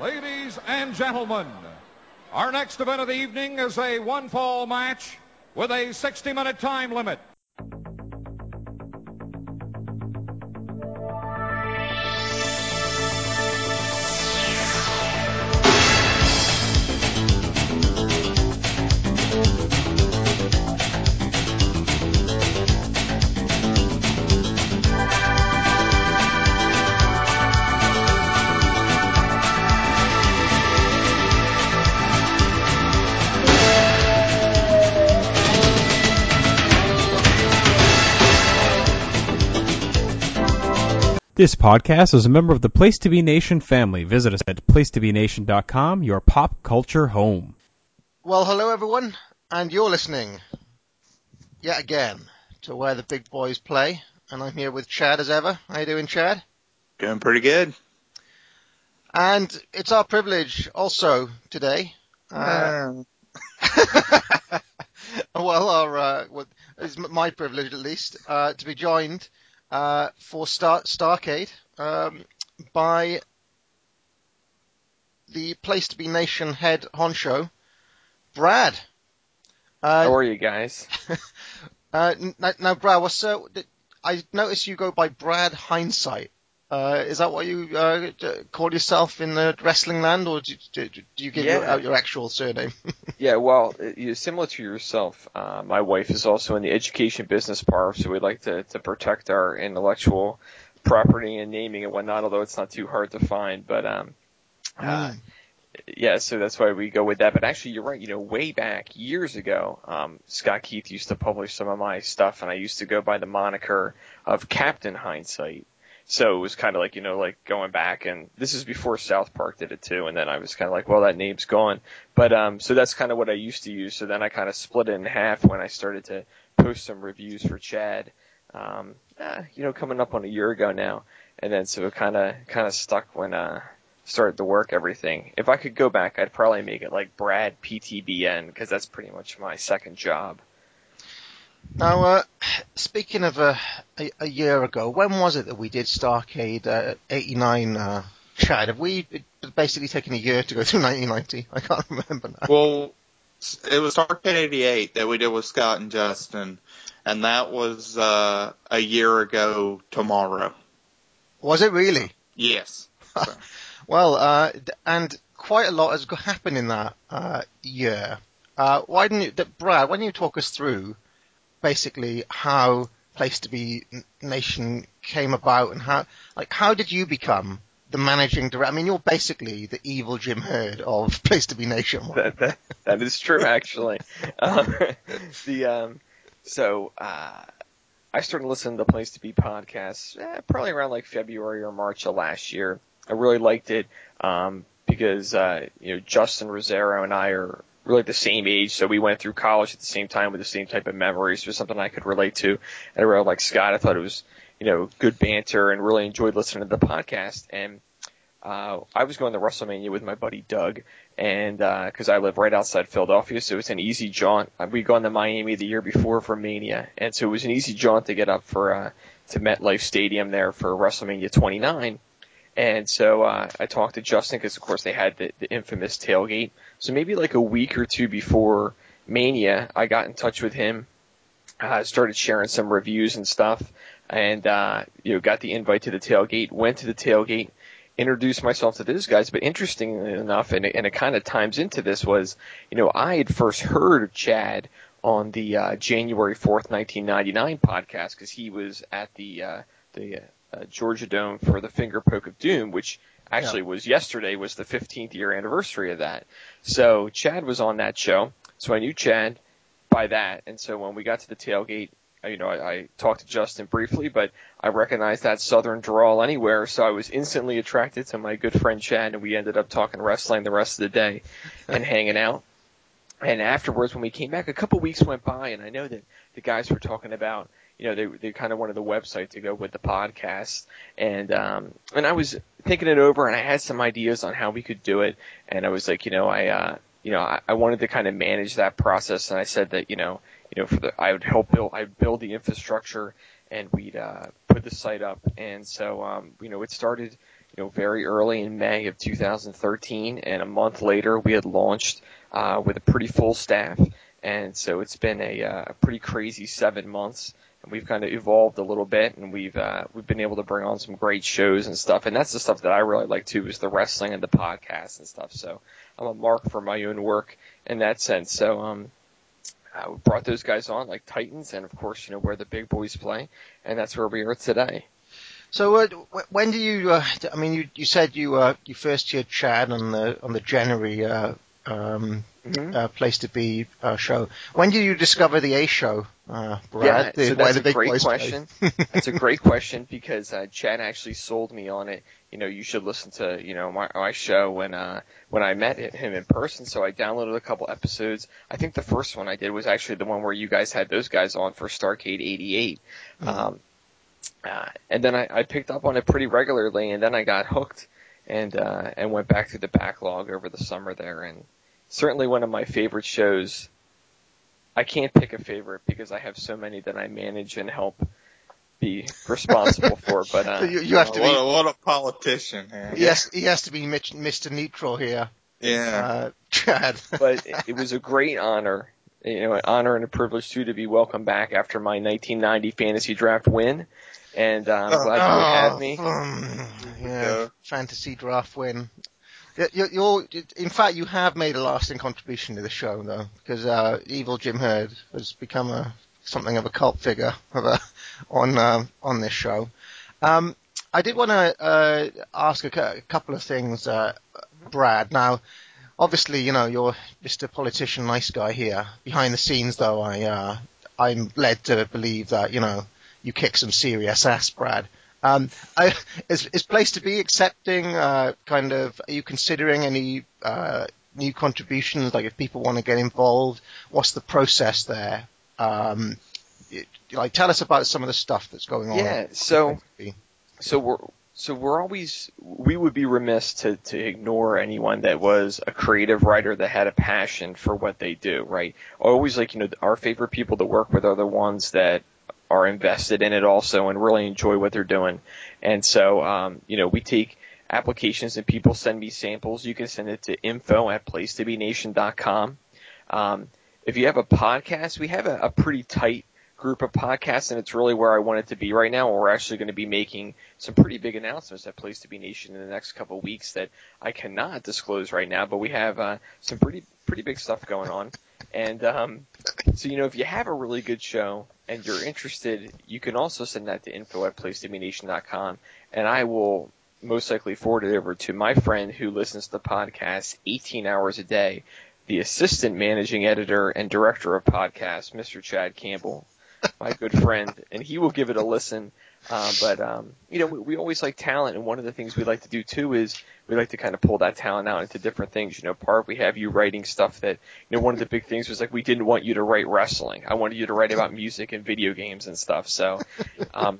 Ladies and gentlemen, our next event of the evening is a one fall match with a 60 minute time limit. This podcast is a member of the Place to Be Nation family. Visit us at placetobenation.com, your pop culture home. Well, hello everyone, and you're listening yet again to where the big boys play. And I'm here with Chad as ever. How you doing, Chad? Doing pretty good. And it's our privilege also today. Uh, well, our uh, well, it's my privilege at least uh, to be joined uh, for Star- Starrcade um, by the place to be nation head honcho, Brad. Uh, How are you guys? uh, now, now, Brad, what's uh, I noticed you go by Brad Hindsight. Uh, is that what you uh, call yourself in the wrestling land, or do, do, do you give yeah. your, out your actual surname? yeah, well, you're similar to yourself. Uh, my wife is also in the education business part, so we like to, to protect our intellectual property and naming and whatnot, although it's not too hard to find. But um, mm. yeah, so that's why we go with that. But actually, you're right. You know, way back years ago, um, Scott Keith used to publish some of my stuff, and I used to go by the moniker of Captain Hindsight. So it was kind of like, you know, like going back and this is before South Park did it too. And then I was kind of like, well, that name's gone. But, um, so that's kind of what I used to use. So then I kind of split it in half when I started to post some reviews for Chad. Um, eh, you know, coming up on a year ago now. And then so it kind of, kind of stuck when, uh, started to work everything. If I could go back, I'd probably make it like Brad PTBN because that's pretty much my second job. Now, uh, speaking of uh, a, a, year ago, when was it that we did Starrcade uh, 89, uh, Chad? Have we basically taken a year to go through 1990? I can't remember now. Well, it was Starrcade 88 that we did with Scott and Justin, and that was uh, a year ago tomorrow. Was it really? Yes. Well, uh, and quite a lot has happened in that uh, year. Uh, why didn't you, Brad? Why don't you talk us through basically how Place to Be Nation came about and how, like, how did you become the managing director? I mean, you're basically the evil Jim Herd of Place to Be Nation. That, that, that is true, actually. um, the um, so uh, I started listening to Place to Be podcasts eh, probably around like February or March of last year. I really liked it um, because uh, you know Justin Rozzero and I are really the same age, so we went through college at the same time with the same type of memories. It was something I could relate to. And I really like Scott. I thought it was, you know, good banter and really enjoyed listening to the podcast. And uh, I was going to WrestleMania with my buddy Doug, and because uh, I live right outside Philadelphia, so it's an easy jaunt. Uh, we'd gone to Miami the year before for Mania, and so it was an easy jaunt to get up for uh, to MetLife Stadium there for WrestleMania 29. And so uh, I talked to Justin because, of course, they had the, the infamous tailgate. So maybe like a week or two before Mania, I got in touch with him. I uh, started sharing some reviews and stuff, and uh, you know, got the invite to the tailgate. Went to the tailgate, introduced myself to those guys. But interestingly enough, and it, and it kind of times into this was, you know, I had first heard of Chad on the uh, January fourth, nineteen ninety nine podcast because he was at the uh, the uh, Georgia Dome for the Finger Poke of Doom, which actually yeah. was yesterday was the 15th year anniversary of that. So Chad was on that show, so I knew Chad by that, and so when we got to the tailgate, uh, you know, I, I talked to Justin briefly, but I recognized that Southern drawl anywhere, so I was instantly attracted to my good friend Chad, and we ended up talking wrestling the rest of the day and hanging out. And afterwards, when we came back, a couple weeks went by, and I know that the guys were talking about you know, they they kind of wanted the website to go with the podcast, and um, and I was thinking it over, and I had some ideas on how we could do it, and I was like, you know, I uh, you know, I, I wanted to kind of manage that process, and I said that, you know, you know, for the I would help build, I'd build the infrastructure, and we'd uh, put the site up, and so um, you know, it started you know, very early in May of 2013, and a month later we had launched uh, with a pretty full staff. And so it's been a, uh, pretty crazy seven months, we've kind of evolved a little bit, and we've uh, we've been able to bring on some great shows and stuff. And that's the stuff that I really like too, is the wrestling and the podcast and stuff. So I'm a mark for my own work in that sense. So um, uh, we brought those guys on like Titans, and of course, you know where the big boys play, and that's where we are today. So uh, when do you? Uh, I mean, you you said you uh, you first heard Chad on the on the January uh, um, mm-hmm. uh, place to be uh, show. When did you discover the A show, uh, Brad? Yeah, so that's a great question. that's a great question because uh, Chad actually sold me on it. You know, you should listen to you know my, my show when uh, when I met him in person. So I downloaded a couple episodes. I think the first one I did was actually the one where you guys had those guys on for Starrcade '88. Mm-hmm. Um, uh, and then I, I picked up on it pretty regularly, and then I got hooked and uh, and went back through the backlog over the summer there, and certainly one of my favorite shows. I can't pick a favorite because I have so many that I manage and help be responsible for. But uh, you, you have to what, be a, what a politician. Man. Yes, he has to be Mr. Neutral here. Yeah, uh, Chad. but it, it was a great honor, you know, an honor and a privilege too to be welcomed back after my 1990 fantasy draft win. And uh, I'm glad you had oh, me. Um, yeah, fantasy draft win. You're, you're, in fact, you have made a lasting contribution to the show, though, because uh, Evil Jim Herd has become a something of a cult figure a, on uh, on this show. Um, I did want to uh, ask a, a, couple of things, uh, Brad. Now, obviously, you know, you're just a politician, nice guy here. Behind the scenes, though, I uh, I'm led to believe that you know you kick some serious ass, Brad. Um, I, is, is Place to Be accepting, uh, kind of, are you considering any, uh, new contributions? Like if people want to get involved, what's the process there? Um, it, like tell us about some of the stuff that's going on. Yeah, so, so we're, so we're always, we would be remiss to, to ignore anyone that was a creative writer that had a passion for what they do, right? Always like, you know, our favorite people to work with are the ones that are invested in it also and really enjoy what they're doing. And so, um, you know, we take applications and people send me samples. You can send it to info at placetobenation.com. Um, if you have a podcast, we have a, a pretty tight group of podcasts, and it's really where I want it to be right now. We're actually going to be making some pretty big announcements at Place to Be Nation in the next couple of weeks that I cannot disclose right now, but we have uh, some pretty pretty big stuff going on. And um, so, you know, if you have a really good show and you're interested, you can also send that to info at placetobenation.com, and I will most likely forward it over to my friend who listens to the podcast 18 hours a day, the assistant managing editor and director of podcasts, Mr. Chad Campbell, my good friend, and he will give it a listen uh, but um, you know, we, we always like talent, and one of the things we like to do too is we like to kind of pull that talent out into different things. You know, part we have you writing stuff that you know one of the big things was like we didn't want you to write wrestling. I wanted you to write about music and video games and stuff. So um,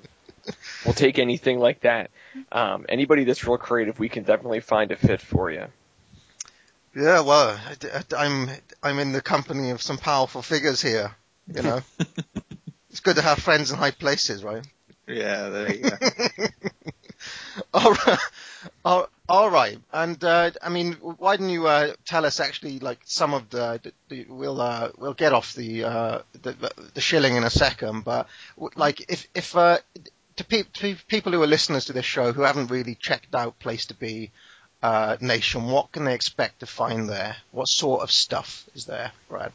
we'll take anything like that. Um, anybody that's real creative, we can definitely find a fit for you. Yeah, well, I'm I'm in the company of some powerful figures here. You know, it's good to have friends in high places, right? Yeah, there you go. all right. All, all right. And uh, I mean, why don't you uh, tell us actually like some of the, the, the we'll uh, we'll get off the, uh, the the shilling in a second, but like if if uh, to, pe- to people who are listeners to this show who haven't really checked out Place to Be uh, Nation, what can they expect to find there? What sort of stuff is there, Brad?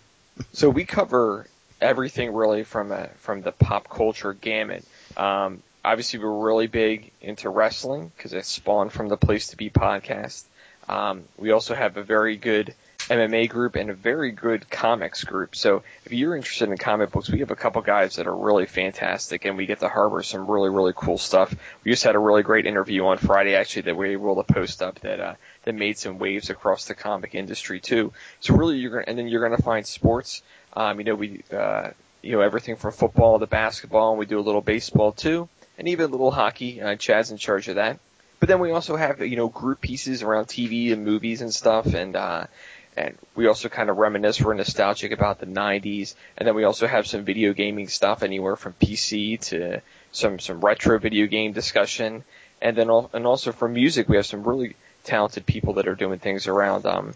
So we cover everything really from a, from the pop culture gamut. Um, obviously, we're really big into wrestling because it spawned from the Place to Be podcast. Um, we also have a very good MMA group and a very good comics group. So if you're interested in comic books, we have a couple guys that are really fantastic and we get to harbor some really, really cool stuff. We just had a really great interview on Friday actually that we were able to post up that, uh, that made some waves across the comic industry too. So really you're going to, and then you're going to find sports. Um, you know, we, uh, you know, everything from football to basketball, and we do a little baseball too, and even a little hockey. Uh, Chad's in charge of that. But then we also have, you know, group pieces around TV and movies and stuff, and, uh, and we also kind of reminisce, we're nostalgic about the 90s, and then we also have some video gaming stuff, anywhere from PC to some, some retro video game discussion, and then al- and also for music, we have some really talented people that are doing things around um,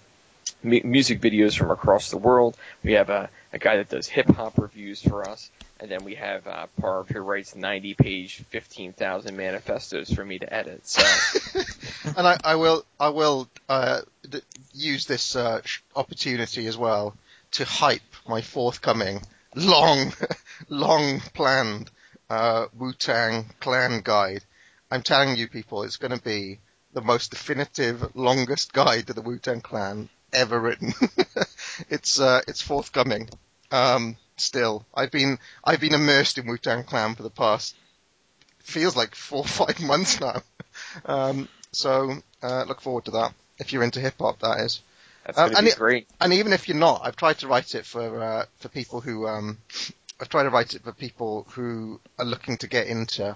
mu- music videos from across the world. We have a, a guy that does hip hop reviews for us, and then we have uh, Parv who writes 90 page, 15,000 manifestos for me to edit. So and I, I will I will uh, use this uh, opportunity as well to hype my forthcoming long long planned uh, Wu Tang Clan guide. I'm telling you, people, it's going to be the most definitive, longest guide to the Wu Tang Clan ever written. it's uh, it's forthcoming. Um, still, I've been I've been immersed in Wu Tang Clan for the past feels like four or five months now. Um, so uh, look forward to that. If you're into hip hop, that is. that's Um, and it- great. And even if you're not, I've tried to write it for uh, for people who um, I've tried to write it for people who are looking to get into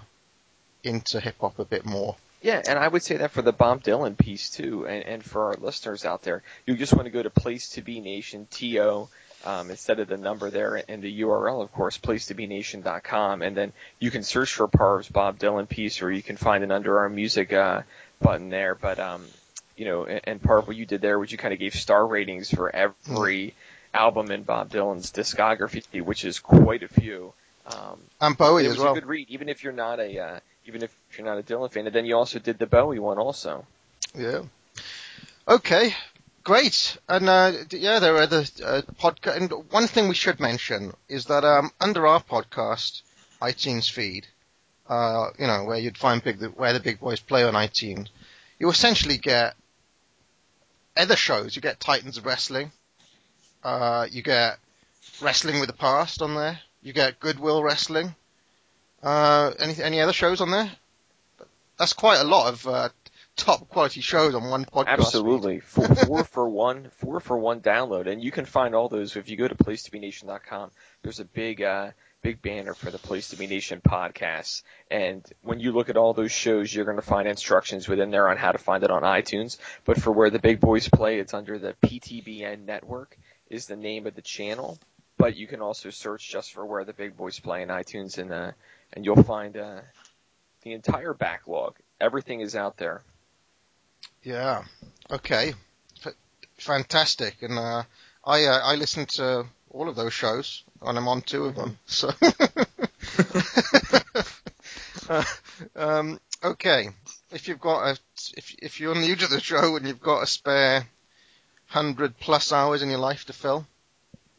into hip hop a bit more. Yeah, and I would say that for the Bob Dylan piece too, and, and for our listeners out there, you just want to go to Place to Be Nation to um, instead of the number there and the URL, of course, place to be placetobenation.com, and then you can search for Parv's Bob Dylan piece, or you can find an under our music uh, button there. But um, you know, and, and Parv, what you did there was you kind of gave star ratings for every album in Bob Dylan's discography, which is quite a few. Um, And Bowie it as well. a good read, even if you're not a uh, even if you're not a Dylan fan. And then you also did the Bowie one also. Yeah. Okay. Great. And uh, yeah, there are other uh, podcast. And one thing we should mention is that um, under our podcast iTunes feed, uh, you know, where you'd find big where the big boys play on iTunes, you essentially get other shows. You get Titans of Wrestling. Uh, you get Wrestling with the Past on there. You get Goodwill Wrestling. Uh, any any other shows on there? That's quite a lot of uh, top quality shows on one podcast. Absolutely, four, four for one, four for one download, and you can find all those if you go to placetobenation.com. There's a big, uh, big banner for the Place to Be Nation podcast, and when you look at all those shows, you're going to find instructions within there on how to find it on iTunes. But for where the big boys play, it's under the PTBN network is the name of the channel. But you can also search just for where the big boys play in iTunes, and uh, and you'll find uh, the entire backlog. Everything is out there. Yeah. Okay. F- fantastic. And uh, I uh, I listen to all of those shows, and I'm on two of them. So. Uh, um, okay. If you've got a if if you're new to the show and you've got a spare hundred plus hours in your life to fill,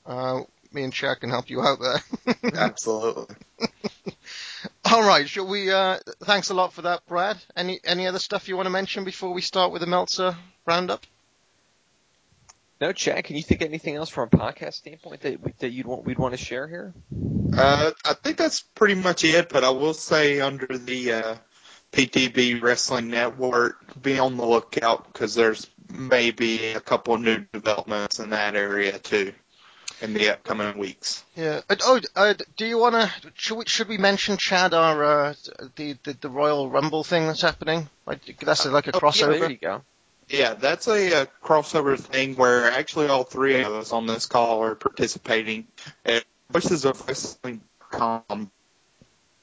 uh, me and Chad can help you out there. Absolutely. All right, shall we? Uh, thanks a lot for that, Brad. Any any other stuff you want to mention before we start with the Meltzer roundup? No, Chad, can you think of anything else from a podcast standpoint that we- that you'd want we'd want to share here? Uh, I think that's pretty much it, but I will say under the uh, PTB Wrestling Network, be on the lookout because there's maybe a couple of new developments in that area too in the upcoming weeks. Yeah. Uh, oh, uh, do you want to? Should we should we mention Chad our uh, the, the the Royal Rumble thing that's happening? Like that's like a Oh, Yeah, crossover. there you go. Yeah, that's a, uh crossover thing where actually all three of us on this call are participating. And Voices of Wrestling.com,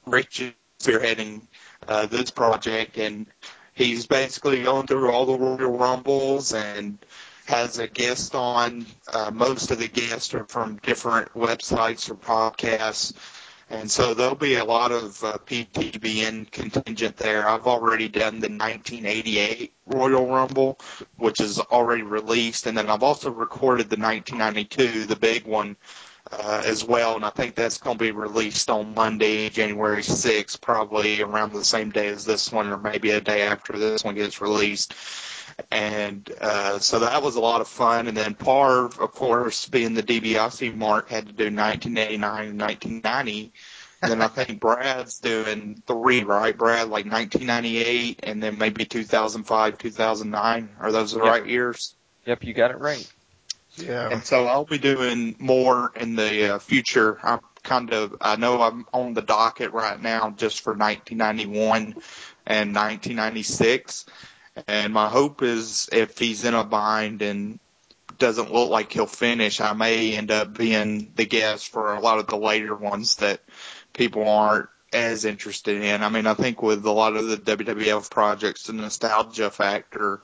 Rich is spearheading uh, this project, and he's basically going through all the Royal Rumbles and has a guest on. Uh, most of the guests are from different websites or podcasts. And so there'll be a lot of uh, PTBN contingent there. I've already done the 1988 Royal Rumble, which is already released, and then I've also recorded the 1992, the big one, uh, as well. And I think that's going to be released on Monday, January 6th, probably around the same day as this one, or maybe a day after this one gets released. And uh, so that was a lot of fun. And then Parv, of course, being the DiBiase mark, had to do 1989 and 1990. And then I think Brad's doing three, right? Brad, like 1998 and then maybe 2005, 2009. Are those the Yep. right years? Yep, you got it right. Yeah. And so I'll be doing more in the uh, future. I'm kind of, I know I'm on the docket right now just for 1991 and 1996. And my hope is if he's in a bind and doesn't look like he'll finish, I may end up being the guest for a lot of the later ones that people aren't as interested in. I mean, I think with a lot of the WWF projects, the nostalgia factor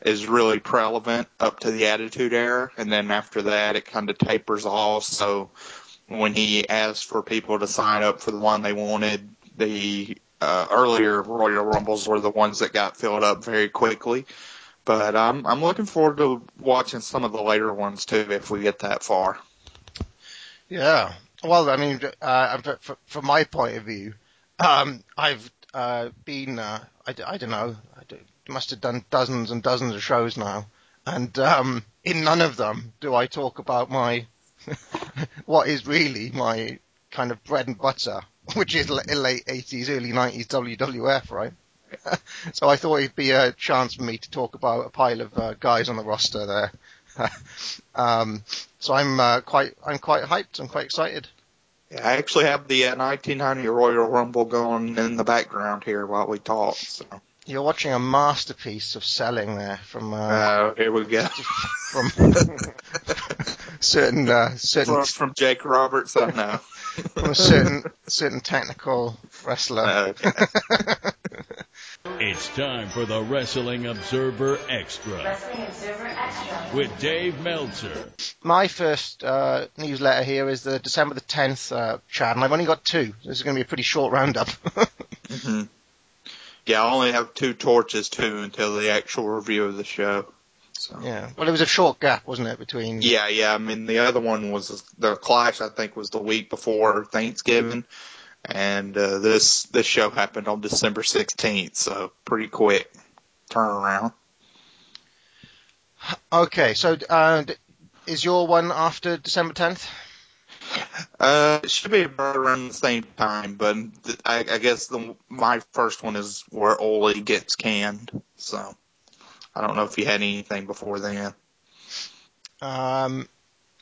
is really prevalent up to the Attitude Era, and then after that, it kind of tapers off. So when he asked for people to sign up for the one they wanted, the uh, earlier Royal Rumbles were the ones that got filled up very quickly. But I'm I'm looking forward to watching some of the later ones too if we get that far. Yeah. Well, I mean, uh, from my point of view, um, I've uh, been, uh, I, I don't know, I must have done dozens and dozens of shows now, and um, in none of them do I talk about my what is really my kind of bread and butter, which is late 80s, early 90s WWF, right? so I thought it'd be a chance for me to talk about a pile of uh, guys on the roster there. um, so I'm uh, quite I'm quite hyped. I'm quite excited. Yeah, I actually have the uh, 1990 Royal Rumble going in the background here while we talk. So. You're watching a masterpiece of selling there from. Uh, uh here we go. From certain uh, certain from, from Jake Roberts, I know. From a certain certain technical wrestler. Okay. It's time for the Wrestling Observer Extra. Wrestling Observer Extra. With Dave Meltzer. My first uh, newsletter here is the December the 10th, uh, Chad, and I've only got two. This is going to be a pretty short roundup. mm-hmm. Yeah, I only have two torches too until the actual review of the show. So. Yeah. Well, it was a short gap, wasn't it, between? Yeah, yeah. I mean, the other one was the Clash. I think was the week before Thanksgiving, and uh, this this show happened on December 16th, so pretty quick turnaround. Okay, so uh, is your one after December 10th? Uh, it should be about around the same time, but I, I guess the my first one is where Ole gets canned. So I don't know if you had anything before then. Um,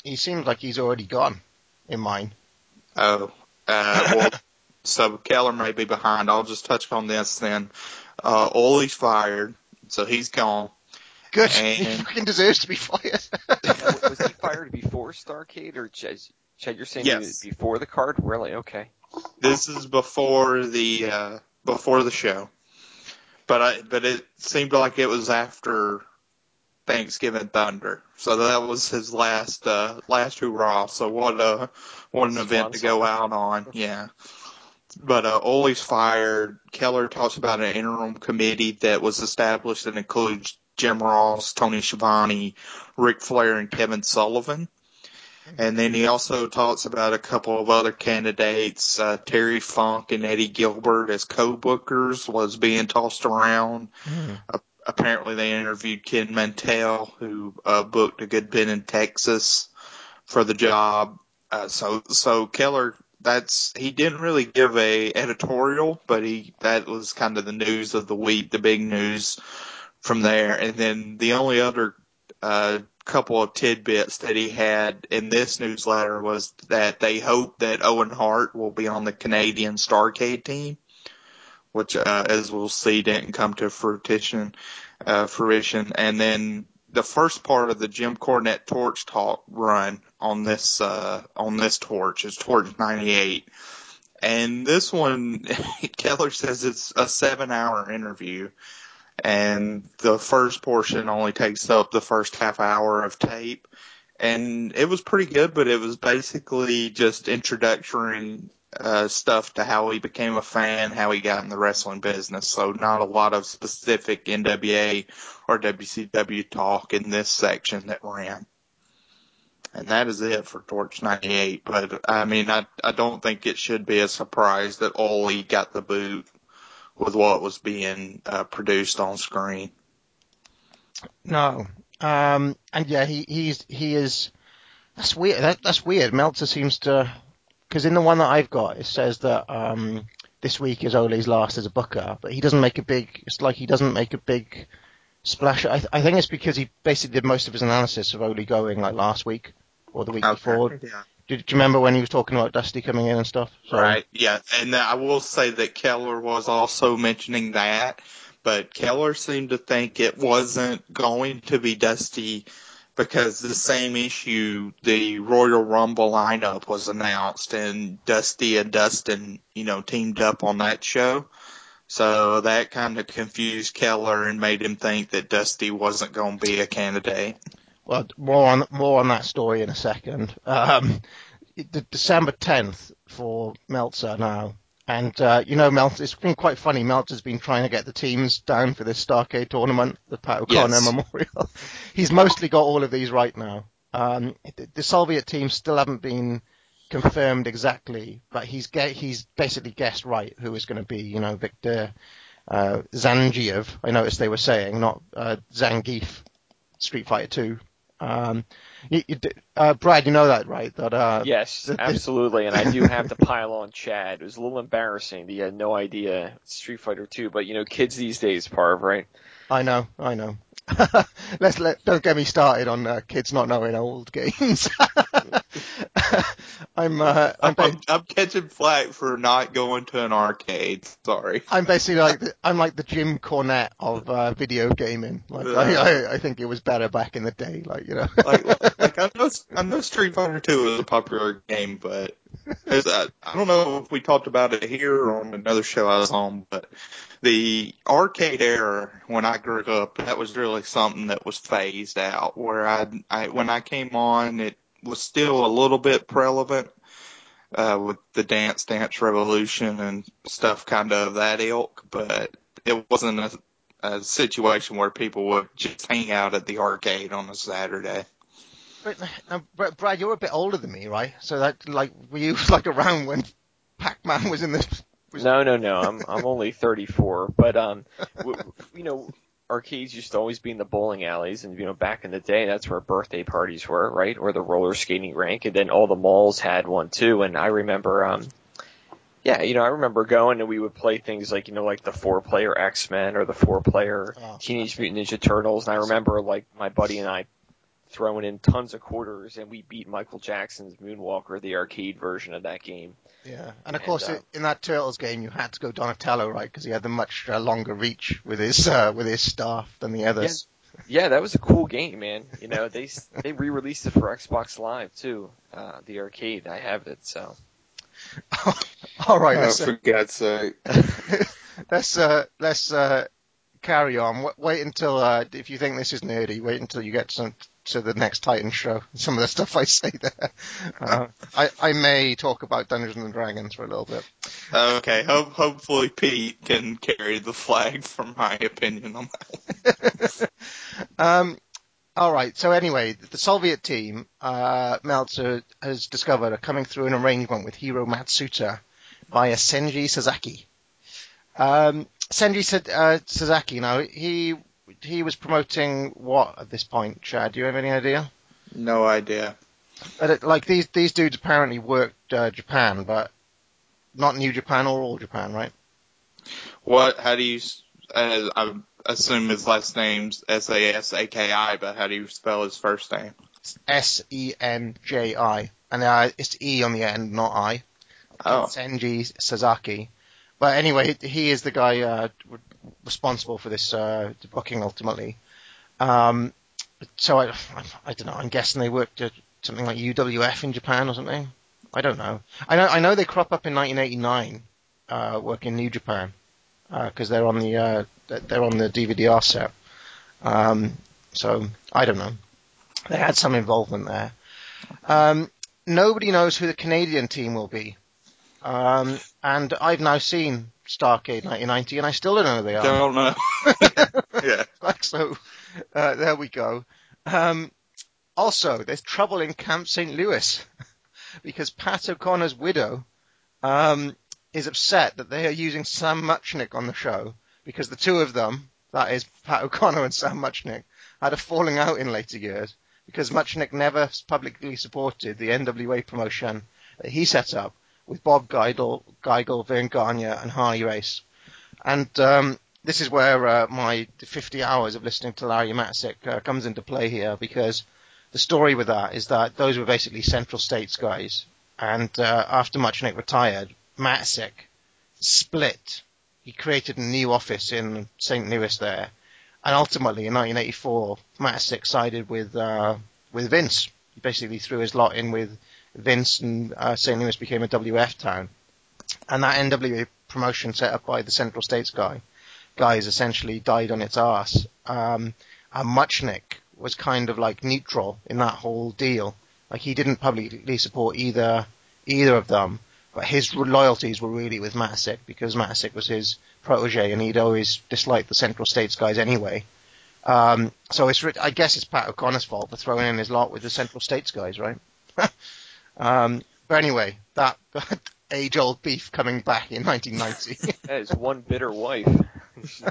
he seems like he's already gone in mine. Oh, uh, well, so Keller may be behind. I'll just touch on this then. Uh, Ole's fired, so he's gone. Good. And, he fucking deserves to be fired. was he fired before Starcade or just, Chad, you're saying yes. before the card? Really? Okay. This is before the uh, before the show, but I but it seemed like it was after Thanksgiving Thunder, so that was his last uh, last hurrah. So what a what an event to go out on, yeah. But uh, Ole's fired. Keller talks about an interim committee that was established that includes Jim Ross, Tony Schiavone, Ric Flair, and Kevin Sullivan. And then he also talks about a couple of other candidates. Uh, Terry Funk and Eddie Gilbert as co-bookers was being tossed around. Mm. Uh, apparently they interviewed Ken Mantell, who uh, booked a good bit in Texas for the job. Uh, so, so Keller, that's, he didn't really give a editorial, but he, that was kind of the news of the week, the big news from there. And then the only other, uh, couple of tidbits that he had in this newsletter was that they hope that Owen Hart will be on the Canadian Starrcade team, which, uh, as we'll see, didn't come to fruition, uh, fruition. And then the first part of the Jim Cornette Torch Talk run on this, uh, on this torch is Torch 98. And this one, Keller says it's a seven hour interview and the first portion only takes up the first half hour of tape. And it was pretty good, but it was basically just introductory uh, stuff to how he became a fan, how he got in the wrestling business. So not a lot of specific NWA or WCW talk in this section that ran. And that is it for Torch 98. But I mean, I, I don't think it should be a surprise that Ole got the boot with what was being uh, produced on screen. No, um, and yeah, he he's he is. That's weird. That, that's weird. Meltzer seems to, because in the one that I've got, it says that um, this week is Ole's last as a booker, but he doesn't make a big. It's like he doesn't make a big splash. I, th- I think it's because he basically did most of his analysis of Ole going like last week or the week okay. before. Yeah. Do you remember when he was talking about Dusty coming in and stuff? Sorry. Right. Yeah, and uh, I will say that Keller was also mentioning that, but Keller seemed to think it wasn't going to be Dusty because the same issue, the Royal Rumble lineup was announced and Dusty and Dustin, you know, teamed up on that show. So that kind of confused Keller and made him think that Dusty wasn't going to be a candidate. Well, more on more on that story in a second. Um, the December 10th for Meltzer now. And, uh, you know, Meltzer, it's been quite funny. Meltzer's been trying to get the teams down for this Starrcade tournament, the Pat O'Connor Yes. Memorial. He's mostly got all of these right now. Um, the, the Soviet teams still haven't been confirmed exactly, but he's ge- he's basically guessed right who is going to be, you know, Victor, uh, Zangiev. I noticed they were saying, not, uh, Zangief, Street Fighter 2. Um, you, you, uh, Brad, you know that, right? That, uh, Yes, absolutely. And I do have to pile on Chad. It was a little embarrassing. He had no idea Street Fighter 2, but you know, kids these days, Parv, right? I know, I know. Let's let don't get me started on uh, kids not knowing old games. I'm uh, I'm, I'm, I'm catching flack for not going to an arcade. Sorry. I'm basically like the, I'm like the Jim Cornette of uh, video gaming. Like I, I I think it was better back in the day. Like you know. like, like I know, I know Street Fighter 2 is a popular game, but a, I don't know if we talked about it here or on another show I was on, but the arcade era when I grew up, that was really something that was phased out. Where I, I when I came on, it was still a little bit prevalent uh, with the Dance Dance Revolution and stuff, kind of that ilk, but it wasn't a, a situation where people would just hang out at the arcade on a Saturday. But now, Brad, you're a bit older than me, right? So that like were you like around when Pac-Man was in the was- No, no, no. I'm I'm only 34, but um, w- you know, arcades used to always be in the bowling alleys, and you know, back in the day, that's where birthday parties were, right? Or the roller skating rink, and then all the malls had one too. And I remember, um, yeah, you know, I remember going and we would play things like you know, like the four-player X-Men or the four-player Oh. Teenage Mutant Ninja Turtles. And I remember like my buddy and I throwing in tons of quarters, and we beat Michael Jackson's Moonwalker, the arcade version of that game. Yeah, and of And, course, uh, in that Turtles game, you had to go Donatello, right? Because he had the much uh, longer reach with his uh, with his staff than the others. Yeah, that was a cool game, man. You know, they they re-released it for Xbox Live too, uh, the arcade. I have it, so All right, Oh, let's uh, for God's sake. let's uh, let's uh, carry on. Wait until uh, if you think this is nerdy, wait until you get to, to the next Titan show. Some of the stuff I say there. Uh, I I may talk about Dungeons and Dragons for a little bit. Okay, ho- hopefully Pete can carry the flag for my opinion on that. Um, all right. So anyway, the Soviet team, uh, Meltzer has discovered are coming through an arrangement with Hiro Matsuda via Senji Sasaki. Um, Senji uh, Sasaki. Now he he was promoting what at this point, Chad? Do you have any idea? No idea. But it, like these these dudes apparently worked uh, Japan, but not New Japan or All Japan, right? What? How do you? Uh, I assume his last name's S A S A K I, but how do you spell his first name? S E N J I, and uh, it's E on the end, not I. Oh, Senji Sasaki. But anyway, he is the guy uh, responsible for this uh, booking ultimately. Um, so I, I don't know. I'm guessing they worked at something like UWF in Japan or something. I don't know. I know. I know they crop up in 1989, uh, working New Japan because they're on the uh, they're on the DVD-R set. Um, so I don't know. They had some involvement there. Um, nobody knows who the Canadian team will be. Um, and I've now seen Starrcade 1990, and I still don't know who they are. don't know. yeah. Like so, uh, there we go. Um, also, there's trouble in Camp St. Louis because Pat O'Connor's widow um, is upset that they are using Sam Muchnick on the show because the two of them, that is Pat O'Connor and Sam Muchnick, had a falling out in later years because Muchnick never publicly supported the NWA promotion that he set up with Bob Geigel, Geigel Vern Gagne, and Harley Race. And um, this is where uh, my 50 hours of listening to Larry Matysik uh, comes into play here because the story with that is that those were basically Central States guys. And uh, after Muchnick retired, Matysik split. He created a new office in St. Louis there. and ultimately in 1984, Matysik sided with uh, with Vince. He basically threw his lot in with Vince, and uh, St. Louis became a WF town. And that NWA promotion set up by the Central States guy guys essentially died on its arse. Um, and Muchnick was kind of like neutral in that whole deal. Like he didn't publicly support either either of them, but his loyalties were really with Matysik because Matysik was his protege, and he'd always disliked the Central States guys anyway. Um, so it's I guess it's Pat O'Connor's fault for throwing in his lot with the Central States guys, right? um, but anyway, that age old beef coming back in 1990. that is one bitter wife.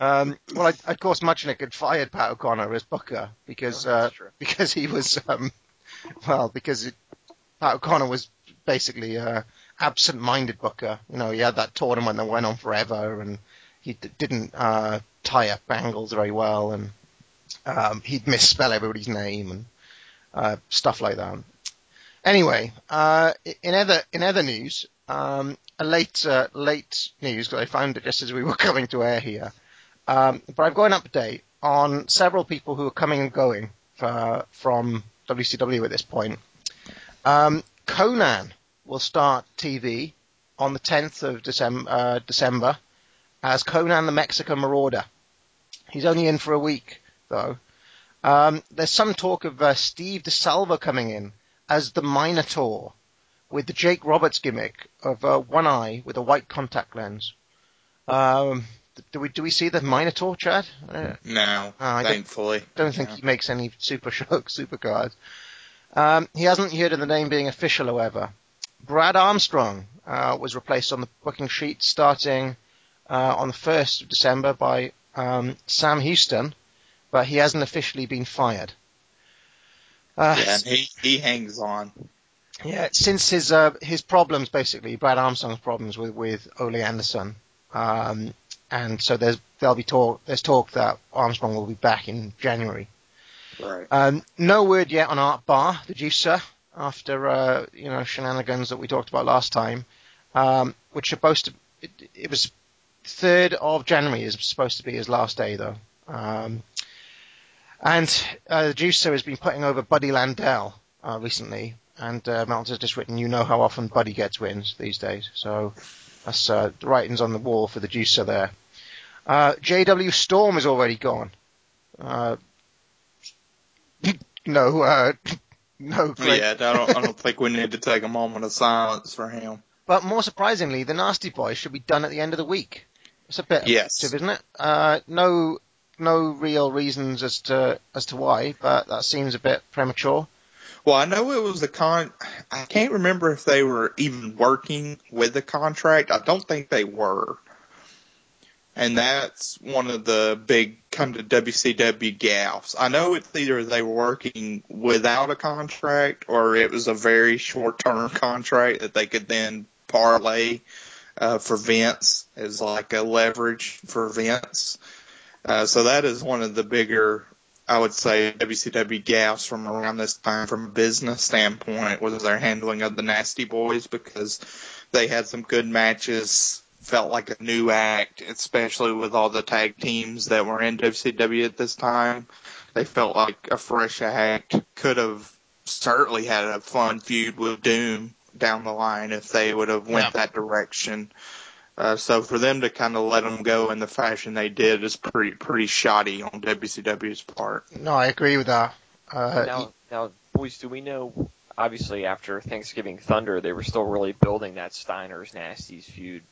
um, well, I, of course, Muchnick had fired Pat O'Connor as Booker because Oh, uh, because he was um, well because it, Pat O'Connor was basically a absent-minded Booker. You know, he had that tournament that went on forever, and he d- didn't uh, tie up angles very well, and um, he'd misspell everybody's name and uh, stuff like that. Anyway, uh, in other in other news, um, a late uh, late news because I found it just as we were coming to air here. Um, but I've got an update on several people who are coming and going uh, from WCW at this point. Um, Conan will start TV on the 10th of December, uh, December as Conan the Mexican Marauder. He's only in for a week though. Um, there's some talk of uh, Steve DeSalvo coming in as the Minotaur with the Jake Roberts gimmick of uh, one eye with a white contact lens. Um, do we do we see the Minotaur, Chad? Uh, No, Oh, I don't- thankfully. don't think he makes any super Shock super cards. Um, he hasn't heard of the name being official, however. Brad Armstrong uh, was replaced on the booking sheet starting uh, on the 1st of December by um, Sam Houston, but he hasn't officially been fired. Uh, Yeah, and he, he hangs on. yeah, since his uh, his problems basically, Brad Armstrong's problems with with Ole Anderson, um, and so there's there'll be talk there's talk that Armstrong will be back in January. Right. Um, no word yet on Art Barr, the juicer, after uh, you know shenanigans that we talked about last time, um, which are supposed to it, it was third of January is supposed to be his last day though. Um, and uh, the juicer has been putting over Buddy Landel uh, recently, and uh, Meltzer's just written, "You know how often Buddy gets wins these days." So that's uh, the writings on the wall for the juicer there. Uh, JW Storm is already gone. Uh, no, uh, no. Yeah, I don't, I don't think we need to take a moment of silence for him. But more surprisingly, the Nasty Boys should be done at the end of the week. It's a bit Yes. isn't it? Uh, no, no real reasons as to as to why, but that seems a bit premature. Well, I know it was the con. I can't remember if they were even working with the contract. I don't think they were. And that's one of the big kind of WCW gaffes. I know it's either they were working without a contract or it was a very short term contract that they could then parlay uh, for Vince as like a leverage for Vince. Uh, so that is one of the bigger I would say WCW gaffes from around this time from a business standpoint was their handling of the Nasty Boys because they had some good matches, felt like a new act, especially with all the tag teams that were in WCW at this time. They felt like a fresh act, could have certainly had a fun feud with Doom down the line if they would have went Yeah. that direction. Uh, so for them to kind of let them go in the fashion they did is pretty pretty shoddy on WCW's part. No, I agree with that. Uh, now, now, boys, do we know? Obviously, after Thanksgiving Thunder, they were still really building that Steiner's Nasties feud.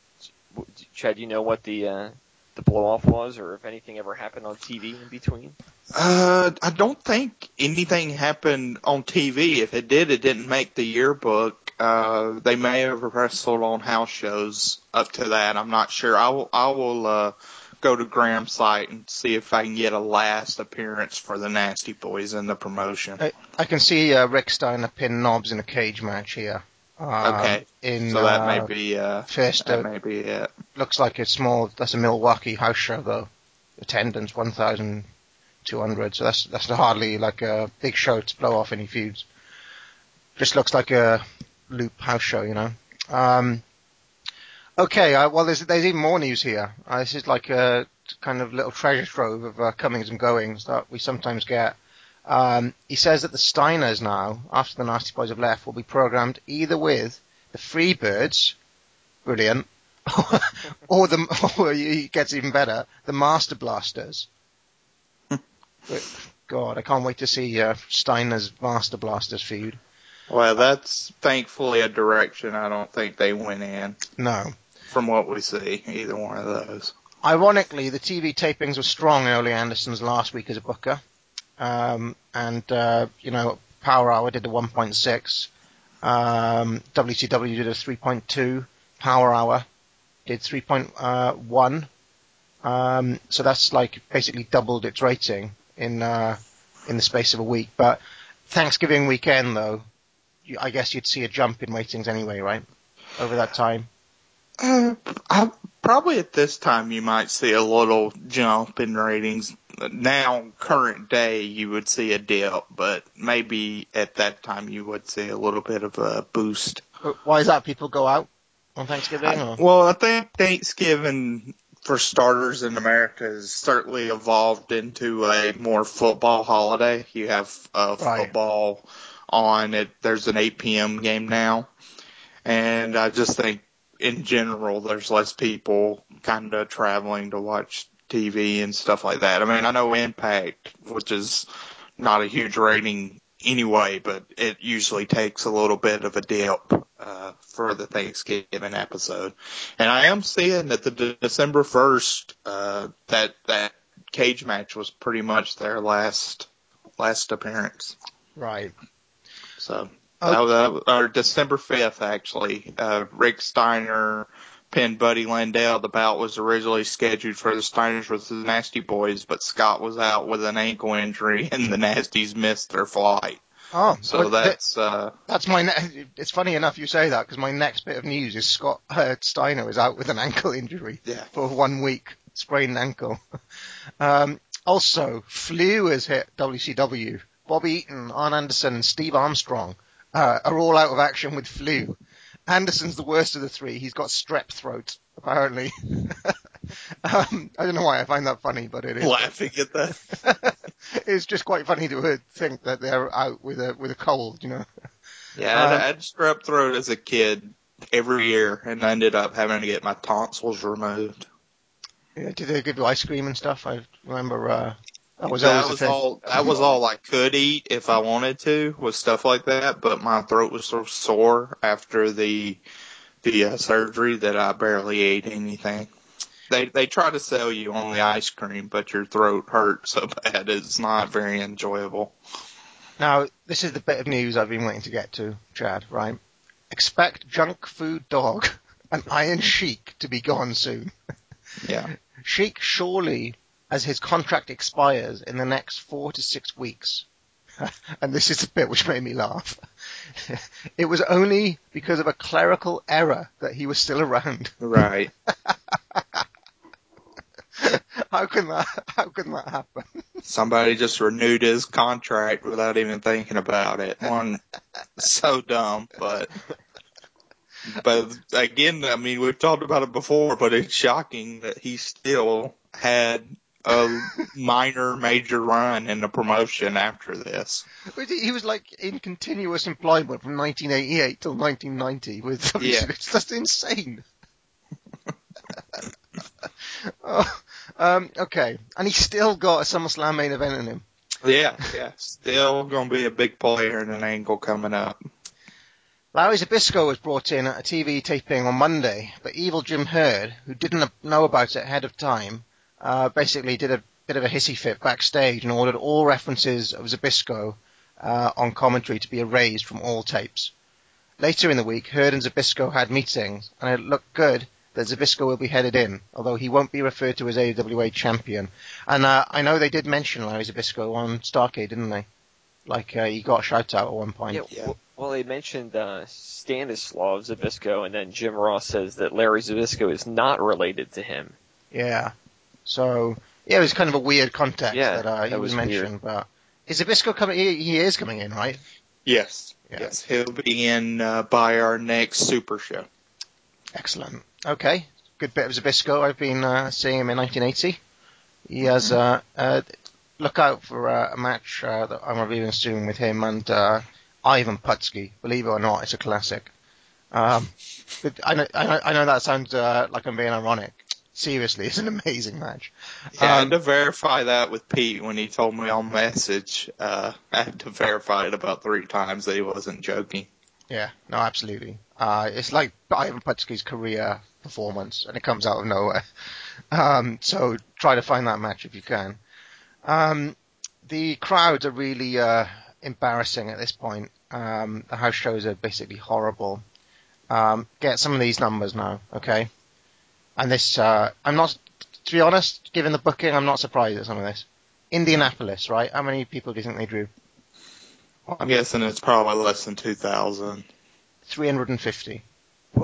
Chad, do you know what the uh, the blow off was, or if anything ever happened on TV in between? Uh, I don't think anything happened on TV. If it did, it didn't make the yearbook. Uh, they may have wrestled on house shows up to that. I'm not sure. I will, I will, uh, go to Graham's site and see if I can get a last appearance for the Nasty Boys in the promotion. I, I can see uh, Rick Steiner pin Knobbs in a cage match here. Uh, Okay. In So that uh, may be, uh, first. that Uh, may be it. looks like a small. That's a Milwaukee house show though. Attendance one thousand two hundred. So that's that's hardly like a big show to blow off any feuds. Just looks like a loop house show, you know. Um, Okay, uh, well, there's there's even more news here. Uh, this is like a kind of little treasure trove of uh, comings and goings that we sometimes get. Um, he says that the Steiners now, after the Nasty Boys have left, will be programmed either with the Freebirds, brilliant, or the or it gets even better, the Master Blasters. God, I can't wait to see uh, Steiner's Master Blasters feud. Well, that's thankfully a direction I don't think they went in No. from what we see, either one of those. Ironically, the TV tapings were strong in Ole Anderson's last week as a booker. Um, and, uh, you know, Power Hour did a 1.6. Um, WCW did a 3.2. Power Hour did 3.1. Um, so that's like basically doubled its rating in, uh, in the space of a week. But Thanksgiving weekend though, I guess you'd see a jump in ratings anyway, right? Over that time. Uh, I, probably at this time you might see a little jump in ratings. Now, current day, you would see a dip, but maybe at that time you would see a little bit of a boost. Why is that? People go out on Thanksgiving? Or? Well, I think Thanksgiving, for starters in America, has certainly evolved into a more football holiday. You have uh, Right. On it. There's an 8 p.m. game now, and I just think in general there's less people kind of traveling to watch TV and stuff like that. I mean, I know Impact, which is not a huge rating anyway, but it usually takes a little bit of a dip uh, for the Thanksgiving episode. And I am seeing that the De- December first uh, that that cage match was pretty much their last last appearance. Right. So Oh. that was, uh, or December fifth actually. Uh, Rick Steiner pinned Buddy Landel. The bout was originally scheduled for the Steiners versus the Nasty Boys, but Scott was out with an ankle injury, and the Nasties missed their flight. Oh, So well, that's uh, that's my. Ne- it's funny enough you say that because my next bit of news is Scott uh, Steiner is out with an ankle injury yeah. for one week, sprained ankle. um, also, flu has hit WCW. Bobby Eaton, Arn Anderson, and Steve Armstrong uh, are all out of action with flu. Anderson's the worst of the three. He's got strep throat, apparently. um, I don't know why I find that funny, but it is. Laughing at that. it's just quite funny to think that they're out with a with a cold, you know. Yeah, I Uh, had, I had strep throat as a kid every year, and I ended up having to get my tonsils removed. Yeah, did they give you ice cream and stuff? I remember uh, that was that was all. That was all I could eat if I wanted to, was stuff like that. But my throat was so sore after the the uh, surgery that I barely ate anything. They they try to sell you on the ice cream, but your throat hurts so bad it's not very enjoyable. Now, this is the bit of news I've been waiting to get to, Chad. Right? Expect Junkyard Dog and Iron Sheik to be gone soon. Yeah. Sheik surely, as his contract expires in the next four to six weeks. and this is the bit which made me laugh. it was only because of a clerical error that he was still around. Right. how can that? How can that happen? Somebody just renewed his contract without even thinking about it. One so dumb, but but again, I mean, we've talked about it before, but it's shocking that he still had a minor major run in the promotion after this. He was like in continuous employment from 1988 till 1990 with. Yeah. It's just insane. oh, um, okay, and he's still got a SummerSlam main event in him. Yeah, yeah, still going to be a big player in an angle coming up. Larry Zbyszko was brought in at a TV taping on Monday, but evil Jim Herd, who didn't know about it ahead of time, uh, basically did a bit of a hissy fit backstage and ordered all references of Zbyszko uh, on commentary to be erased from all tapes. Later in the week, Herd and Zbyszko had meetings, and it looked good that Zbyszko will be headed in, although he won't be referred to as AWA champion. And uh, I know they did mention Larry Zbyszko on Starrcade, didn't they? Like uh, he got a shout out at one point. Yeah, Yeah. w- well, they mentioned uh, Stanislav Zbyszko, and then Jim Ross says that Larry Zbyszko is not related to him. Yeah. So yeah, it was kind of a weird context Yeah, that uh, he that was, was mentioned. But is Zbyszko coming? He, he is coming in, right? Yes, Yeah. yes, he'll be in uh, by our next Super Show. Excellent. Okay, good bit of Zbyszko. I've been uh, seeing him in 1980. He has uh, uh, look out for uh, a match uh, that I'm reviewing soon with him and uh, Ivan Putski. Believe it or not, it's a classic. Um, but I know, I know, I know that sounds uh, like I'm being ironic. Seriously, it's an amazing match. Yeah, I Um, had to verify that with Pete when he told me on message. Uh, I had to verify it about three times that he wasn't joking. Yeah, no, absolutely. Uh, it's like Ivan Putski's career performance, and it comes out of nowhere. Um, so try to find that match if you can. Um, the crowds are really uh, embarrassing at this point. Um, the house shows are basically horrible. Um, get some of these numbers now, okay? And this, uh, I'm not, to be honest, given the booking, I'm not surprised at some of this. Indianapolis, right? How many people do you think they drew? I'm guessing it's probably less than 2,000. 350.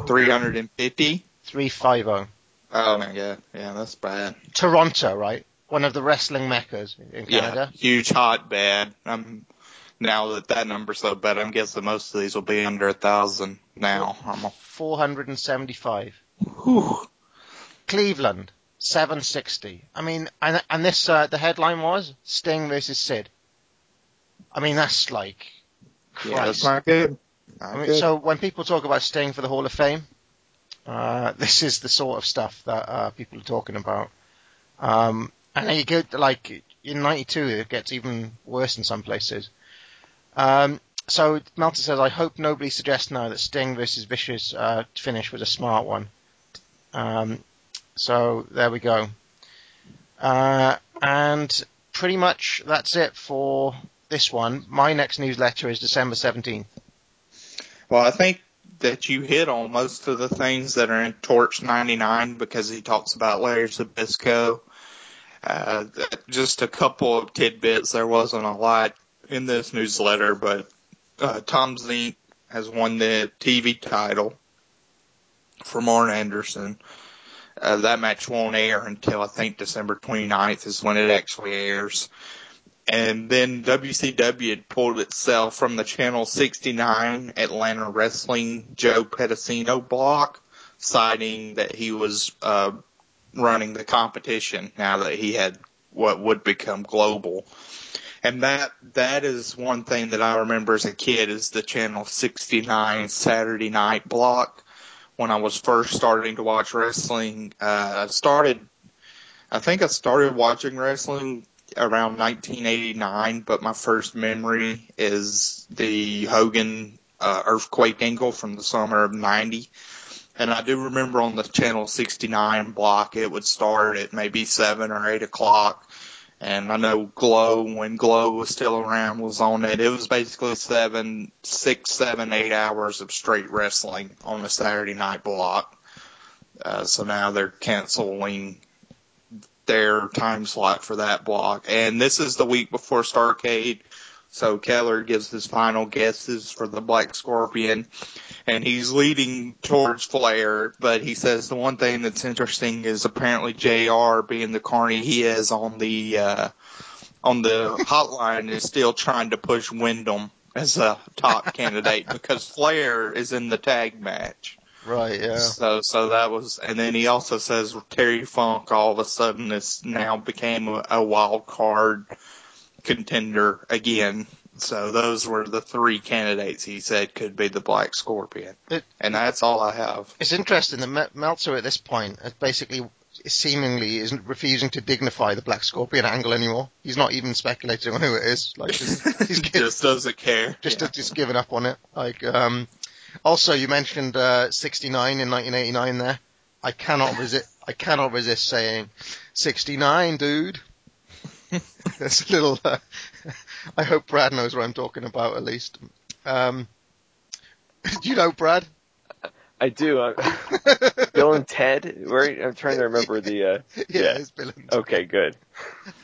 350? 350. Oh my god, yeah, that's bad. Toronto, right? One of the wrestling meccas in Canada. Yeah, huge hotbed. Um, now that that number's so bad, I'm guessing most of these will be under a thousand now. I'm a, 475. whew. Cleveland, 760. I mean, and, and this, uh, the headline was Sting versus Sid. I mean, that's like, yeah, that's Christ. not good. I mean, good. so when people talk about Sting for the Hall of Fame, uh, this is the sort of stuff that uh, people are talking about. Um, and then you go to, like in '92, it gets even worse in some places. Um, so Meltzer says, "I hope nobody suggests now that Sting versus Vicious uh, finish was a smart one." Um, so there we go. Uh, and pretty much that's it for this one. My next newsletter is December 17th. Well, I think that you hit on most of the things that are in Torch 99 because he talks about Larry Zbyszko. Uh, just a couple of tidbits. There wasn't a lot in this newsletter, but uh, Tom Zenk has won the TV title for Arn Anderson. Uh, that match won't air until I think December 29th is when it actually airs. And then WCW had pulled itself from the Channel 69 Atlanta Wrestling Joe Pedicino block, citing that he was uh, running the competition now that he had what would become global. And that that is one thing that I remember as a kid is the Channel 69 Saturday night block. When I was first starting to watch wrestling, uh, I started, I think I started watching wrestling around 1989, but my first memory is the Hogan uh, earthquake angle from the summer of 90. And I do remember on the channel 69 block, it would start at maybe seven or eight o'clock. And I know Glow, when Glow was still around, was on it. It was basically seven, six, seven, eight hours of straight wrestling on a Saturday night block. Uh, so now they're canceling their time slot for that block. And this is the week before Starrcade. So Keller gives his final guesses for the Black Scorpion and he's leading towards Flair, but he says the one thing that's interesting is apparently JR being the carny he is on the, uh, on the hotline is still trying to push Windham as a top candidate because Flair is in the tag match. Right, yeah. So, so that was, and then he also says Terry Funk all of a sudden is now became a, a wild card contender again. So those were the three candidates he said could be the Black Scorpion, It- and that's all I have. It's interesting that Meltzer at this point is basically seemingly isn't refusing to dignify the Black Scorpion angle anymore. He's not even speculating on who it is. Like just, he's gi- Just doesn't care. just Yeah. just given up on it. Like um, also you mentioned uh, 69 in 1989 there. I cannot resist. I cannot resist saying 69, dude. That's a little. Uh, I hope Brad knows what I'm talking about at least. Um, do you know Brad? I do. Uh, Bill and Ted. Right? I'm trying to remember the. Uh, yeah, Yeah. it's Bill and okay, good.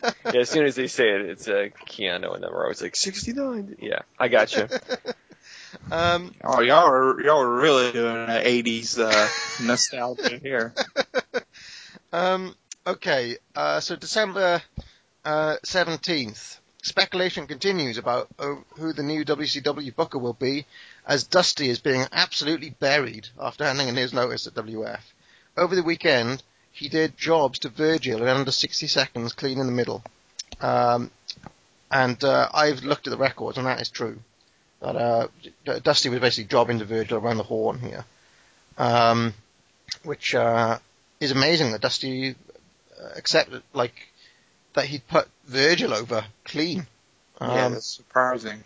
Yeah, as soon as they say it, it's uh, Keanu, and then we're always like 69. Yeah, I got you. Um, Oh, y'all are y'all are really doing an '80s uh, nostalgia here. um, okay, uh, so December uh, 17th, speculation continues about oh, who the new WCW booker will be, as Dusty is being absolutely buried after handing in his notice at WF. Over the weekend, he did jobs to Virgil in under 60 seconds, clean in the middle. Um, and uh, I've looked at the records, and that is true. That uh, Dusty was basically jobbing to Virgil around the horn here, um, which uh, is amazing that Dusty uh, accepted, like, that he'd put Virgil over clean. Um, yeah, that's surprising.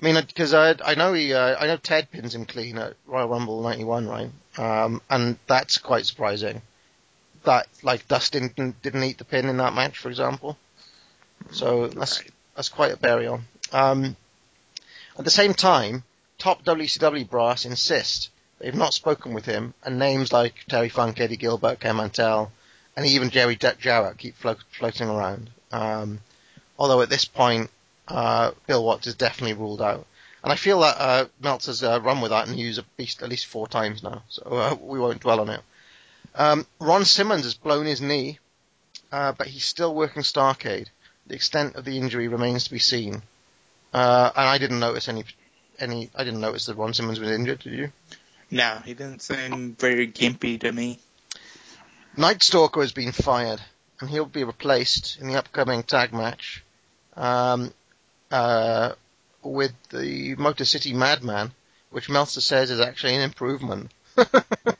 I mean, because I I know he uh, I know Ted pins him clean at Royal Rumble '91, right? Um, and that's quite surprising. That like Dustin didn't, didn't eat the pin in that match, for example. So that's Right. that's quite a bury on. Um, at the same time, top WCW brass insist they've not spoken with him, and names like Terry Funk, Eddie Gilbert, Ken Mantell, and even Jerry Jarrett keep flo- floating around. Um, although at this point, uh, Bill Watts is definitely ruled out. And I feel that uh, Meltzer's uh, run with that news at least, at least four times now, so uh, we won't dwell on it. Um, Ron Simmons has blown his knee, uh, but he's still working Starrcade. The extent of the injury remains to be seen. Uh, and I didn't notice any, any. I didn't notice that Ron Simmons was injured. Did you? No, he didn't seem very gimpy to me. Night Stalker has been fired, and he'll be replaced in the upcoming tag match um, uh, with the Motor City Madman, which Meltzer says is actually an improvement.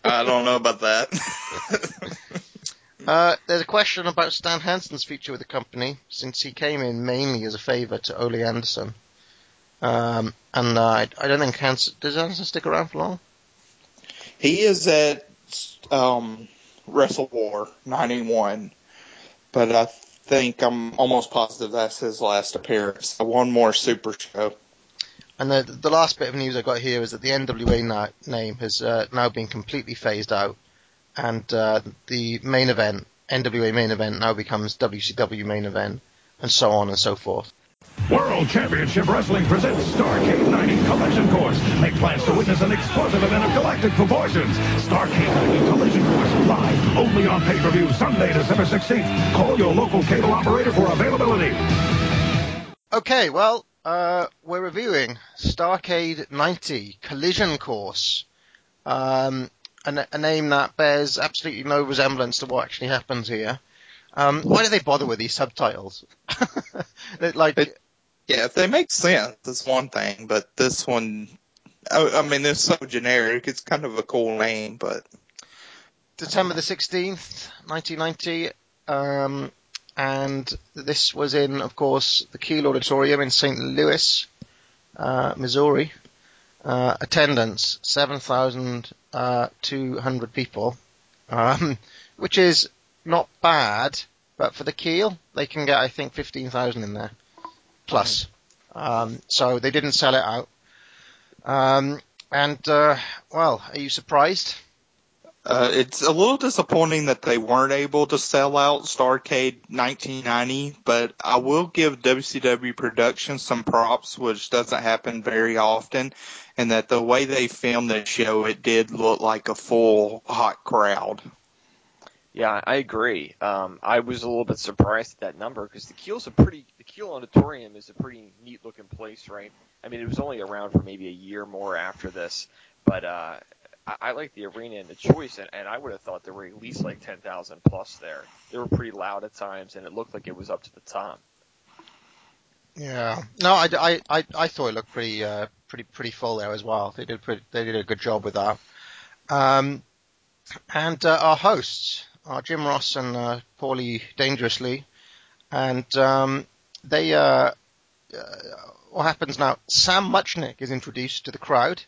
I don't know about that. Uh, there's a question about Stan Hansen's future with the company, since he came in mainly as a favour to Ole Anderson. Um, and uh, I, I don't think Hansen does Hansen stick around for long. he is at um, Wrestle War 91, but I think I'm almost positive that's his last appearance. One more Super Show. And the the last bit of news I got here is that the NWA na- name has uh, now been completely phased out, and uh, the main event, NWA main event, now becomes WCW main event, and so on and so forth. World Championship Wrestling presents Starrcade 90 Collision Course. Make plans to witness an explosive event of galactic proportions. Starrcade 90 Collision Course live only on pay-per-view Sunday, December 16th. Call your local cable operator for availability. Okay, well, uh, we're reviewing Starrcade 90 Collision Course. Um, a, a name that bears absolutely no resemblance to what actually happens here. Um, why do they bother with these subtitles? Like, It- Yeah, if they make sense, it's one thing, but this one, I, I mean, it's so generic. It's kind of a cool name, but December the 16th, 1990. Um, and this was in, of course, the Kiel Auditorium in St. Louis, uh, Missouri. Uh, attendance, 7,200 people, um, which is not bad, but for the Kiel, they can get, I think, 15,000 in there, plus. Um, so they didn't sell it out. Um, and, uh, well, are you surprised? uh, it's a little disappointing that they weren't able to sell out Starrcade 1990. But I will give WCW Productions some props, which doesn't happen very often, and that the way they filmed the show, it did look like a full hot crowd. Yeah, I agree. Um, I was a little bit surprised at that number because the Kiel's a pretty, the Kiel Auditorium is a pretty neat looking place, right? I mean, it was only around for maybe a year more after this, but uh, I, I like the arena and the choice, and, and I would have thought there were at least like 10,000 plus there. They were pretty loud at times, and it looked like it was up to the top. Yeah. No, I, I, I, I thought it looked pretty, uh, pretty, pretty full there as well. They did pretty, they did a good job with that. Um, and, uh, our hosts are Jim Ross and, uh, Paulie Dangerously. And, um, they, uh, uh, what happens now? Sam Muchnick is introduced to the crowd.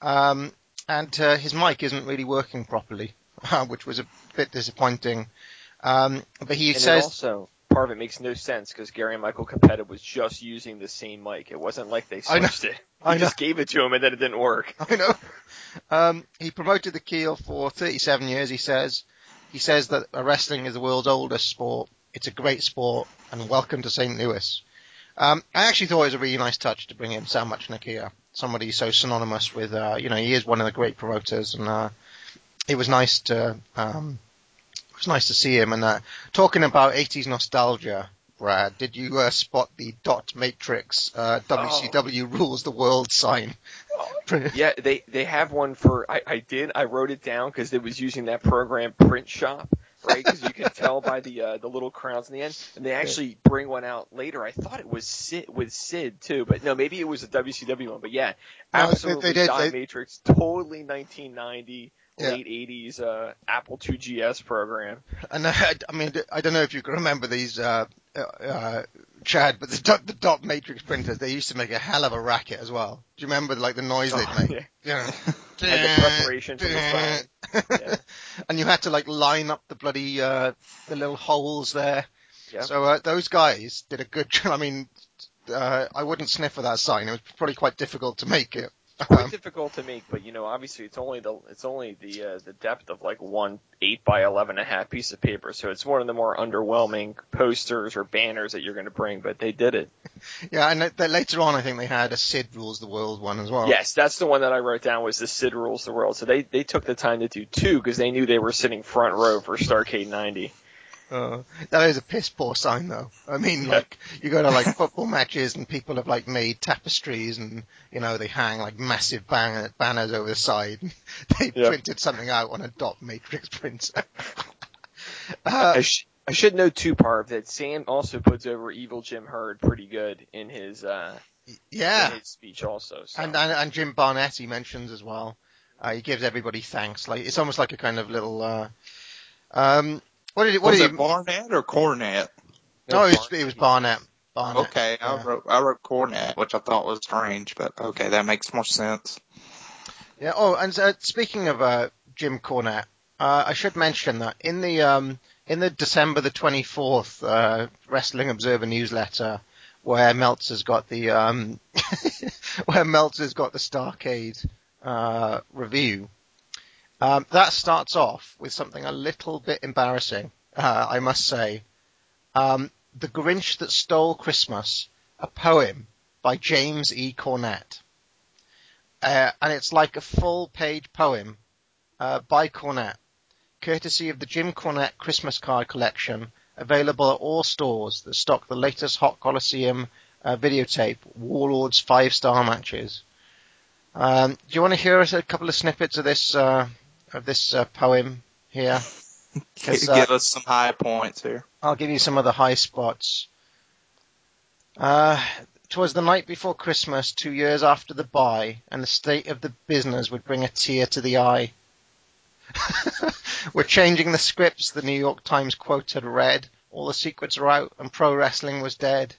Um, and, uh, his mic isn't really working properly, which was a bit disappointing. Um, but he and says, also, part of it makes no sense because Gary and Michael Cappetta was just using the same mic. It wasn't like they switched it. I just gave it to him and then it didn't work. I know. Um, he promoted the Kiel for 37 years, he says. He says that wrestling is the world's oldest sport. It's a great sport, and welcome to St. Louis. Um, I actually thought it was a really nice touch to bring in Sam here. Somebody so synonymous with, uh, you know, he is one of the great promoters, and uh, it was nice to, um, it was nice to see him. And uh, talking about 80s nostalgia, Brad, did you uh, spot the dot matrix uh, WCW rules the world sign? Yeah, they they have one for. I, I did. I wrote it down because it was using that program Print Shop, right? Because you can tell by the uh, the little crowns in the end. And they actually bring one out later. I thought it was Sid with Sid too, but no, maybe it was a WCW one. But yeah, No, they- absolutely they they- Matrix, totally 1990. Yeah. Late 80s uh, Apple II GS program. And uh, I mean, I don't know if you can remember these, uh, uh, uh, Chad, but the dot, the dot matrix printers, they used to make a hell of a racket as well. Do you remember like the noise they'd Oh, make? yeah. Yeah. And the preparation for the. Yeah. and you had to like line up the bloody uh, the little holes there. Yeah. So uh, those guys did a good job. I mean, uh, I wouldn't sniff for that sign. It was probably quite difficult to make it. Quite Um, difficult to make, but you know, obviously it's only the it's only the uh, the depth of like one eight by eleven and a half piece of paper, so it's one of the more underwhelming posters or banners that you're going to bring. But they did it. yeah, and th- later on, I think they had a Sid rules the world one as well. Yes, that's the one that I wrote down was the Sid rules the world. So they they took the time to do two because they knew they were sitting front row for Starrcade '90. Uh, that is a piss poor sign though. I mean, like, you go to like football matches and people have like made tapestries and, you know, they hang like massive ban- banners over the side. they Yeah. printed something out on a dot matrix printer. I, uh, sh- I should note too, Parv, that Sam also puts over Evil Jim Herd pretty good in his uh yeah. in his speech also. So. And, and, and Jim Barnett he mentions as well. Uh, he gives everybody thanks. Like, it's almost like a kind of little, uh, um, what did he, what Was did it he, Barnett or Cornette? no, it was, it was Barnett. Barnett. Okay, I wrote I wrote Cornette, which I thought was strange, but okay, that makes more sense. Yeah. Oh, and uh, speaking of uh, Jim Cornette, uh, I should mention that in the um, in the December the twenty fourth uh, Wrestling Observer newsletter, where Meltzer's got the um, where Meltzer's got the Starrcade uh, review, um, that starts off with something a little bit embarrassing, uh, I must say. Um, the Grinch that Stole Christmas, a poem by James E. Cornette. uh, and it's like a full page poem uh, by Cornette, courtesy of the Jim Cornette Christmas card collection, available at all stores that stock the latest Hot Coliseum uh, videotape, Warlords five star matches. Um, do you want to hear a couple of snippets of this uh, of this uh, poem here? uh, Give us some high points here. I'll give you some of the high spots. Uh, Twas the night before Christmas, two years after the buy, and the state of the business would bring a tear to the eye. We're changing the scripts, the New York Times quote had read. All the secrets are out, and pro wrestling was dead.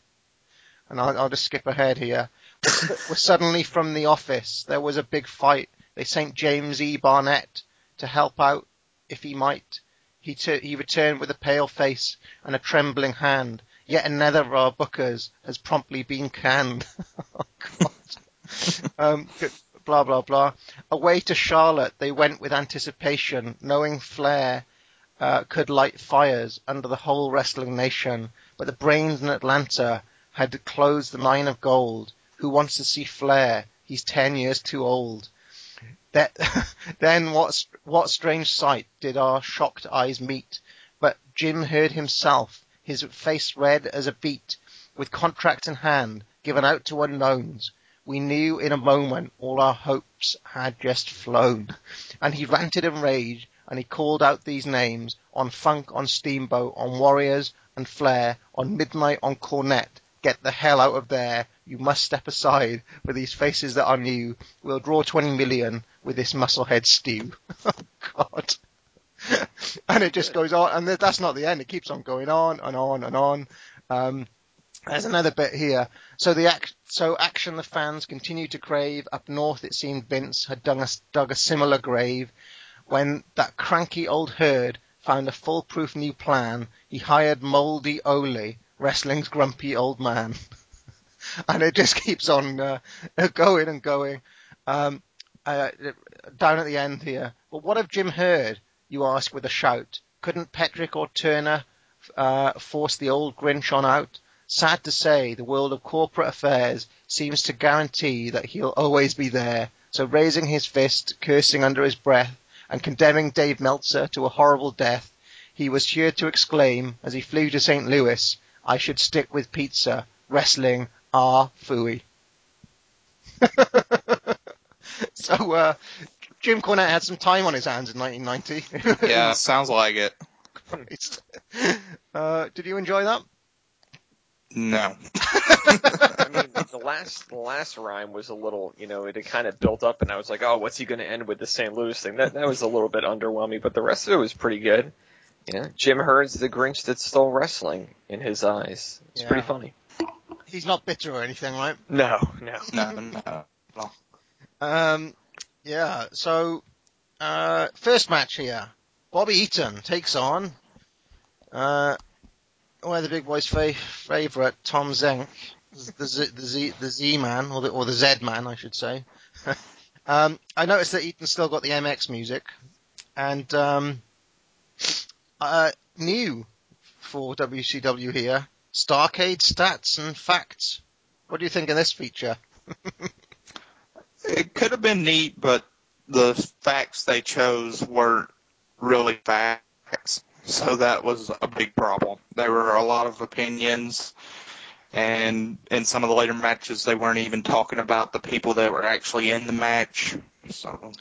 And I'll, I'll just skip ahead here. We're, we're suddenly from the office. There was a big fight. They sent James E. Barnett to help out, if he might. He, t- he returned with a pale face and a trembling hand. Yet another of our bookers has promptly been canned. oh, God. um, blah, blah, blah. Away to Charlotte they went with anticipation, knowing Flair uh, could light fires under the whole wrestling nation. But the brains in Atlanta had closed the mine of gold. Who wants to see Flair? He's ten years too old. That, then what, what strange sight did our shocked eyes meet? But Jim Herd himself, his face red as a beet, with contract in hand, given out to unknowns. We knew in a moment all our hopes had just flown. And he ranted in rage, and he called out these names on Funk, on Steamboat, on Warriors and Flair, on Midnight, on Cornette. Get the hell out of there. You must step aside for these faces that are new. We'll draw 20 million with this musclehead stew. oh, God. and it just goes on, and that's not the end. It keeps on going on and on and on. Um, there's another bit here. So the act, so action the fans continue to crave. Up north, it seemed Vince had dug a, dug a similar grave. When that cranky old herd found a foolproof new plan, he hired Moldy Ole, wrestling's grumpy old man. and it just keeps on uh, going and going. Um, uh, down at the end here. But what of Jim Herd? You ask with a shout. Couldn't Petrik or Turner uh, force the old Grinch on out? Sad to say, the world of corporate affairs seems to guarantee that he'll always be there. So raising his fist, cursing under his breath, and condemning Dave Meltzer to a horrible death, he was sure to exclaim as he flew to St. Louis, I should stick with pizza. Wrestling, ah, fooey. so, uh, Jim Cornette had some time on his hands in 1990. Yeah, sounds like it. Christ. Uh, did you enjoy that? No. I mean, the last the last rhyme was a little, you know, it had kind of built up, and I was like, oh, what's he going to end with the St. Louis thing? That that was a little bit underwhelming, but the rest of it was pretty good. You know, Jim Herd's the Grinch that stole wrestling in his eyes. It's Yeah. pretty funny. He's not bitter or anything, right? No, no. No, no. Um, yeah, so, uh, first match here. Bobby Eaton takes on, uh, one of the big boys' fa- favorite, Tom Zenk, the Z, the Z, the Z man, or the, or the Z man, I should say. um, I noticed that Eaton still got the MX music, and, um, uh, new for WCW here, Starrcade stats and facts. What do you think of this feature? It could have been neat, but the facts they chose weren't really facts. So that was a big problem. There were a lot of opinions, and in some of the later matches, they weren't even talking about the people that were actually in the match. So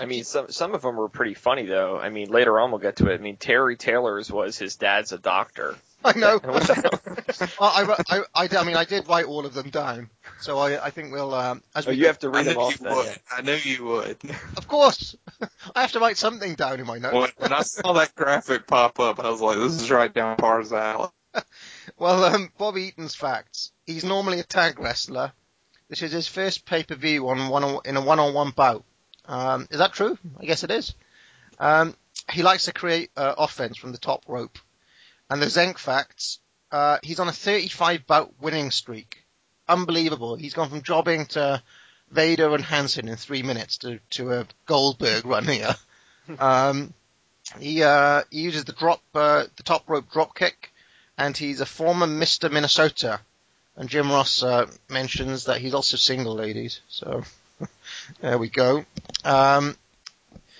I mean, some some of them were pretty funny though. I mean, later on we'll get to it. I mean, Terry Taylor's was his dad's a doctor. I know. What the hell? Well, I, I, I, I mean, I did write all of them down, so I, I think we'll, um, as oh, we you go- have to I read them off you then. would. yeah. I knew you would. of course, I have to write something down in my notes. when, when I saw that graphic pop up, I was like, "This is right down Parv's alley." Well, um, Bob Eaton's facts. He's normally a tag wrestler. This is his first pay per view on one in a one on one bout. Um, is that true? I guess it is. Um, he likes to create uh, offense from the top rope. And the Zenk facts. Uh, he's on a 35 bout winning streak. Unbelievable. He's gone from jobbing to Vader and Hansen in three minutes to, to a Goldberg run here. um, he, uh, he uses the drop, uh, the top rope drop kick and he's a former Mr. Minnesota. And Jim Ross uh, mentions that he's also single, ladies. So there we go. Um,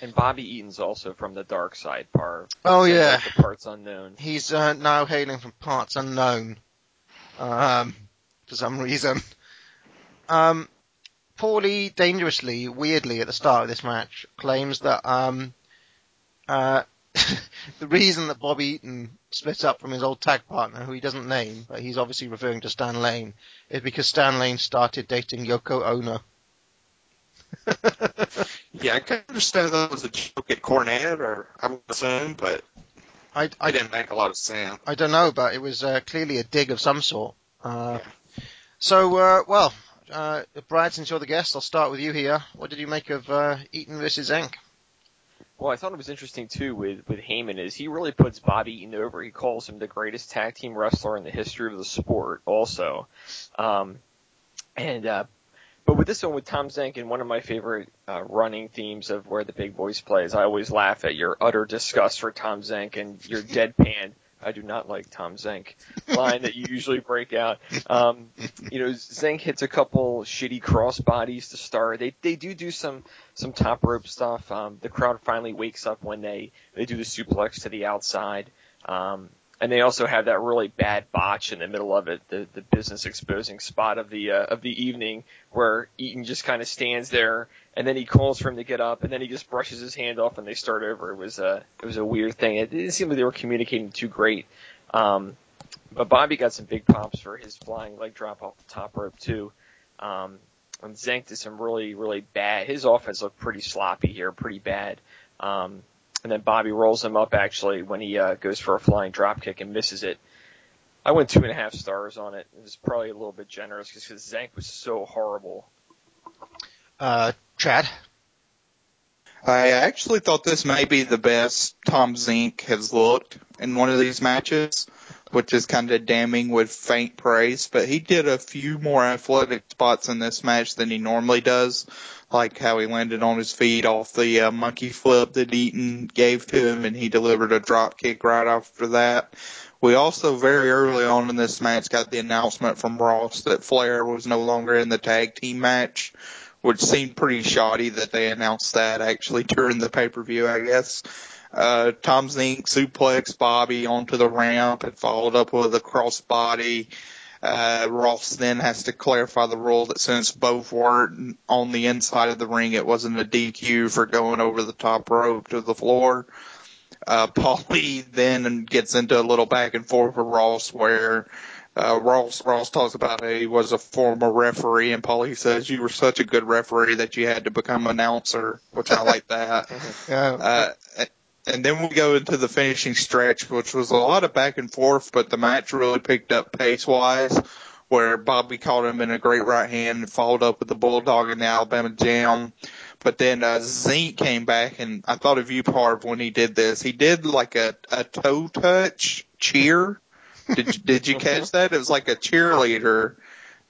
And Bobby Eaton's also from the dark side part. Oh, yeah. The parts unknown. he's uh, now hailing from parts unknown um, for some reason. Um, Paulie dangerously, weirdly, at the start of this match, claims that um, uh, the reason that Bobby Eaton split up from his old tag partner, who he doesn't name, but he's obviously referring to Stan Lane, is because Stan Lane started dating Yoko Ono. Yeah, I can understand that was a joke at Cornette, or I would assume, but I, it I, didn't make a lot of sense. I don't know, but it was uh, clearly a dig of some sort. Uh, So, uh, well, uh, Brad, since you're the guest, I'll start with you here. What did you make of uh, Eaton versus Zenk? Well, I thought it was interesting too with with Heyman is he really puts Bobby Eaton over. He calls him the greatest tag team wrestler in the history of the sport, also. Um, and uh, but with this one with Tom Zenk and one of my favorite uh, running themes of where the big boys play is I always laugh at your utter disgust for Tom Zenk and your deadpan. I do not like Tom Zenk line that you usually break out. Um, you know, Zenk hits a couple shitty crossbodies to start. They they do do some some top rope stuff. Um, the crowd finally wakes up when they they do the suplex to the outside. Um, and they also have that really bad botch in the middle of it, the the business exposing spot of the uh, of the evening where Eaton just kind of stands there and then he calls for him to get up and then he just brushes his hand off and they start over. It was a it was a weird thing. It didn't seem like they were communicating too great. Um, but Bobby got some big pops for his flying leg drop off the top rope too. Um, and Zenk did some really, really bad. His offense looked pretty sloppy here, pretty bad. Um, and then Bobby rolls him up actually when he uh, goes for a flying drop kick and misses it. I went two and a half stars on it. It was probably a little bit generous because Zenk was so horrible. Uh, Chad? I actually thought this may be the best Tom Zenk has looked in one of these matches, which is kind of damning with faint praise, but he did a few more athletic spots in this match than he normally does, like how he landed on his feet off the uh, monkey flip that Eaton gave to him and he delivered a drop kick right after that. We also very early on in this match got the announcement from Ross that Flair was no longer in the tag team match, which seemed pretty shoddy that they announced that actually during the pay per view, I guess. Uh, Tom Zenk suplexed Bobby onto the ramp and followed up with a crossbody. Uh, Ross then has to clarify the rule that since both weren't on the inside of the ring, it wasn't a DQ for going over the top rope to the floor. Uh, Paulie then gets into a little back and forth with Ross where uh, Ross Ross talks about he was a former referee, and Paulie says you were such a good referee that you had to become an announcer, which I like that. Yeah. Uh, and then we go into the finishing stretch, which was a lot of back and forth, but the match really picked up pace wise, where Bobby caught him in a great right hand and followed up with the Bulldog in the Alabama Jam. But then uh, Zenk came back, and I thought of you, Parv, when he did this. He did like a, a toe touch cheer. Did you, did you catch that? It was like a cheerleader.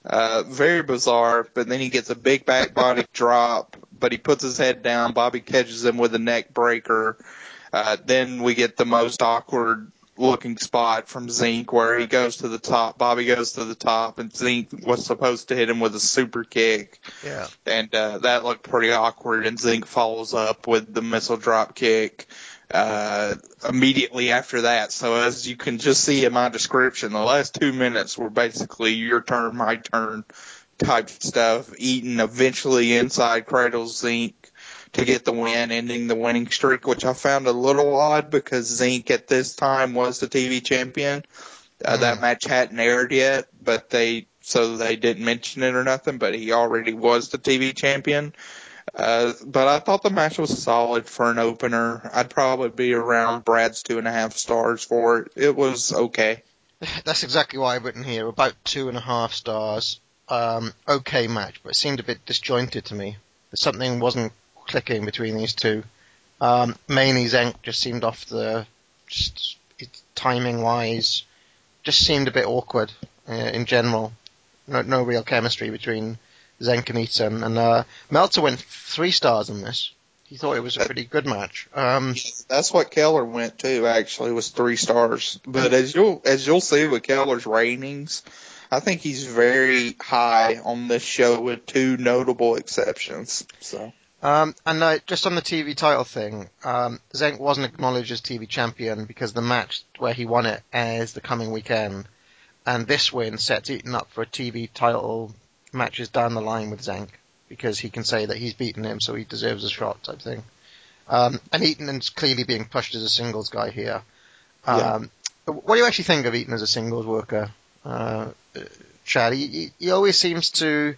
Uh, very bizarre, but then he gets a big back body drop, but he puts his head down. Bobby catches him with a neck breaker. Uh, then we get the most awkward looking spot from Zenk where he goes to the top, Bobby goes to the top, and Zenk was supposed to hit him with a super kick. Yeah. And, uh, that looked pretty awkward, and Zenk follows up with the missile drop kick, uh, immediately after that. So as you can just see in my description, the last two minutes were basically your turn, my turn type stuff. Eaton eventually inside cradles Zenk to get the win, ending the winning streak, which I found a little odd because Zenk at this time was the TV champion. Uh, That match hadn't aired yet, but they so they didn't mention it or nothing. But he already was the TV champion. Uh, but I thought the match was solid for an opener. I'd probably be around Brad's two and a half stars for it. It was okay. That's exactly what I've written here. About two and a half stars. Um, okay match, but it seemed a bit disjointed to me. Something wasn't clicking between these two. Um, mainly Zenk just seemed off the, just timing wise, just seemed a bit awkward uh, in general. No, no real chemistry between Zenk and Eaton. And uh, Meltzer went three stars on this. He thought it was a pretty good match. Um, That's what Keller went to actually was three stars. But as you'll as you'll see with Keller's ratings, I think he's very high on this show with two notable exceptions. So Um, and uh, just on the TV title thing, um, Zenk wasn't acknowledged as TV champion because the match where he won it airs the coming weekend, and this win sets Eaton up for a TV title matches down the line with Zenk because he can say that he's beaten him, so he deserves a shot type thing. Um, and Eaton is clearly being pushed as a singles guy here. Um, What do you actually think of Eaton as a singles worker, uh, Chad? He, he always seems to,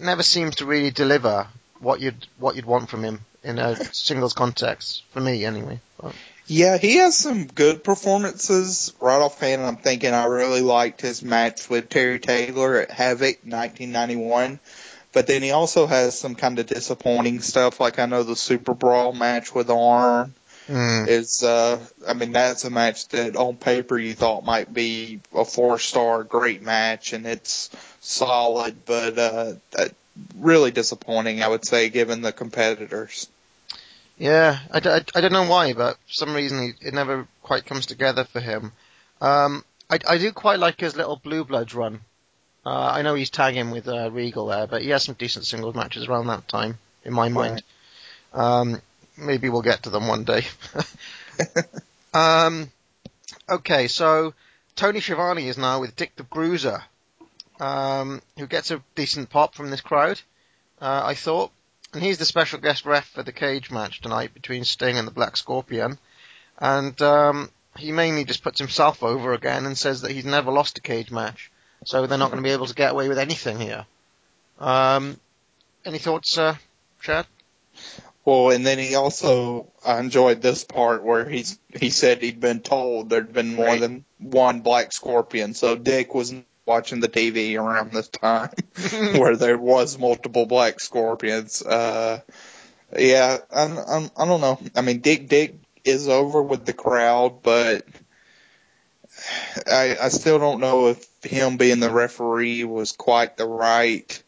never seems to really deliver what you'd what you'd want from him in a singles context. For me, anyway. But, Yeah, he has some good performances. Right offhand, and I'm thinking I really liked his match with Terry Taylor at Havoc 1991. But then he also has some kind of disappointing stuff, like I know the Super Brawl match with Arn mm, is, uh, I mean, that's a match that on paper you thought might be a four star great match and it's solid, but, uh, really disappointing, I would say, given the competitors. yeah, I I don't know why, but for some reason he, it never quite comes together for him. Um, I, I do quite like his little Blue Bloods run. Uh, I know he's tagging with uh, Regal there, but he has some decent singles matches around that time, in my mind. Um, maybe we'll get to them one day. um, okay, so Tony Schiavone is now with Dick the Bruiser, um, who gets a decent pop from this crowd, uh, I thought. And he's the special guest ref for the cage match tonight between Sting and the Black Scorpion. And um, he mainly just puts himself over again and says that he's never lost a cage match, so they're not going to be able to get away with anything here. Um, any thoughts, uh, Chad? Well, and then he also I enjoyed this part where he's he said he'd been told there'd been more Right. than one black scorpion. So Dick was watching the TV around this time where there was multiple black scorpions. Uh, yeah, I'm, I'm, I don't know. I mean, Dick Dick is over with the crowd, but I I still don't know if him being the referee was quite the right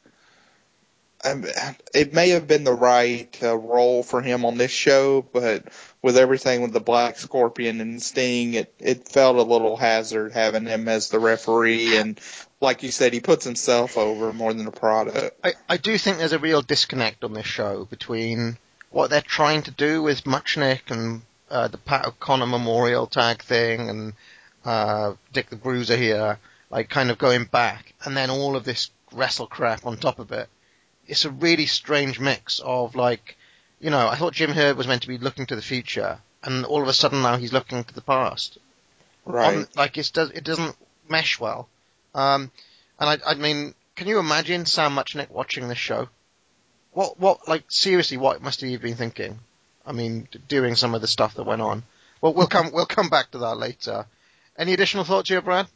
it may have been the right uh, role for him on this show, but with everything with the Black Scorpion and Sting, it it felt a little hazard having him as the referee. And like you said, he puts himself over more than the product. I, I do think there's a real disconnect on this show between what they're trying to do with Muchnick and uh, the Pat O'Connor Memorial Tag thing and uh, Dick the Bruiser here, like kind of going back, and then all of this wrestle crap on top of it. It's a really strange mix of like, you know, I thought Jim Herd was meant to be looking to the future, and all of a sudden now he's looking to the past. Right. Like it does, it doesn't mesh well. Um, and I, I mean, can you imagine Sam Muchnick watching this show? What, what, like seriously, what must he have been thinking? I mean, doing some of the stuff that went on. Well, we'll come, we'll come back to that later. Any additional thoughts here, Brad?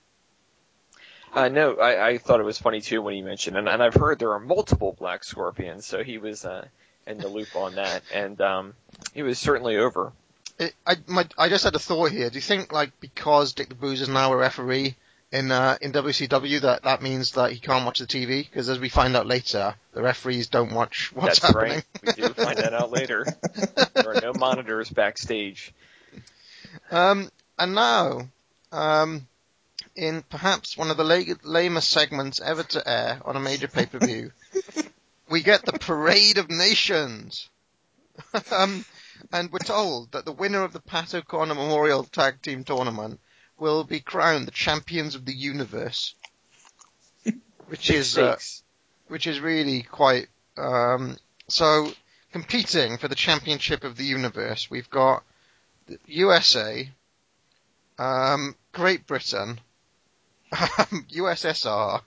Uh, no, I, I thought it was funny too when he mentioned, and, and I've heard there are multiple Black Scorpions, so he was uh, in the loop on that, and um, he was certainly over. It, I, my, I just had a thought here. Do you think, like, because Dick the Booze is now a referee in uh, in WCW, that that means that he can't watch the TV? Because as we find out later, the referees don't watch what's That's happening. right. We do find that out later. there are no monitors backstage. Um, and now, um, in perhaps one of the la- lamest segments ever to air on a major pay-per-view, we get the Parade of Nations. um, and we're told that the winner of the Pat O'Connor Memorial Tag Team Tournament will be crowned the champions of the universe. Which is, uh, which is really quite, um, so competing for the championship of the universe, we've got the USA, um, Great Britain, um, USSR,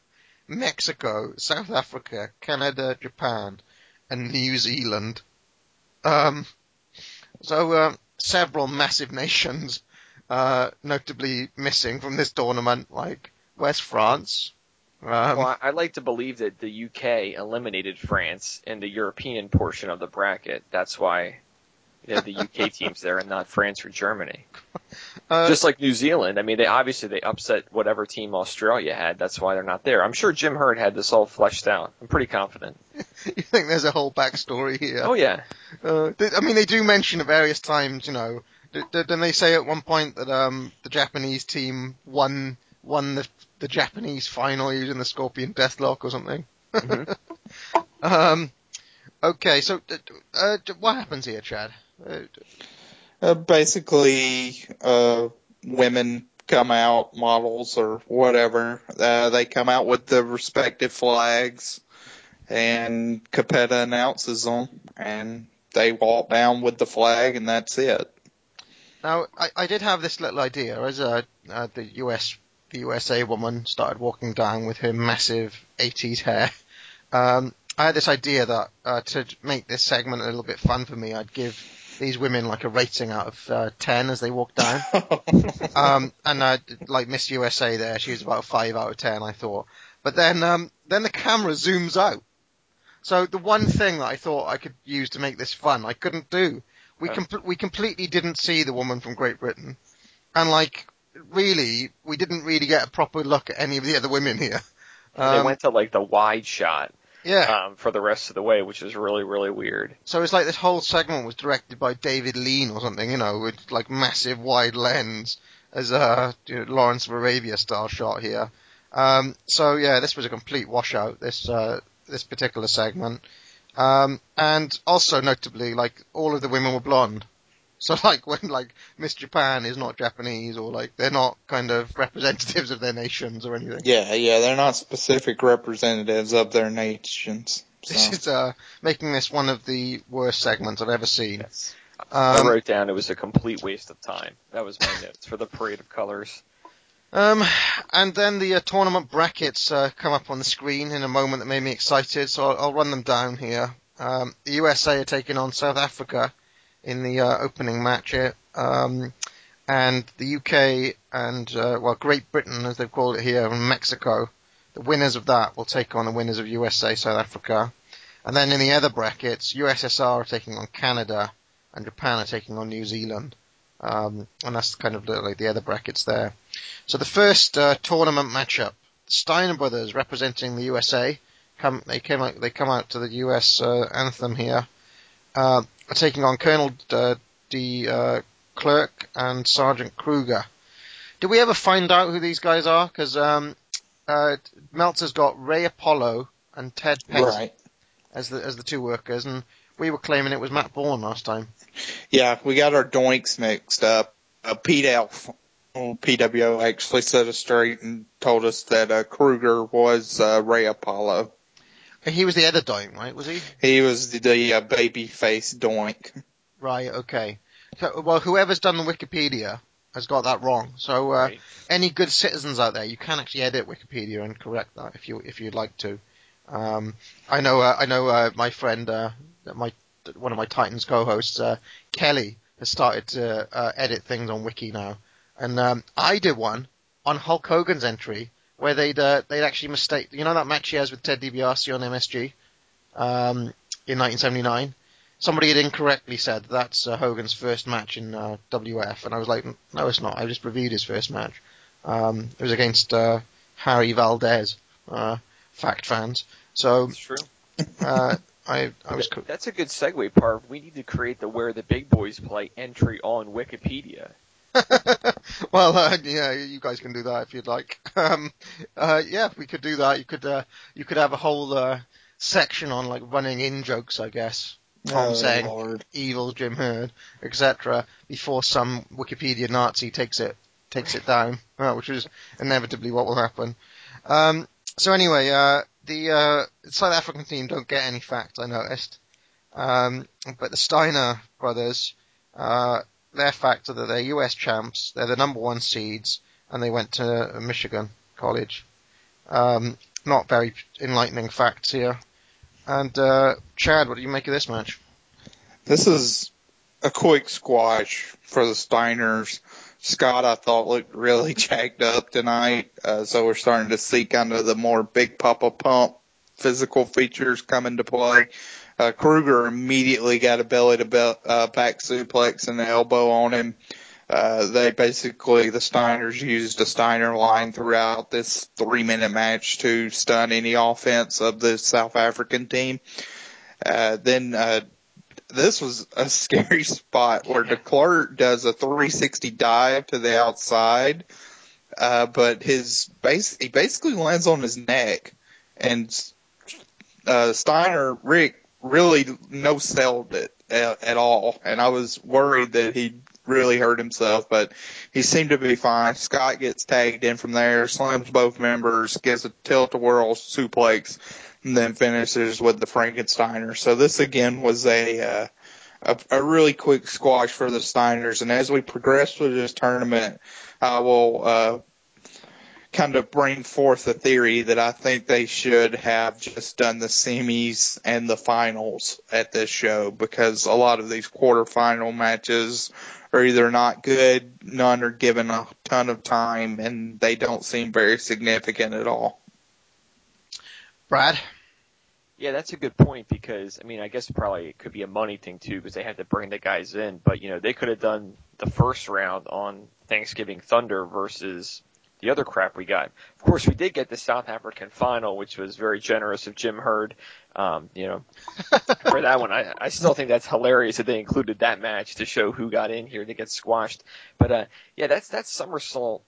Mexico, South Africa, Canada, Japan, and New Zealand. Um, so uh, several massive nations, uh, notably missing from this tournament, like West France. Um, Well, I- like to believe that the UK eliminated France in the European portion of the bracket. That's why the UK team's there and not France or Germany. uh, Just like New Zealand. I mean, they obviously they upset whatever team Australia had. That's why they're not there. I'm sure Jim Herd had this all fleshed out. I'm pretty confident. you think there's a whole backstory here? Oh yeah. Uh, they, I mean, they do mention at various times, you know, didn't they say at one point that um, the Japanese team won won the the Japanese final using the Scorpion Deathlock or something? Mhm. um, okay, so uh, what happens here, Chad? Uh, basically, uh, women come out, models or whatever. Uh, they come out with the respective flags, and Cappetta announces them, and they walk down with the flag, and that's it. now, I, I did have this little idea as uh, uh, the US the USA woman started walking down with her massive 80s hair. Um, I had this idea that uh, to make this segment a little bit fun for me, I'd give these women like a rating out of uh, 10 as they walk down. um, and uh, like Miss USA there, she was about a 5 out of 10, I thought. But then, um, then the camera zooms out. So the one thing that I thought I could use to make this fun, I couldn't do. We com- we completely didn't see the woman from Great Britain, and like really, we didn't really get a proper look at any of the other women here. they Um, went to like the wide shot yeah. um, for the rest of the way, which is really really weird. So it's like this whole segment was directed by David Lean or something, you know, with like massive wide lens as a you know, Lawrence of Arabia style shot here. Um, so yeah, this was a complete washout. This uh, this particular segment, um, and also notably, like all of the women were blonde. So like when like Miss Japan is not Japanese or like they're not kind of representatives of their nations or anything. Yeah, yeah, they're not specific representatives of their nations. This is uh, making this one of the worst segments I've ever seen. Yes. I Um, wrote down it was a complete waste of time. That was my notes for the parade of colors. Um, and then the uh, tournament brackets uh, come up on the screen in a moment that made me excited, so I'll, I'll run them down here. Um, the USA are taking on South Africa in the uh, opening match here, um, and the UK and uh, well Great Britain, as they've called it here, and Mexico. The winners of that will take on the winners of USA South Africa, and then in the other brackets, USSR are taking on Canada, and Japan are taking on New Zealand. Um, and that's kind of like the other brackets there. So the first uh, tournament matchup, Steiner brothers representing the USA, come they came out they come out to the US uh, anthem here, uh, are taking on Colonel uh, D. Uh, Clerk and Sergeant Kruger. Did we ever find out who these guys are? Because um, uh, Meltzer's got Ray Apollo and Ted Right. as the as the two workers, and we were claiming it was Matt Bourne last time. Yeah, we got our doinks mixed up. Uh, Pete Elf, oh, PWO actually set us straight and told us that uh, Kruger was uh, Ray Apollo. He was the other doink, right? Was he? He was the, the uh, baby face doink. Right. Okay. So, well, whoever's done the Wikipedia has got that wrong. So, uh, Right. any good citizens out there, you can actually edit Wikipedia and correct that if you if you'd like to. Um, I know uh, I know uh, my friend, uh, my one of my Titans co-hosts, uh, Kelly, has started to uh, edit things on Wiki now, and um, I did one on Hulk Hogan's entry where they'd uh, they'd actually mistake. You know that match he has with Ted DiBiase on MSG um, in 1979. Somebody had incorrectly said that's uh, Hogan's first match in uh, WF, and I was like, no, it's not. I just reviewed his first match. Um, it was against uh, Harry Valdez. Uh, fact fans. So It's true. uh, I I was co- That's a good segue, Parv. We need to create the Where the Big Boys Play entry on Wikipedia. well, uh, yeah, you guys can do that if you'd like. Um, uh, yeah, we could do that. You could uh, you could have a whole uh, section on like running in jokes, I guess. Tom Oh, saying Lord. evil Jim Herd, etc. Before some Wikipedia Nazi takes it takes it down, uh, which is inevitably what will happen. Um, so anyway, uh, the uh, South African team don't get any facts, I noticed. Um, but the Steiner brothers, uh, their fact are that they're US champs, they're the number one seeds, and they went to Michigan College. Um, not very enlightening facts here. And uh, Chad, what do you make of this match? This is a quick squash for the Steiners. Scott, I thought looked really jacked up tonight, uh, so we're starting to see kind of the more big papa pump physical features come into play. Uh, Kruger immediately got a belly to bel uh, back suplex and an elbow on him. Uh, they basically, the Steiners used a Steiner line throughout this three minute match to stun any offense of the South African team. Uh, then, uh, this was a scary spot where DeClerc does a 360 dive to the outside, uh, but his base, he basically lands on his neck and, uh, Steiner, Rick really no sold it at, at all. And I was worried that he really hurt himself, but he seemed to be fine. Scott gets tagged in from there, slams both members, gets a tilt-a-whirl suplex, and then finishes with the Frankensteiner. So this again was a, uh, a, a really quick squash for the Steiners. And as we progress through this tournament, I will, uh, kind of bring forth a theory that I think they should have just done the semis and the finals at this show because a lot of these quarterfinal matches are either not good, none are given a ton of time, and they don't seem very significant at all. Brad? Yeah, that's a good point because I mean, I guess probably it could be a money thing too because they had to bring the guys in, but you know, they could have done the first round on Thanksgiving Thunder versus the other crap we got. Of course, we did get the South African final, which was very generous of Jim Herd. Um, you know, for that one, I, I still think that's hilarious that they included that match to show who got in here to get squashed. But uh, yeah, that's that somersault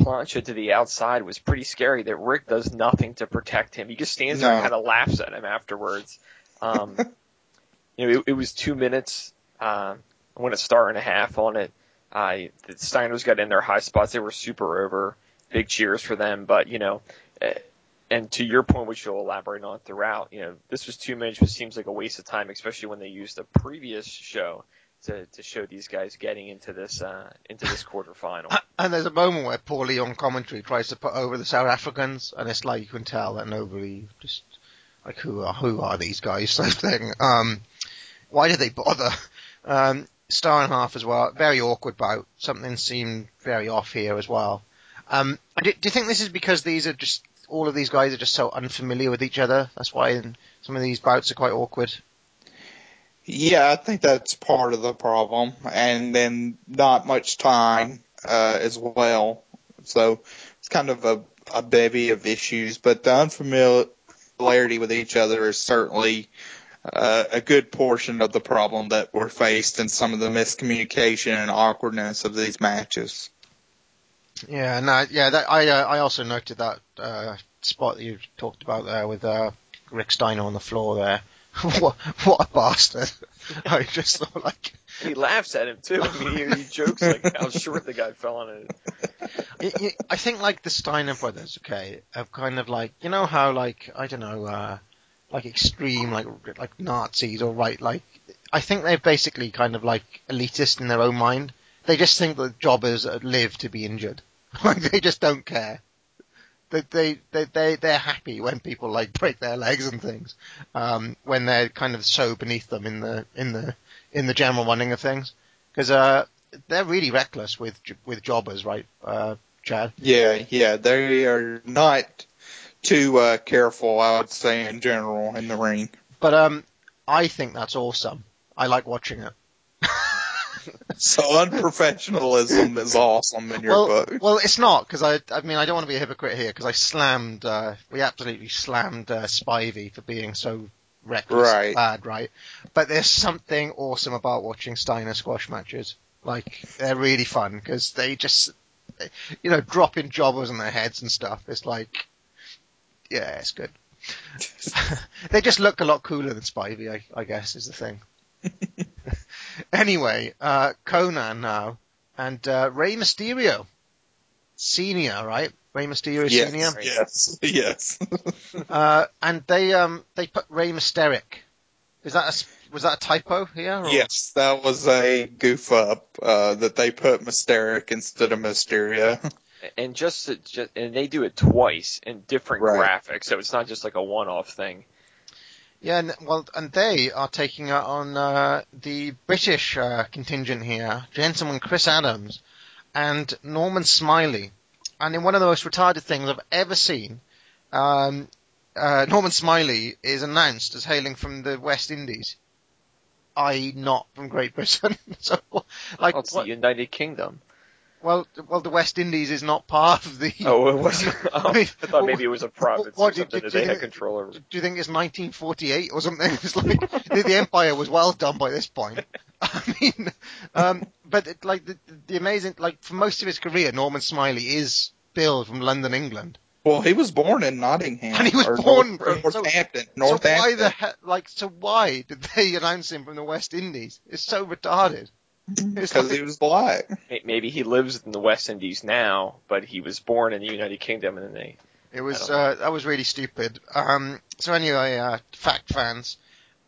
plancha to the outside was pretty scary. That Rick does nothing to protect him. He just stands there and kind of laughs at him afterwards. Um, you know, it, it was two minutes. Uh, I went a star and a half on it. I the Steiners got in their high spots. They were super over. Big cheers for them. But you know, eh, and to your point, which you'll elaborate on throughout, you know, this was two minutes, which seems like a waste of time, especially when they used the previous show to to show these guys getting into this uh, into this quarterfinal. And there's a moment where Paulie on commentary tries to put over the South Africans, and it's like you can tell that nobody just like who are who are these guys of thing. Um, why did they bother? Um, star and a half as well. Very awkward bout. Something seemed very off here as well. Um, do, do you think this is because these are just all of these guys are just so unfamiliar with each other? That's why some of these bouts are quite awkward. Yeah, I think that's part of the problem, and then not much time uh, as well. So it's kind of a, a bevy of issues, but the unfamiliarity with each other is certainly uh, a good portion of the problem that we're faced in some of the miscommunication and awkwardness of these matches. Yeah, no, yeah, that, I uh, I also noted that uh, spot that you talked about there with uh, Rick Steiner on the floor there. what, what a bastard. I just thought like, he laughs at him too. I mean, he, he jokes like how short the guy fell on it. I think like the Steiner brothers, okay, have kind of like, you know how like, I don't know, uh, like extreme, like, like Nazis or right, like, I think they're basically kind of like elitist in their own mind. They just think that jobbers live to be injured. Like they just don't care. They, they, they, they, they're happy when people like break their legs and things. Um, when they're kind of so beneath them in the, in the, in the general running of things. Cause, uh, they're really reckless with, with jobbers, right, uh, Chad? Yeah, yeah, they are not too uh, careful, I would say, in general, in the ring. But, um, I think that's awesome. I like watching it. So unprofessionalism is awesome in your well, book. well, it's not because I, I mean, I don't want to be a hypocrite here because I slammed, uh, we absolutely slammed uh, Spivey for being so reckless, Right. bad, right? But there's something awesome about watching Steiner squash matches. Like they're really fun because they just, you know, dropping jobbers on their heads and stuff. It's like, yeah, it's good. they just look a lot cooler than Spivey, I, I guess, is the thing. anyway, uh, Conan now, and uh, Rey Mysterio, senior, right? Rey Mysterio yes, senior, yes, yes. uh, and they um they put Rey Mysteric. Is that a, s- was that a typo here? Or? yes, that was a goof up uh, that they put Mysteric instead of Mysteria. And just, just and they do it twice in different Right. graphics, so it's not just like a one-off thing. Yeah, and, well, and they are taking on uh, the British uh, contingent here, gentleman Chris Adams and Norman Smiley. And in one of the most retarded things I've ever seen, um, uh, Norman Smiley is announced as hailing from the West Indies, i.e., not from Great Britain. so, like, Oh, the United Kingdom. Well, well, the West Indies is not part of the. Oh, it wasn't. Oh, I mean, I thought maybe it was a province what or did- something did that you they had control over. do you think it's 1948 or something? It's like the, the empire was well done by this point. I mean, um, but it, like the, the amazing, like for most of his career, Norman Smiley is billed from London, England. well, he was born in Nottingham. And he was born North, from- so- Northampton. So why the he- like? So why did they announce him from the West Indies? It's so retarded. It's because he was black. Maybe he lives in the West Indies now, but he was born in the United Kingdom, and then they. It was I uh, that was really stupid. Um, so anyway, uh, fact fans,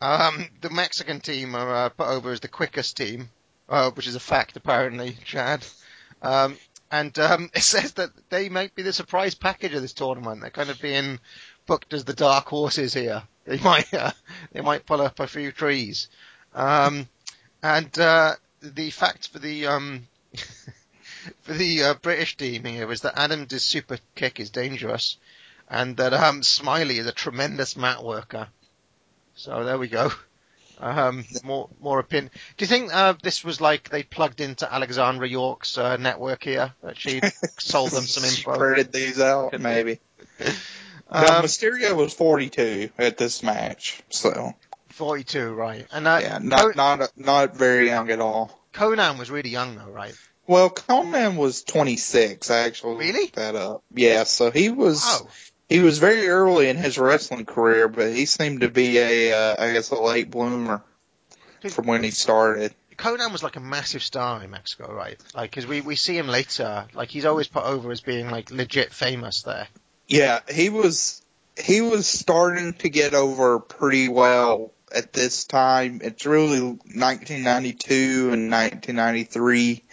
um, the Mexican team are uh, put over as the quickest team, uh, which is a fact apparently, Chad. Um, and um, it says that they might be the surprise package of this tournament. They're kind of being booked as the dark horses here. They might uh, they might pull up a few trees. Um, and uh, the fact for the um, for the uh, British team here is that Adams' super kick is dangerous, and that um, Smiley is a tremendous mat worker. So there we go. Um, more more opinion. Do you think uh, this was like they plugged into Alexandra York's uh, network here that she sold them some She info? printed these out, maybe. Um, now, Mysterio was 42 at this match, so Forty-two, right? And uh, yeah, not not not very young at all. Conan was really young though, right? Well, Conan was 26. I actually Really? looked that up. Yeah, so he was Oh, he was very early in his wrestling career, but he seemed to be a uh, I guess a late bloomer from when he started. Conan was like a massive star in Mexico, right? Like, because we we see him later, like he's always put over as being like legit famous there. Yeah, he was he was starting to get over pretty well at this time. It's really 1992 and 1993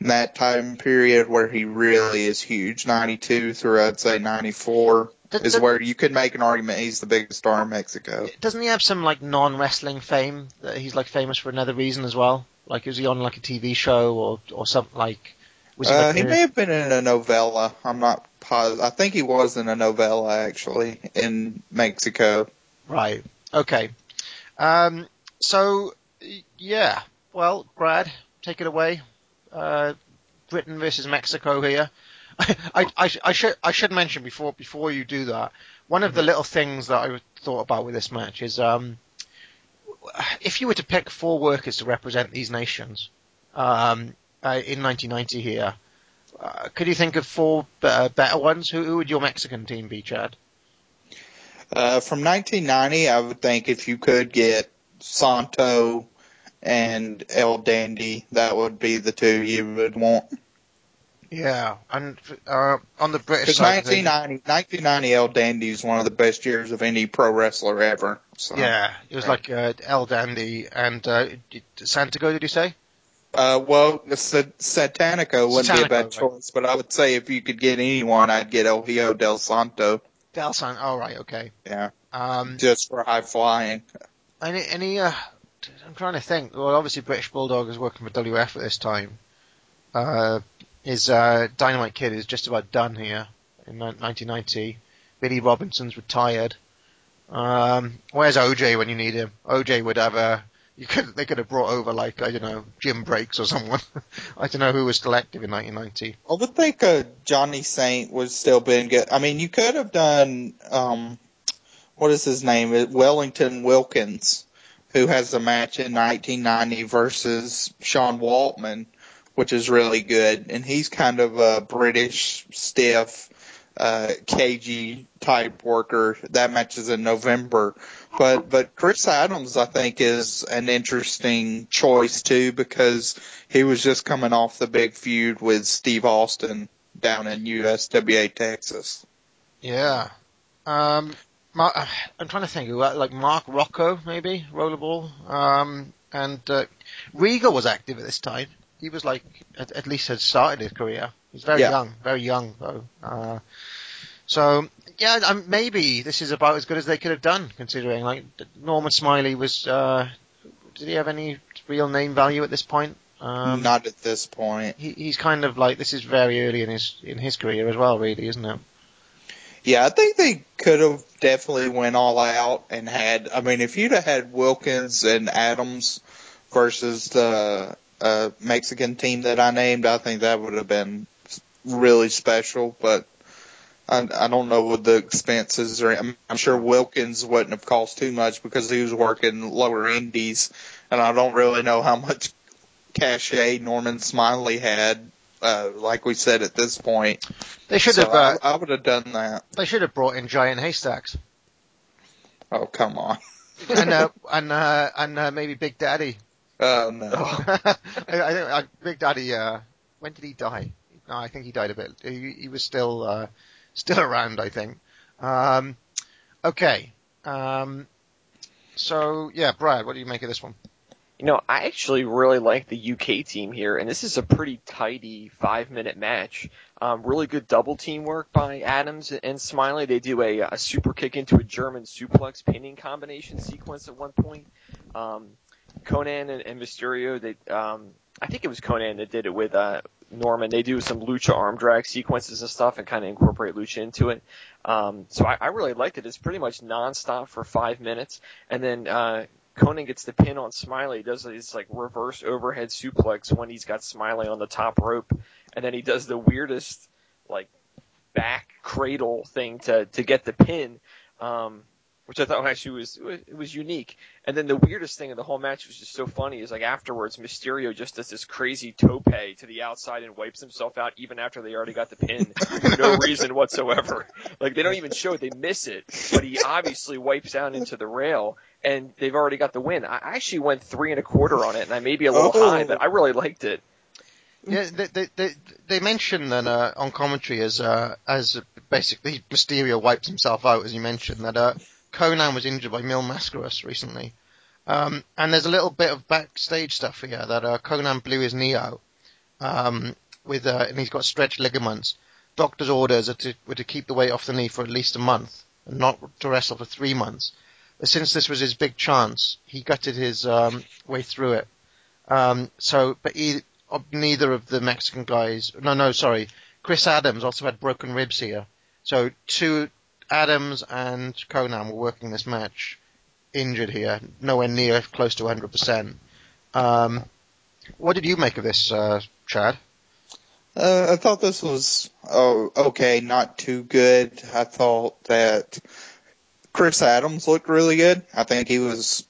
in that time period where he really is huge. 92 through I'd say 94 Does- is where you could make an argument he's the biggest star in Mexico. Doesn't he have some like non-wrestling fame that he's like famous for another reason as well? Like, is he on like a TV show or or something like? Was Uh, like he may have been in a novella. I'm not positive. I think he was in a novella actually in Mexico. Right. Okay. Um. So, yeah. Well, Brad, take it away. Uh, Britain versus Mexico here. I, I, I should I should mention before before you do that. One of the little things that I thought about with this match is um, if you were to pick four workers to represent these nations um, uh, in 1990 here, uh, could you think of four uh, better ones? Who, who would your Mexican team be, Chad? Uh, from 1990, I would think if you could get Santo and El Dandy, that would be the two you would want. Yeah, and uh, on the British side, of things- 1990, 1990 El Dandy is one of the best years of any pro wrestler ever. So. yeah, it was like uh, El Dandy and uh, Santiago. Did you say? Uh, well, Satanico wouldn't be a Satanico, bad right. choice, but I would say if you could get anyone, I'd get El Hijo del Santo. Oh right, okay. Yeah, Um, just for high flying. any any uh, I'm trying to think. Well, obviously British Bulldog is working for WF at this time. Uh, his uh, Dynamite Kid is just about done here in 1990. Billy Robinson's retired. Um, where's OJ when you need him? OJ would have a. You could they could have brought over like I don't know Jim Breaks or someone. I don't know who was still active in 1990. I would think uh, Johnny Saint was still been good. I mean, you could have done um, what is his name? Uh, Wellington Wilkins, who has a match in 1990 versus Sean Waltman, which is really good, and he's kind of a British stiff, uh, cagey type worker. That match is in November. But but Chris Adams, I think, is an interesting choice too because he was just coming off the big feud with Steve Austin down in USWA Texas. Yeah. Um, I'm trying to think. Like Mark Rocco, maybe Rollerball. Um, and uh, Regal was active at this time. He was like at, at least had started his career. He's very Yeah. young, very young though. Uh, so yeah, um, maybe this is about as good as they could have done, considering like Norman Smiley was. Uh, did he have any real name value at this point? Um, Not at this point. he, he's kind of like this is very early in his in his career as well, really, isn't it? Yeah, I think they could have definitely went all out and had. I mean, if you'd have had Wilkins and Adams versus the uh, Mexican team that I named, I think that would have been really special. But I, I don't know what the expenses are. I'm, I'm sure Wilkins wouldn't have cost too much because he was working lower indies, and I don't really know how much cachet Norman Smiley had. Uh, like we said at this point, They should So have. Uh, I, I would have done that. they should have brought in giant haystacks. Oh come on. and uh, and uh, and uh, maybe Big Daddy. Oh no. I, I think uh, Big Daddy. Uh, when did he die? No, I think he died a bit. He, he was still uh, still around. I think. Um, okay. Um, so yeah, Brad, what do you make of this one? You know, I actually really like the UK team here, and this is a pretty tidy five minute match. Um, really good double teamwork by Adams and Smiley. They do a, a super kick into a German suplex pinning combination sequence at one point. Um, Conan and, and Mysterio, they, um, I think it was Conan that did it with, uh, Norman. They do some lucha arm drag sequences and stuff and kind of incorporate lucha into it. Um, so I, I really liked it. It's pretty much nonstop for five minutes. And then, uh, Conan gets the pin on Smiley. He does this like reverse overhead suplex when he's got Smiley on the top rope, and then he does the weirdest like back cradle thing to to get the pin, um, which I thought actually was it was unique. And then the weirdest thing of the whole match was just so funny is like afterwards Mysterio just does this crazy tope to the outside and wipes himself out even after they already got the pin for no reason whatsoever. Like they don't even show it; they miss it, but he obviously wipes down into the rail and they've already got the win. I actually went three and a quarter on it, and I may be a little Oh. high, but I really liked it. Yeah, they they they, they mention that uh, on commentary as uh, as basically Mysterio wipes himself out, as you mentioned that uh, Conan was injured by Mil Mascaras recently, um, and there's a little bit of backstage stuff here that uh, Conan blew his knee out, um, with uh, and he's got stretched ligaments. Doctor's orders are to, were to keep the weight off the knee for at least a month and not to wrestle for three months. But since this was his big chance, he gutted his um, way through it. Um, so, but he, of neither of the Mexican guys. No, no, sorry. Chris Adams also had broken ribs here. So two Adams and Conan were working this match injured here, nowhere near close to 100%. Um, what did you make of this, uh, Chad? Uh, I thought this was oh okay, not too good. I thought that Chris Adams looked really good. I think he was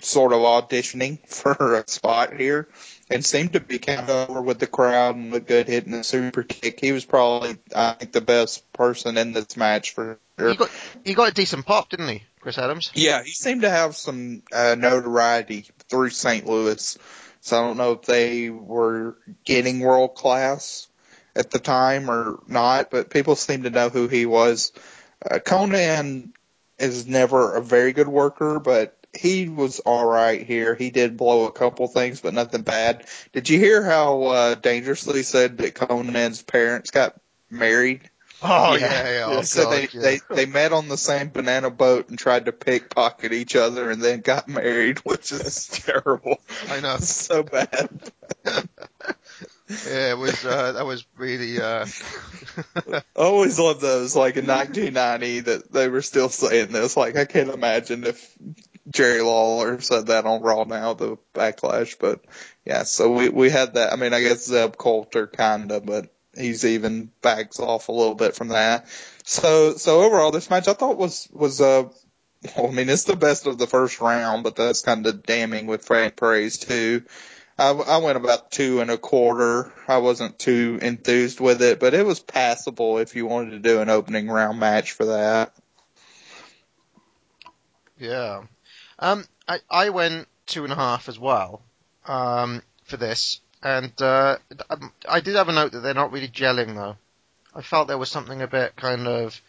sort of auditioning for a spot here. And seemed to be kind of over with the crowd and looked good hitting the super kick. He was probably, I think, the best person in this match for sure. He got he got a decent pop, didn't he, Chris Adams? Yeah, he seemed to have some uh, notoriety through St. Louis. So I don't know if they were getting world class at the time or not, but people seem to know who he was. Uh, Conan is never a very good worker, but he was all right here. He did blow a couple things, but nothing bad. Did you hear how uh, dangerously said that Conan's parents got married? Oh yeah, yeah. Oh, so God, they, yeah. they they met on the same banana boat and tried to pickpocket each other, and then got married, which is terrible. I know. so bad. Yeah, it was uh, that was really uh, I always love those, like in 1990, that they were still saying this. Like, I can't imagine if Jerry Lawler said that on Raw now, the backlash. But yeah, so we we had that. I mean, I guess Zeb Colter kinda, but he's even backs off a little bit from that. So so overall, this match I thought was was uh. Well, I mean, it's the best of the first round, but that's kind of damning with Frank praise too. I, I went about two and a quarter. I wasn't too enthused with it, but it was passable if you wanted to do an opening round match for that. yeah. Um, I I went two and a half as well. Um, for this, and uh, um, I did have a note that they're not really gelling though. I felt there was something a bit kind of,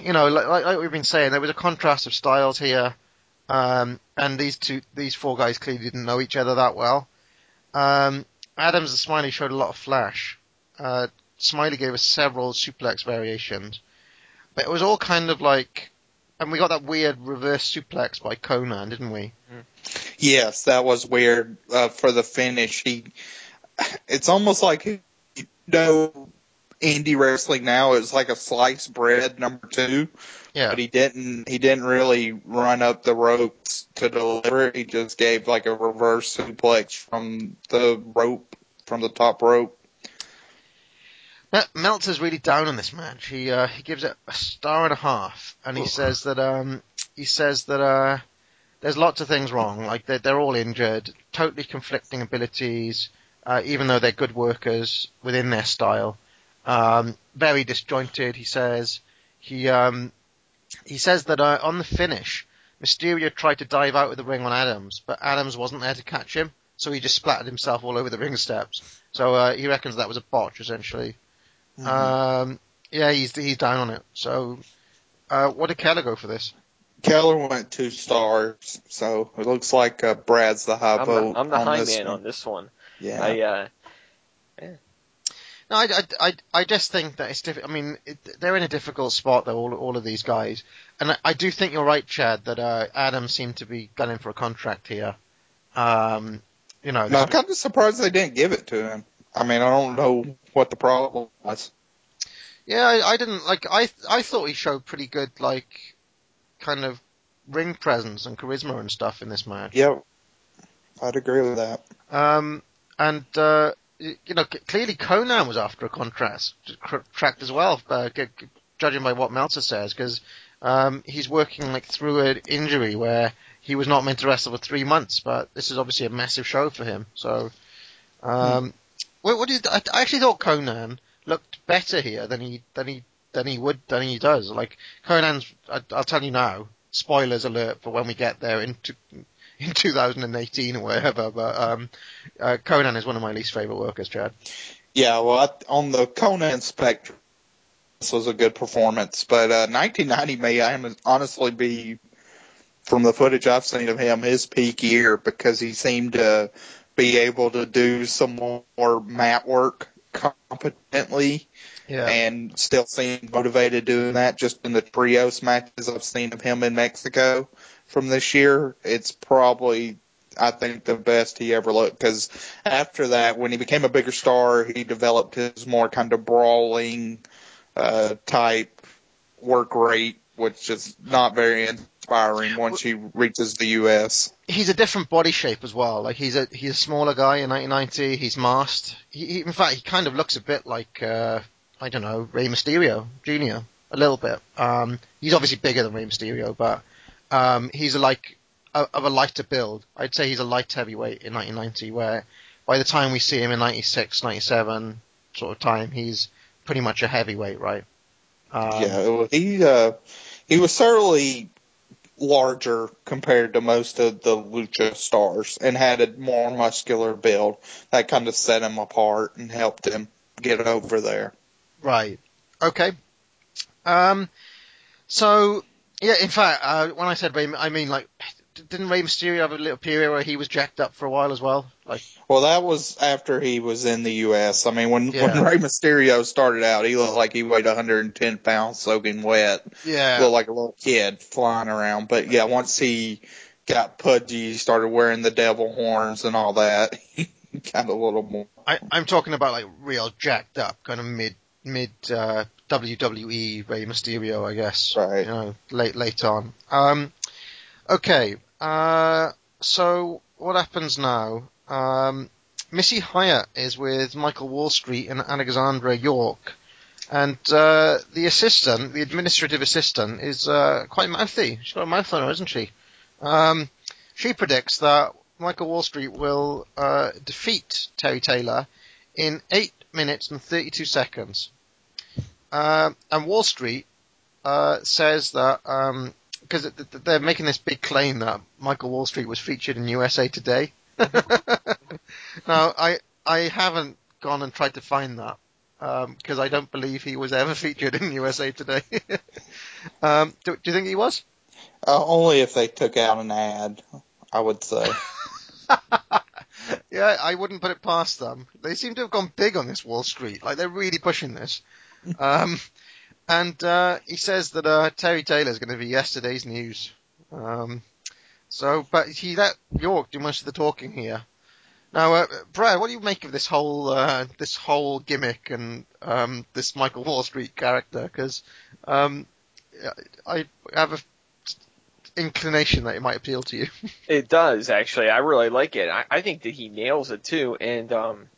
you know, like, like, we've been saying, there was a contrast of styles here, um, and these two, these four guys clearly didn't know each other that well. Um, Adams and Smiley showed a lot of flash. Uh, Smiley gave us several suplex variations, but it was all kind of like, and we got that weird reverse suplex by Conan, didn't we? Yes, that was weird uh, for the finish. He, it's almost like you know, indie wrestling now is like a sliced bread number two. Yeah. But he didn't. He didn't really run up the ropes to deliver it. He just gave like a reverse suplex from the rope, from the top rope. Mel- Meltzer's really down on this match. He uh, he gives it a star and a half, and he says that um he says that uh there's lots of things wrong. Like they're they're all injured, totally conflicting abilities, uh, even though they're good workers within their style. Um, very disjointed. He says he um he says that uh, on the finish, Mysterio tried to dive out of the ring on Adams, but Adams wasn't there to catch him, so he just splattered himself all over the ring steps. So uh, he reckons that was a botch essentially. Um, yeah, he's he's down on it. So, uh, what did Keller go for this? Keller went two stars, so it looks like uh, Brad's the high I'm vote the, I'm the on high this man one. on this one. Yeah. I uh, No, I, I, I, I just think that it's difficult. I mean, it, they're in a difficult spot though, all, all of these guys. And I, I do think you're right, Chad, that uh, Adam seemed to be gunning for a contract here. Um, you know, No, I'm kind of surprised they didn't give it to him. I mean, I don't know what the problem was. yeah, I, I didn't like. I I thought he showed pretty good, like, kind of ring presence and charisma and stuff in this match. Yep. I'd agree with that. Um, and uh, you know, clearly Conan was after a contract contract as well, uh, judging by what Meltzer says, because um, he's working like through an injury where he was not meant to wrestle for three months, but this is obviously a massive show for him. So, um, what, what did I, I actually thought Conan looked better here than he than he than he would than he does. Like Conan's, I, I'll tell you now, spoilers alert for when we get there into in 2018 or whatever. But um, uh, Conan is one of my least favorite workers, Chad. Yeah, well, I, on the Conan spectrum, this was a good performance. But uh, 1990 may hon- honestly be, from the footage I've seen of him, his peak year because he seemed to be able to do some more mat work competently Yeah. and still seem motivated doing that. Just in the trios matches I've seen of him in Mexico from this year, it's probably I think the best he ever looked. Because after that, when he became a bigger star, he developed his more kind of brawling uh, type work rate, which is not very inspiring once he reaches the U.S. he's a different body shape as well. Like he's a he's a smaller guy in 1990. He's masked. He, he, in fact, he kind of looks a bit like uh, I don't know Rey Mysterio Jr. a little bit. Um, he's obviously bigger than Rey Mysterio, but um, he's like of of a lighter build. I'd say he's a light heavyweight in 1990, where by the time we see him in 96, 97 sort of time, he's pretty much a heavyweight, right? Um, yeah, he uh, he was certainly larger compared to most of the lucha stars and had a more muscular build. That kind of set him apart and helped him get over there. Right. Okay. Um. So yeah, in fact, uh, when I said I mean like, didn't Rey Mysterio have a little period where he was jacked up for a while as well? Like, Well, that was after he was in the U.S. I mean, when Yeah. when Rey Mysterio started out, he looked like he weighed 110 pounds, soaking wet. yeah, Looked like a little kid flying around. But yeah, once he got pudgy, started wearing the devil horns and all that, he got a little more. I, I'm talking about like real jacked up, kind of mid mid uh, WWE Rey Mysterio, I guess. Right. You know, late late on. Um, okay. Uh, so what happens now? Um, Missy Hyatt is with Michael Wall Street and Alexandra York. And uh, the assistant, the administrative assistant, is uh, quite mouthy. She's got a mouth on her, isn't she? Um, she predicts that Michael Wall Street will uh, defeat Terry Taylor in 8 minutes and 32 seconds. Uh, and Wall Street uh, says that because th th- they're making this big claim that Michael Wall Street was featured in USA Today. now, I I haven't gone and tried to find that because I don't believe he was ever featured in USA Today. um, do, do you think he was? Uh, only if they took out an ad, I would say. Yeah, I wouldn't put it past them. They seem to have gone big on this Wall Street. Like they're really pushing this. Um, and uh, he says that uh, Terry Taylor is going to be yesterday's news. Um, so, but he let York do most of the talking here. Now, uh, Brad, what do you make of this whole uh, this whole gimmick and um, this Michael Wall Street character? Because um, I have a inclination that it might appeal to you. It does actually. I really like it. I, I think that he nails it too, and um,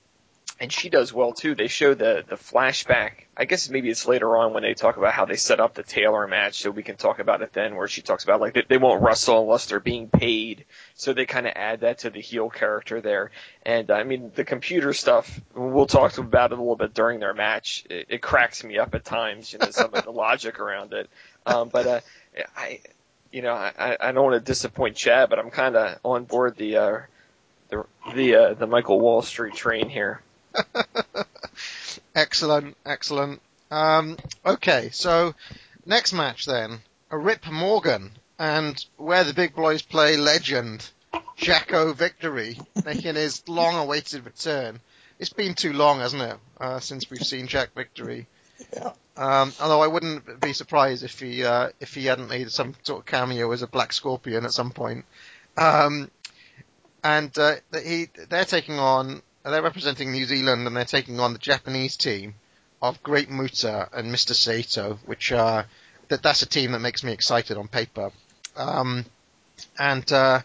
and she does well too. They show the the flashback. I guess maybe it's later on when they talk about how they set up the Taylor match, so we can talk about it then. Where she talks about like they, they won't wrestle unless they're being paid, so they kind of add that to the heel character there. And I mean the computer stuff. We'll talk about it a little bit during their match. It, it cracks me up at times, you know, some of the logic around it. Um, but uh, I you know, I, I don't want to disappoint Chad, but I'm kind of on board the uh, the the uh, the Michael Wall Street train here. Excellent, excellent. Um, okay, so next match then, a Rip Morgan and where the big boys play legend Jacko Victory making his long-awaited return. It's been too long, hasn't it, uh, since we've seen Jack Victory? Yeah. Um, although I wouldn't be surprised if he uh, if he hadn't made some sort of cameo as a Black Scorpion at some point. Um, and uh, he they're taking on they're representing New Zealand and they're taking on the Japanese team of Great Muta and Mr. Saito, which uh, that that's a team that makes me excited on paper. Um, and uh,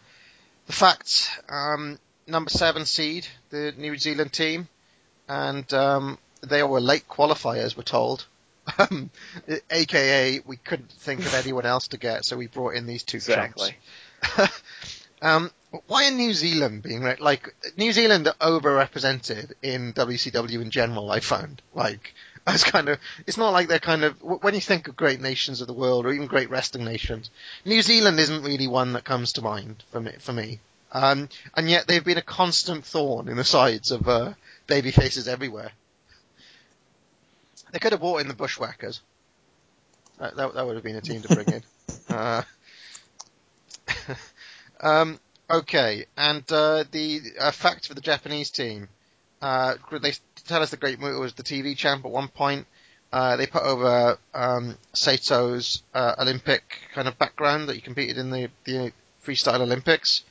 the fact um, number seven seed the New Zealand team, and um, they were late qualifiers, we're told. Um, AKA, we couldn't think of anyone else to get, so we brought in these two Exactly. chumps. why are New Zealand being re- like New Zealand are overrepresented in WCW in general? I found like as kind of it's not like they're kind of when you think of great nations of the world or even great wrestling nations, New Zealand isn't really one that comes to mind for me. For me. Um, and yet they've been a constant thorn in the sides of uh, baby faces everywhere. They could have brought in the Bushwhackers. That, that, that would have been a team to bring in. Uh, um, okay, and uh, the uh, fact for the Japanese team, uh, they tell us the Great Muta was the TV champ at one point. Uh, they put over um, Saito's uh, Olympic kind of background that he competed in the, the freestyle Olympics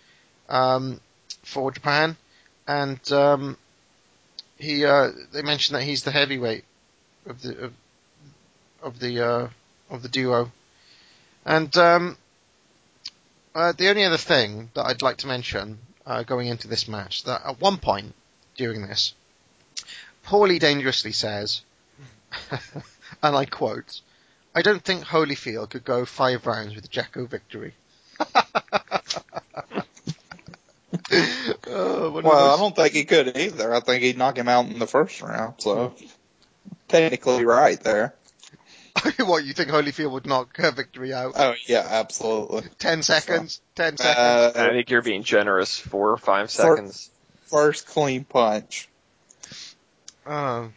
um, for Japan, and um, he uh, they mentioned that he's the heavyweight of the of, of the uh, of the duo, and um, uh, the only other thing that I'd like to mention uh, going into this match that at one point during this, Paulie dangerously says, and I quote, "I don't think Holyfield could go five rounds with Jacko victory." uh, well, I don't think he could either. I think he'd knock him out in the first round. So hmm. technically, right there. what you think Holyfield would knock uh, Victory out? Oh yeah, absolutely. Ten seconds. Ten seconds. Uh, I think you're being generous. Four or five seconds. first clean punch. Um,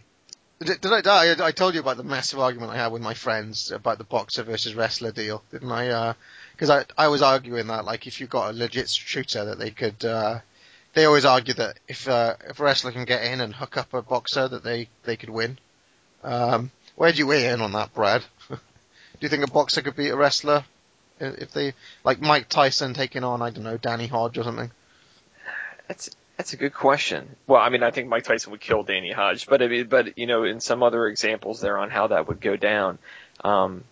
did, did I, I? I told you about the massive argument I had with my friends about the boxer versus wrestler deal, didn't I? Because I I was arguing that like if you've got a legit shooter that they could. Uh, they always argue that if uh, if a wrestler can get in and hook up a boxer, that they they could win. Um, where do you weigh in on that, Brad? do you think a boxer could beat a wrestler if they like Mike Tyson taking on I don't know Danny Hodge or something? That's that's a good question. Well, I mean, I think Mike Tyson would kill Danny Hodge, but I mean, but you know, in some other examples there on how that would go down, um,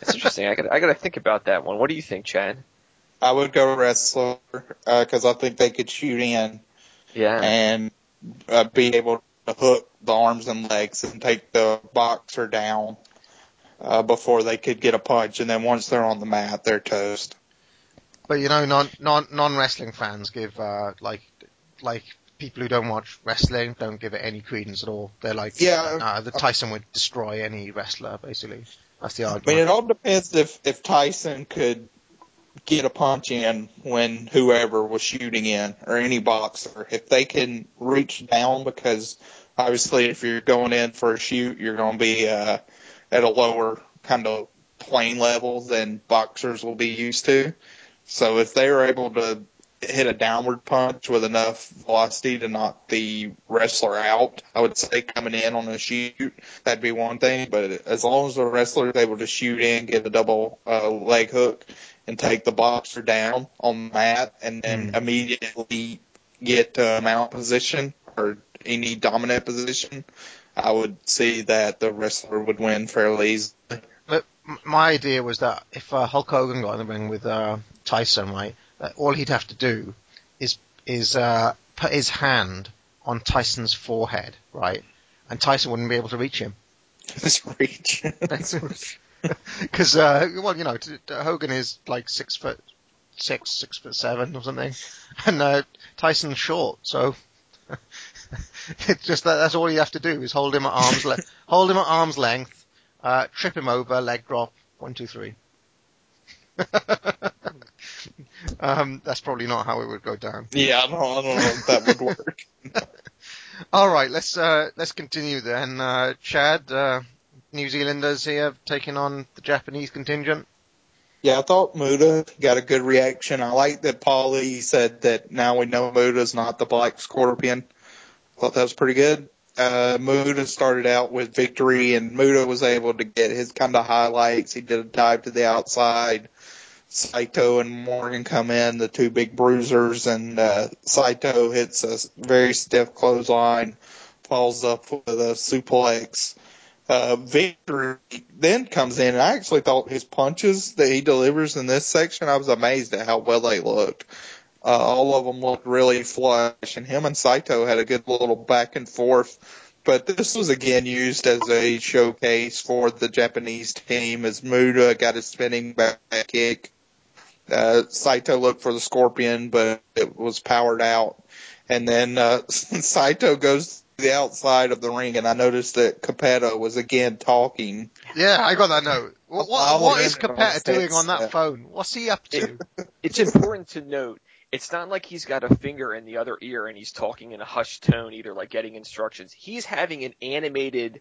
it's interesting. I got I got to think about that one. What do you think, Chad? I would go wrestler because I think they could shoot in Yeah. and uh, be able to hook the arms and legs and take the boxer down uh, before they could get a punch. And then once they're on the mat, they're toast. But you know, non non non wrestling fans give uh, like like people who don't watch wrestling don't give it any credence at all. They're like, Yeah. nah, the Tyson would destroy any wrestler. Basically, that's the argument. I mean, it all depends if if Tyson could get a punch in when whoever was shooting in or any boxer. If they can reach down, because obviously if you're going in for a shoot, you're going to be uh, at a lower kind of plane level than boxers will be used to. So if they are able to hit a downward punch with enough velocity to knock the wrestler out, I would say coming in on a shoot, that'd be one thing. But as long as the wrestler is able to shoot in, get a double uh, leg hook, and take the boxer down on the mat, and then immediately get to a mount position or any dominant position, I would see that the wrestler would win fairly easily. But my idea was that if uh, Hulk Hogan got in the ring with uh, Tyson, right, all he'd have to do is is uh, put his hand on Tyson's forehead, right, and Tyson wouldn't be able to reach him. Just reach. Because, uh, well, you know, t- t- Hogan is like six foot six, six foot seven or something, and uh, Tyson's short, so it's just that that's all you have to do is hold him at arm's length, hold him at arm's length, uh, trip him over, leg drop, one, two, three. um, that's probably not how it would go down. yeah, I don't, I don't know if that would work. All right, let's uh, let's continue then. Uh, Chad, uh, New Zealanders here taking on the Japanese contingent. Yeah, I thought Muta got a good reaction. I like that Paulie said that now we know Muta's not the Black Scorpion. Thought that was pretty good. Uh, Muta started out with victory, and Muta was able to get his kind of highlights. He did a dive to the outside. Saito and Morgan come in, the two big bruisers, and uh, Saito hits a very stiff clothesline, falls up with a suplex. Uh, Victory then comes in, and I actually thought his punches that he delivers in this section, I was amazed at how well they looked. Uh, all of them looked really flush, and him and Saito had a good little back and forth. But this was again used as a showcase for the Japanese team as Muta got his spinning back kick. Uh, Saito looked for the scorpion, but it was powered out. And then, uh, Saito goes to the outside of the ring and I noticed that Cappetta was again talking. Yeah, I got that note. What, what, I'll what leave is it on Cappetta doing on that yeah. phone? What's he up to? It's important to note. It's not like he's got a finger in the other ear and he's talking in a hushed tone, either like getting instructions. He's having an animated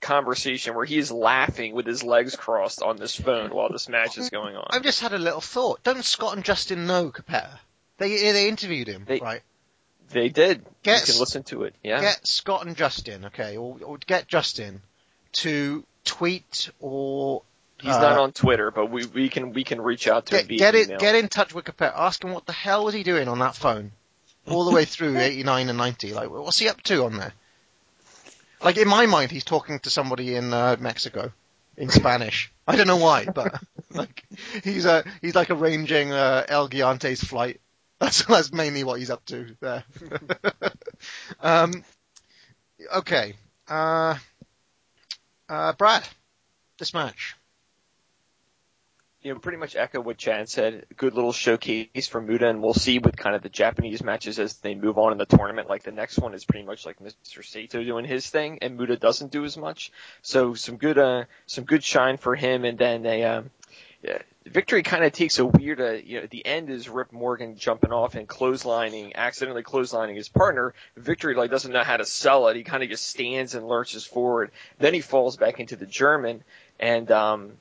conversation where he is laughing with his legs crossed on this phone while this match is going on. I've just had a little thought. Don't Scott and Justin know Cappetta? They they interviewed him, They- right? They did. Get- you can listen to it. Yeah. Get Scott and Justin, okay, or, or get Justin to tweet or He's uh, not on Twitter, but we, we can we can reach out to him get via get it email. get in touch with Cappetta. Ask him what the hell was he doing on that phone, all the way through '89 and '90. Like, what's he up to on there? Like in my mind, he's talking to somebody in uh, Mexico in Spanish. I don't know why, but like he's uh, he's like arranging uh, El Giante's flight. That's that's mainly what he's up to there. um, okay, uh, uh, Brad, this match. You know, pretty much echo what Chad said. Good little showcase for Muta, and we'll see with kind of the Japanese matches as they move on in the tournament. Like the next one is pretty much like Mr. Saito doing his thing, and Muta doesn't do as much. So some good, uh, some good shine for him, and then a, um, yeah, victory kind of takes a weird, uh, you know, at the end is Rip Morgan jumping off and clotheslining, accidentally clotheslining his partner. Victory like doesn't know how to sell it. He kind of just stands and lurches forward. Then he falls back into the German, and um,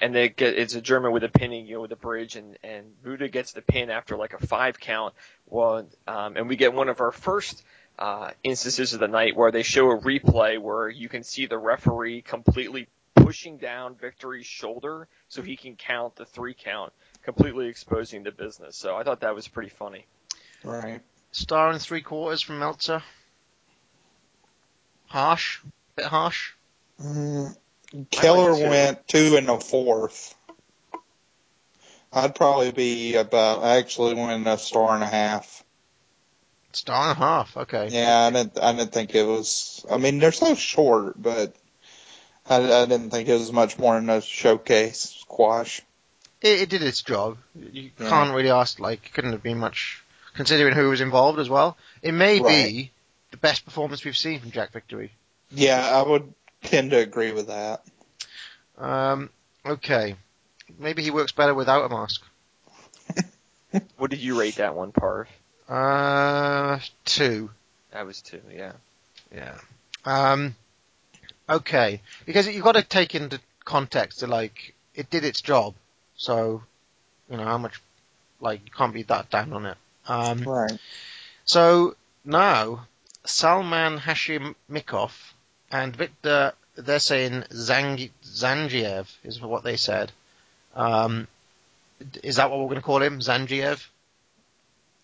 and they get, it's a German with a pinning, you know, with a bridge, and and Muta gets the pin after like a five count. Well, um, and we get one of our first uh, instances of the night where they show a replay where you can see the referee completely pushing down Victory's shoulder so he can count the three count, completely exposing the business. So I thought that was pretty funny. Right. Star and three quarters from Meltzer. Harsh, bit harsh. Mm, Keller went two and a fourth. I'd probably be about actually went a star and a half. Star and a half. Okay. Yeah, I didn't. I didn't think it was. I mean, they're so short, but I, I didn't think it was much more than a showcase squash. It, it did its job. You Yeah. can't really ask like couldn't have been much considering who was involved as well. It may be the best performance we've seen from Jack Victory. Yeah, I would tend to agree with that. Um, okay. Maybe he works better without a mask. What did you rate that one, Parv? Uh, two. That was two, yeah. Yeah. Um, okay. Because you've got to take into context that, like, it did its job. So, you know, how much, like, you can't be that down on it. Um, Right. so, now, Salman Hashimikov and Victor, they're saying Zang- Zangiev is what they said. Um, is that what we're going to call him? Zangiev?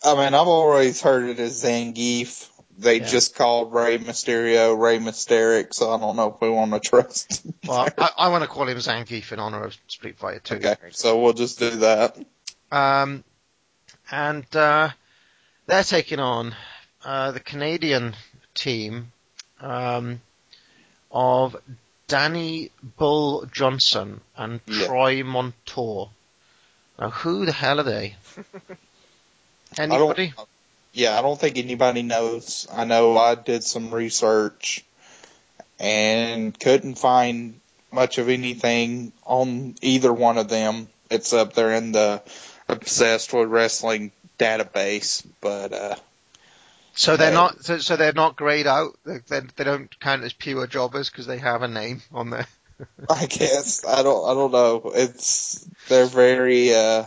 I mean, I've always heard it as Zangief. They Yeah. just called Rey Mysterio Ray Mysteric, so I don't know if we want to trust. Well, I, I want to call him Zangief in honor of Street Fighter 2. okay, so we'll just do that. Um, and uh, they're taking on uh, the Canadian team um, of Danny Bull Johnson and Yeah. Troy Montour. Now, who the hell are they? I Anybody? Yeah, I don't think anybody knows. I know I did some research and couldn't find much of anything on either one of them except they're in the obsessed with wrestling database. But uh So they're not. So, so they're not grayed out. They, they, they don't count as pure jobbers because they have a name on there. I guess I don't I don't know. It's they're very uh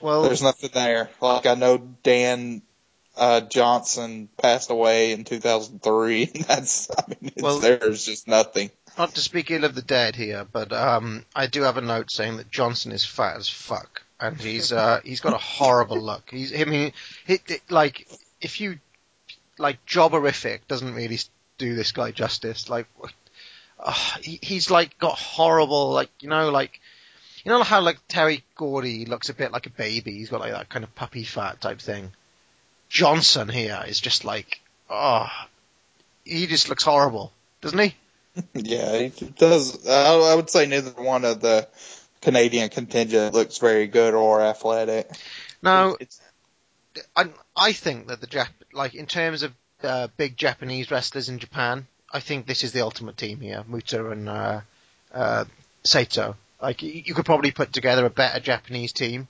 Well, there's nothing there. Like I know Dan uh Johnson passed away in 2003. That's I mean it's, Well- there's just nothing. not to speak ill of the dead here, but um, I do have a note saying that Johnson is fat as fuck, and he's uh, he's got a horrible look. He's I mean, he, he- like if you like jobberific doesn't really do this guy justice. Like, uh, he, he's like got horrible like you know like. You know how like Terry Gordy looks a bit like a baby. He's got like that kind of puppy fat type thing. Johnson here is just like, oh, he just looks horrible, doesn't he? Yeah, it does. I, I would say neither one of the Canadian contingent looks very good or athletic. Now, It's, I, I think that the Jap, like in terms of uh, big Japanese wrestlers in Japan, I think this is the ultimate team here, Muta and uh, uh, Saito. Like you, you could probably put together a better Japanese team,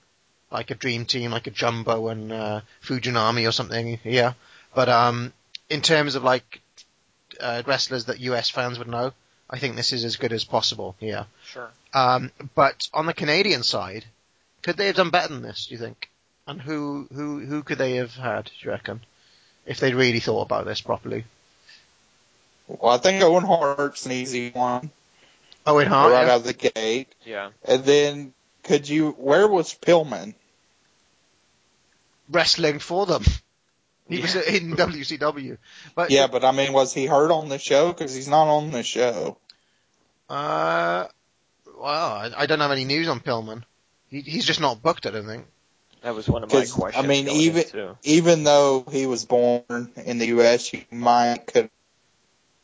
like a dream team, like a Jumbo and uh, Fujinami or something. Yeah, but um, in terms of like uh, wrestlers that US fans would know, I think this is as good as possible. Yeah. sure. Um, but on the Canadian side, could they have done better than this? Do you think? And who who who could they have had? Do you reckon? If they'd really thought about this properly. Well, I think Owen Hart's an easy one Owen Hart. right yeah. out of the gate. Yeah. And then could you? Where was Pillman? wrestling for them. He was in WCW. But Yeah, but I mean, was he hurt on the show? Because he's not on the show. uh, well, I, I don't have any news on Pillman. He, he's just not booked. I don't think. That was one of my 'Cause, questions. I mean, even into. even though he was born in the U.S., you might could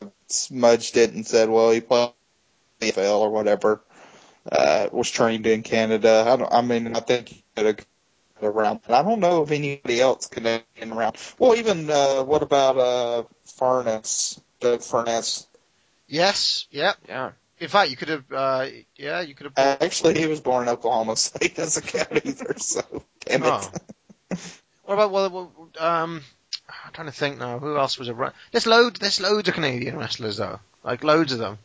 have smudged it and said, well, he played in the NFL or whatever. uh, was trained in Canada. I don't. I mean, I think he could have got around. But I don't know if anybody else could have been around. Well, even uh, what about uh, Furness? The Furness. Yes, yep. Yeah. In fact, you could have, uh, yeah, you could have. Actually, he was born in Oklahoma, so he doesn't count either. So damn it. Oh. What about well, um, I'm trying to think now. Who else was around? There's loads. There's loads of Canadian wrestlers though, like loads of them.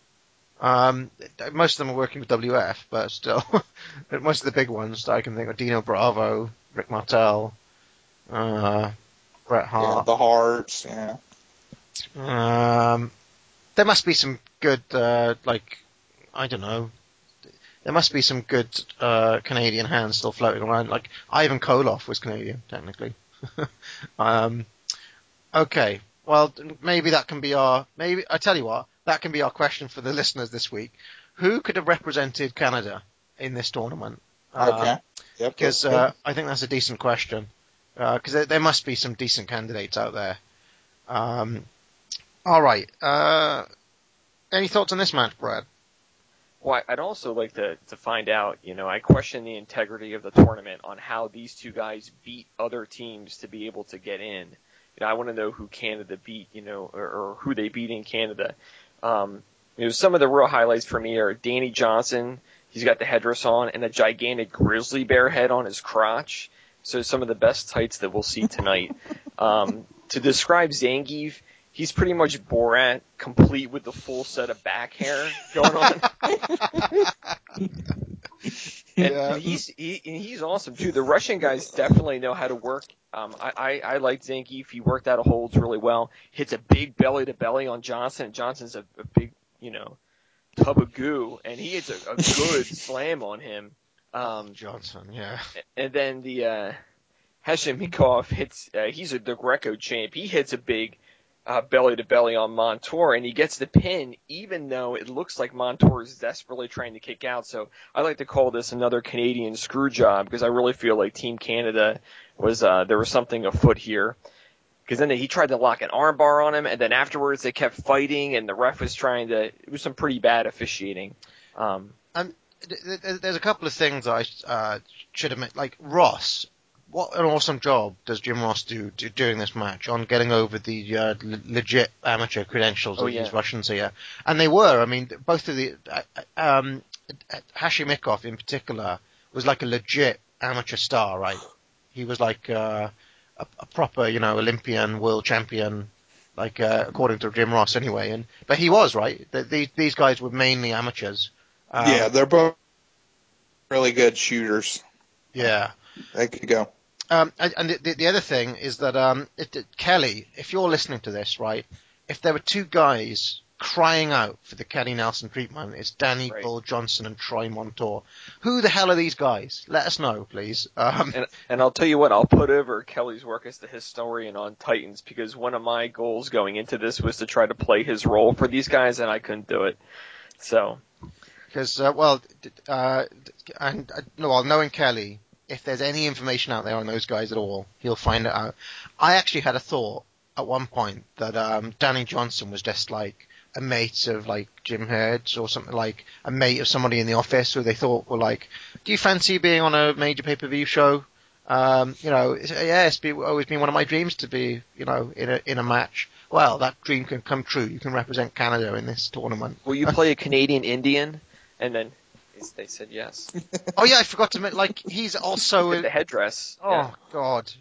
Um, most of them are working with WF, but still, most of the big ones that I can think of: Dino Bravo, Rick Martel, uh, Bret Yeah, Hart. the Harts. Yeah. Um, there must be some good, uh, like, I don't know. There must be some good uh, Canadian hands still floating around. Like Ivan Koloff was Canadian, technically. um, okay, well maybe that can be our. Maybe I tell you what, that can be our question for the listeners this week. Who could have represented Canada in this tournament? Uh, Okay. Yep. because that's uh. I think that's a decent question. Because there, there must be some decent candidates out there. Um, all right. Uh, any thoughts on this match, Brad? Well, I'd also like to, to find out, you know, I question the integrity of the tournament on how these two guys beat other teams to be able to get in. You know, I want to know who Canada beat, you know, or, or who they beat in Canada. Um, you know, some of the real highlights for me are Danny Johnson. He's got the headdress on and a gigantic grizzly bear head on his crotch. So some of the best tights that we'll see tonight. um, to describe Zangief, he's pretty much Borat, complete with the full set of back hair going on. And, Yeah. he's he, and he's awesome too. The Russian guys definitely know how to work. Um, I, I I like Zangief. He worked out of holds really well. Hits a big belly to belly on Johnson. And Johnson's a, a big you know tub of goo, and he hits a, a good slam on him. Um, Johnson, yeah. and then the uh, Hashimikov hits. Uh, he's a the Greco champ. He hits a big uh, belly to belly on Montour, and he gets the pin, even though it looks like Montour is desperately trying to kick out. So I like to call this another Canadian screw job because I really feel like Team Canada was uh, there was something afoot here. Because then he tried to lock an armbar on him, and then afterwards they kept fighting, and the ref was trying to. It was some pretty bad officiating. Um, th- There's a couple of things I uh, should admit. Like Ross, what an awesome job does Jim Ross do, do during this match on getting over the uh, le- legit amateur credentials Oh, of yeah. these Russians here, and they were. I mean, both of the uh, um, Hashimikov in particular was like a legit amateur star, right? He was like uh, a, a proper, you know, Olympian, world champion, like uh, according to Jim Ross, anyway. And but he was right. Th- These these guys were mainly amateurs. Um, yeah, they're both really good shooters. yeah. They could go. Um, and the, the other thing is that um, it, Kelly, if you're listening to this, right, if there were two guys crying out for the Kelly Nelson treatment, it's Danny Right. Bull Johnson and Troy Montour. Who the hell are these guys? Let us know, please. Um, And, and I'll tell you what, I'll put over Kelly's work as the historian on Titans because one of my goals going into this was to try to play his role for these guys, and I couldn't do it. So, Because, uh, well, uh, and uh, no, well, knowing Kelly, if there's any information out there on those guys at all, he'll find it out. I actually had a thought at one point that um, Danny Johnson was just like a mate of like Jim Herd's or something like a mate of somebody in the office who they thought were like, "Do you fancy being on a major pay per view show?" Um, you know, yeah, it's been, always been one of my dreams to be, you know, in a in a match. Well, that dream can come true. You can represent Canada in this tournament. will you play a Canadian Indian? And then they said yes. Oh yeah, I forgot to mention, like he's also With in, the headdress. Oh yeah. God!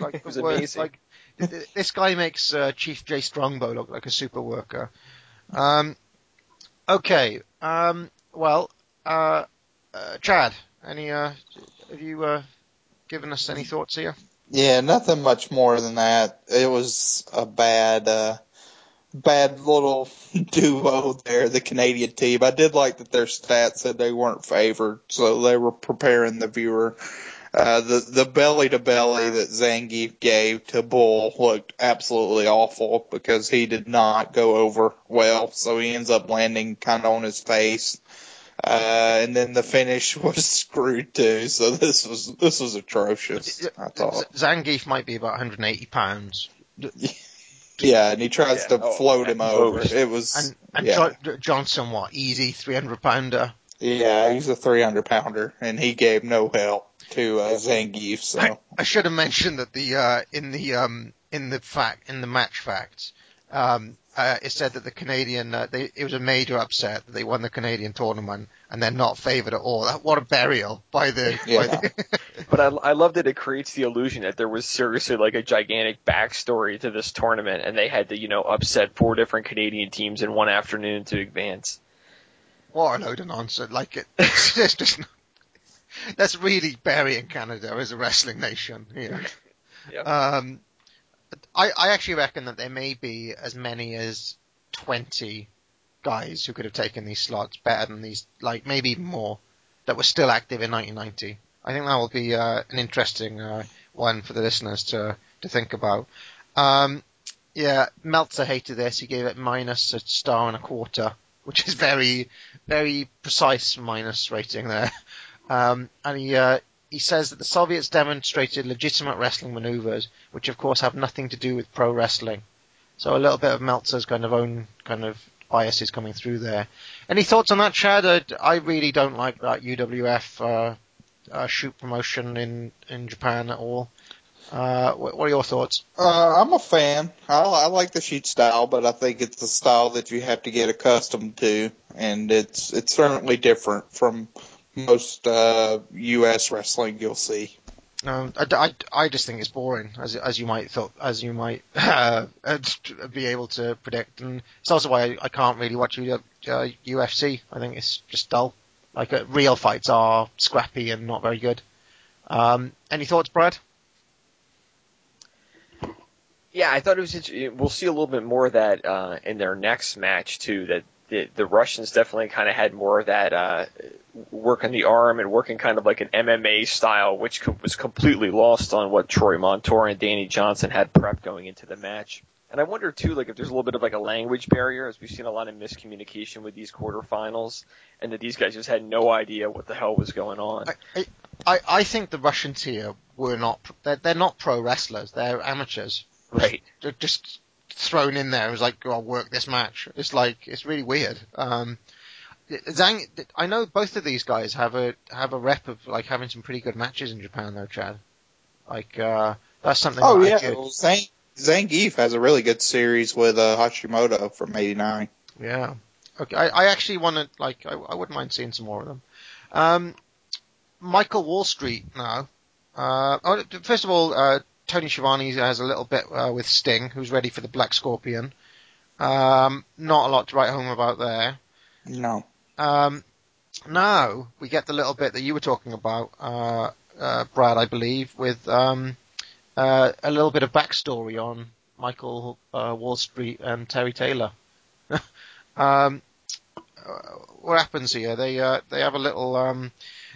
Like It was the worst- amazing. Like th- th- this guy makes uh, Chief Jay Strongbow look like a super worker. Um, okay. Um, well, uh, uh, Chad, any uh, have you uh, given us any thoughts here? Yeah, nothing much more than that. It was a bad, uh, bad little duo there, the Canadian team. I did like that their stats said they weren't favored, so they were preparing the viewer. Uh, the, the belly to belly that Zangief gave to Bull looked absolutely awful because he did not go over well, so he ends up landing kind of on his face. Uh, and then the finish was screwed too, so this was, this was atrocious, I thought. Zangief might be about 180 pounds, Yeah, and he tries Yeah, to oh, float yeah, him over. It was and and yeah. Jo- Johnson, what easy 300 pounder. Yeah, he's a 300 pounder, and he gave no help to uh, Zangief. So I, I should have mentioned that the uh, in the um, in the fact in the match facts, um, uh, it said that the Canadian uh, they, it was a major upset that they won the Canadian tournament and they're not favoured at all. That, what a burial by the. Yeah. By the But I, I love that it creates the illusion that there was seriously like a gigantic backstory to this tournament, and they had to, you know, upset four different Canadian teams in one afternoon to advance. what a load of nonsense! Like it, it's just. That's really burying Canada as a wrestling nation. Yeah. Yep. Um, I, I actually reckon that there may be as many as 20 guys who could have taken these slots better than these, like maybe even more, that were still active in 1990. I think that will be uh, an interesting uh, one for the listeners to to think about. Um, yeah, Meltzer hated this. He gave it minus a star and a quarter, which is very, very precise minus rating there. Um, and he uh, he says that the Soviets demonstrated legitimate wrestling maneuvers, which of course have nothing to do with pro wrestling. So a little bit of Meltzer's kind of own kind of biases coming through there. Any thoughts on that, Chad? I, I really don't like that UWF uh, uh, shoot promotion in in Japan at all. Uh, what, what are your thoughts? uh, I'm a fan. I, I like the shoot style, but I think it's a style that you have to get accustomed to, and it's it's certainly different from most uh, U.S. wrestling you'll see. Um, I, I, I just think it's boring, as as you might thought, as you might uh, be able to predict, and it's also why I, I can't really watch U, uh, UFC. I think it's just dull. Like uh, real fights are scrappy and not very good. Um, any thoughts, Brad? Yeah, I thought it was. int- We'll see a little bit more of that uh, in their next match too. That the, the Russians definitely kind of had more of that uh, work on the arm and working kind of like an MMA style, which co- was completely lost on what Troy Montour and Danny Johnson had prepped going into the match. And I wonder too, like if there's a little bit of like a language barrier, as we've seen a lot of miscommunication with these quarterfinals, and that these guys just had no idea what the hell was going on. I, I, I think the Russians here were not. They're, they're not pro wrestlers. They're amateurs. Right. They're just thrown in there. It was like, oh, I'll work this match. It's like it's really weird. Um, Zhang, I know both of these guys have a have a rep of like having some pretty good matches in Japan, though, Chad. Like uh, that's something. Oh that yeah, well, Zang, Zangief has a really good series with uh, Hashimoto from '89. Yeah. Okay. I, I actually want to like. I, I wouldn't mind seeing some more of them. Um, Michael Wall Street now. Uh, oh, first of all, uh, Tony Schiavone has a little bit uh, with Sting, who's ready for the Black Scorpion. Um, not a lot to write home about there. No. Um, now we get the little bit that you were talking about, uh, uh, Brad, I believe, with um, uh, a little bit of backstory on Michael uh, Wall Street and Terry Taylor. um, uh, what happens here? They uh, they have a little. Um,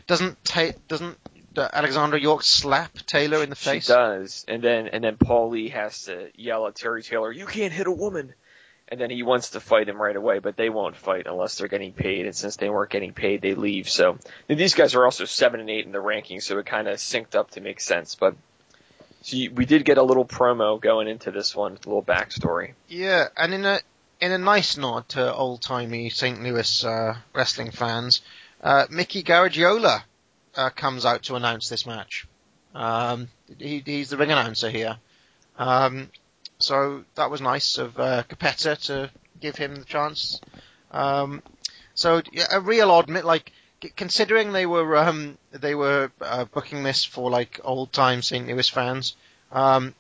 doesn't ta- doesn't Alexandra York slap Taylor in the face? She does, and then and then Paul Lee has to yell at Terry Taylor, "You can't hit a woman!" And then he wants to fight him right away, but they won't fight unless they're getting paid. And since they weren't getting paid, they leave. So and these guys are also seven and eight in the rankings, so it kind of synced up to make sense. But so you, we did get a little promo going into this one, a little backstory. Yeah, and in a in a nice nod to old timey St. Louis uh, wrestling fans, uh, Mickey Garagiola uh, comes out to announce this match. Um, he, he's the ring announcer here. Um, so that was nice of uh, Cappetta to give him the chance. Um, so yeah, a real odd, mi- like considering they were um, they were uh, booking this for like old time St. Louis fans. Um,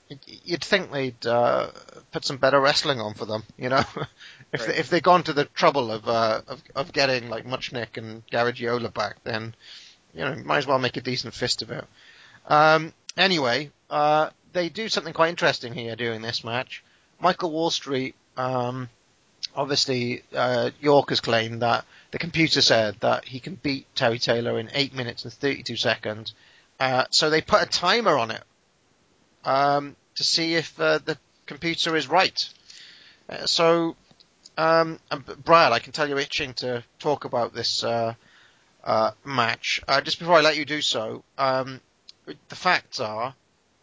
you'd think they'd uh, put some better wrestling on for them, you know. if Right. they, if they'd gone to the trouble of uh, of, of getting like Muchnick and Garagiola back, then you know might as well make a decent fist of it. Um, anyway, uh, they do something quite interesting here during this match. Michael Wall Street, um, obviously, uh, York has claimed that the computer said that he can beat Terry Taylor in 8 minutes and 32 seconds. Uh, so they put a timer on it um, to see if uh, the computer is right. Uh, so, um, Brad, I can tell you're itching to talk about this uh, uh, match. Uh, just before I let you do so, um, the facts are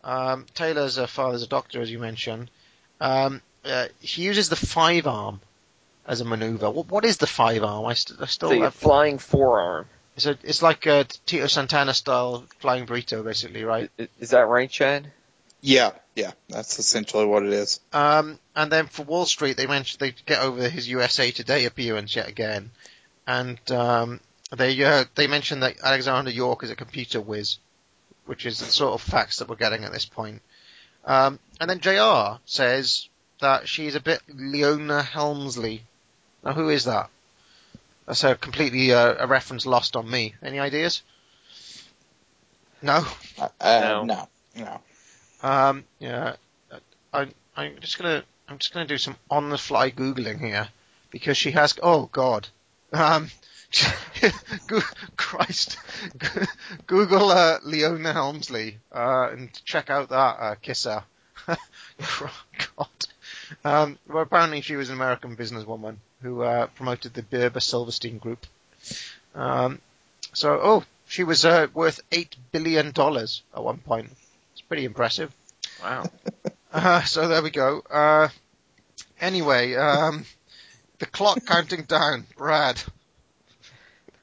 um, Taylor's a father's a doctor, as you mentioned. Um, uh, he uses the five arm as a maneuver. What, what is the five arm? I, st- I still The have, flying forearm. it's, a, it's like a Tito Santana style flying burrito, basically, right? Is that right, Chad? Yeah, yeah, that's essentially what it is. Um, and then for Wall Street, they mentioned they get over his USA Today appearance yet again, and um, they uh, they mentioned that Alexandra York is a computer whiz, which is the sort of facts that we're getting at this point. Um, and then JR says that she's a bit Leona Helmsley. Now, who is that? That's a completely uh, a reference lost on me. Any ideas? No. Uh, uh, No. no, no. Um, yeah, I, I'm just gonna, I'm just gonna do some on-the-fly googling here because she has. Oh God, um, Go- Christ, Google uh, Leona Helmsley uh, and check out that uh, kisser. God. Um, well, apparently she was an American businesswoman who uh, promoted the Berber Silverstein Group. Um, so, oh, she was uh, worth eight billion dollars at one point. It's pretty impressive. Wow. Uh, so there we go. Uh, anyway, um, the clock counting down. Brad.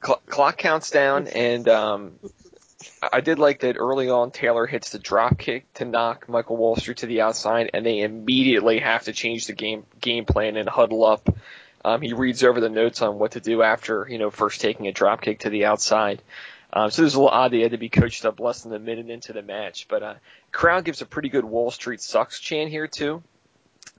Cl- clock counts down, and um, I did like that early on. Taylor hits the drop kick to knock Michael Wall Street to the outside, and they immediately have to change the game game plan and huddle up. Um, he reads over the notes on what to do after you know first taking a drop kick to the outside. Um, so it was a little odd they had to be coached up less than a minute into the match, but uh, crowd gives a pretty good Wall Street sucks chant here too.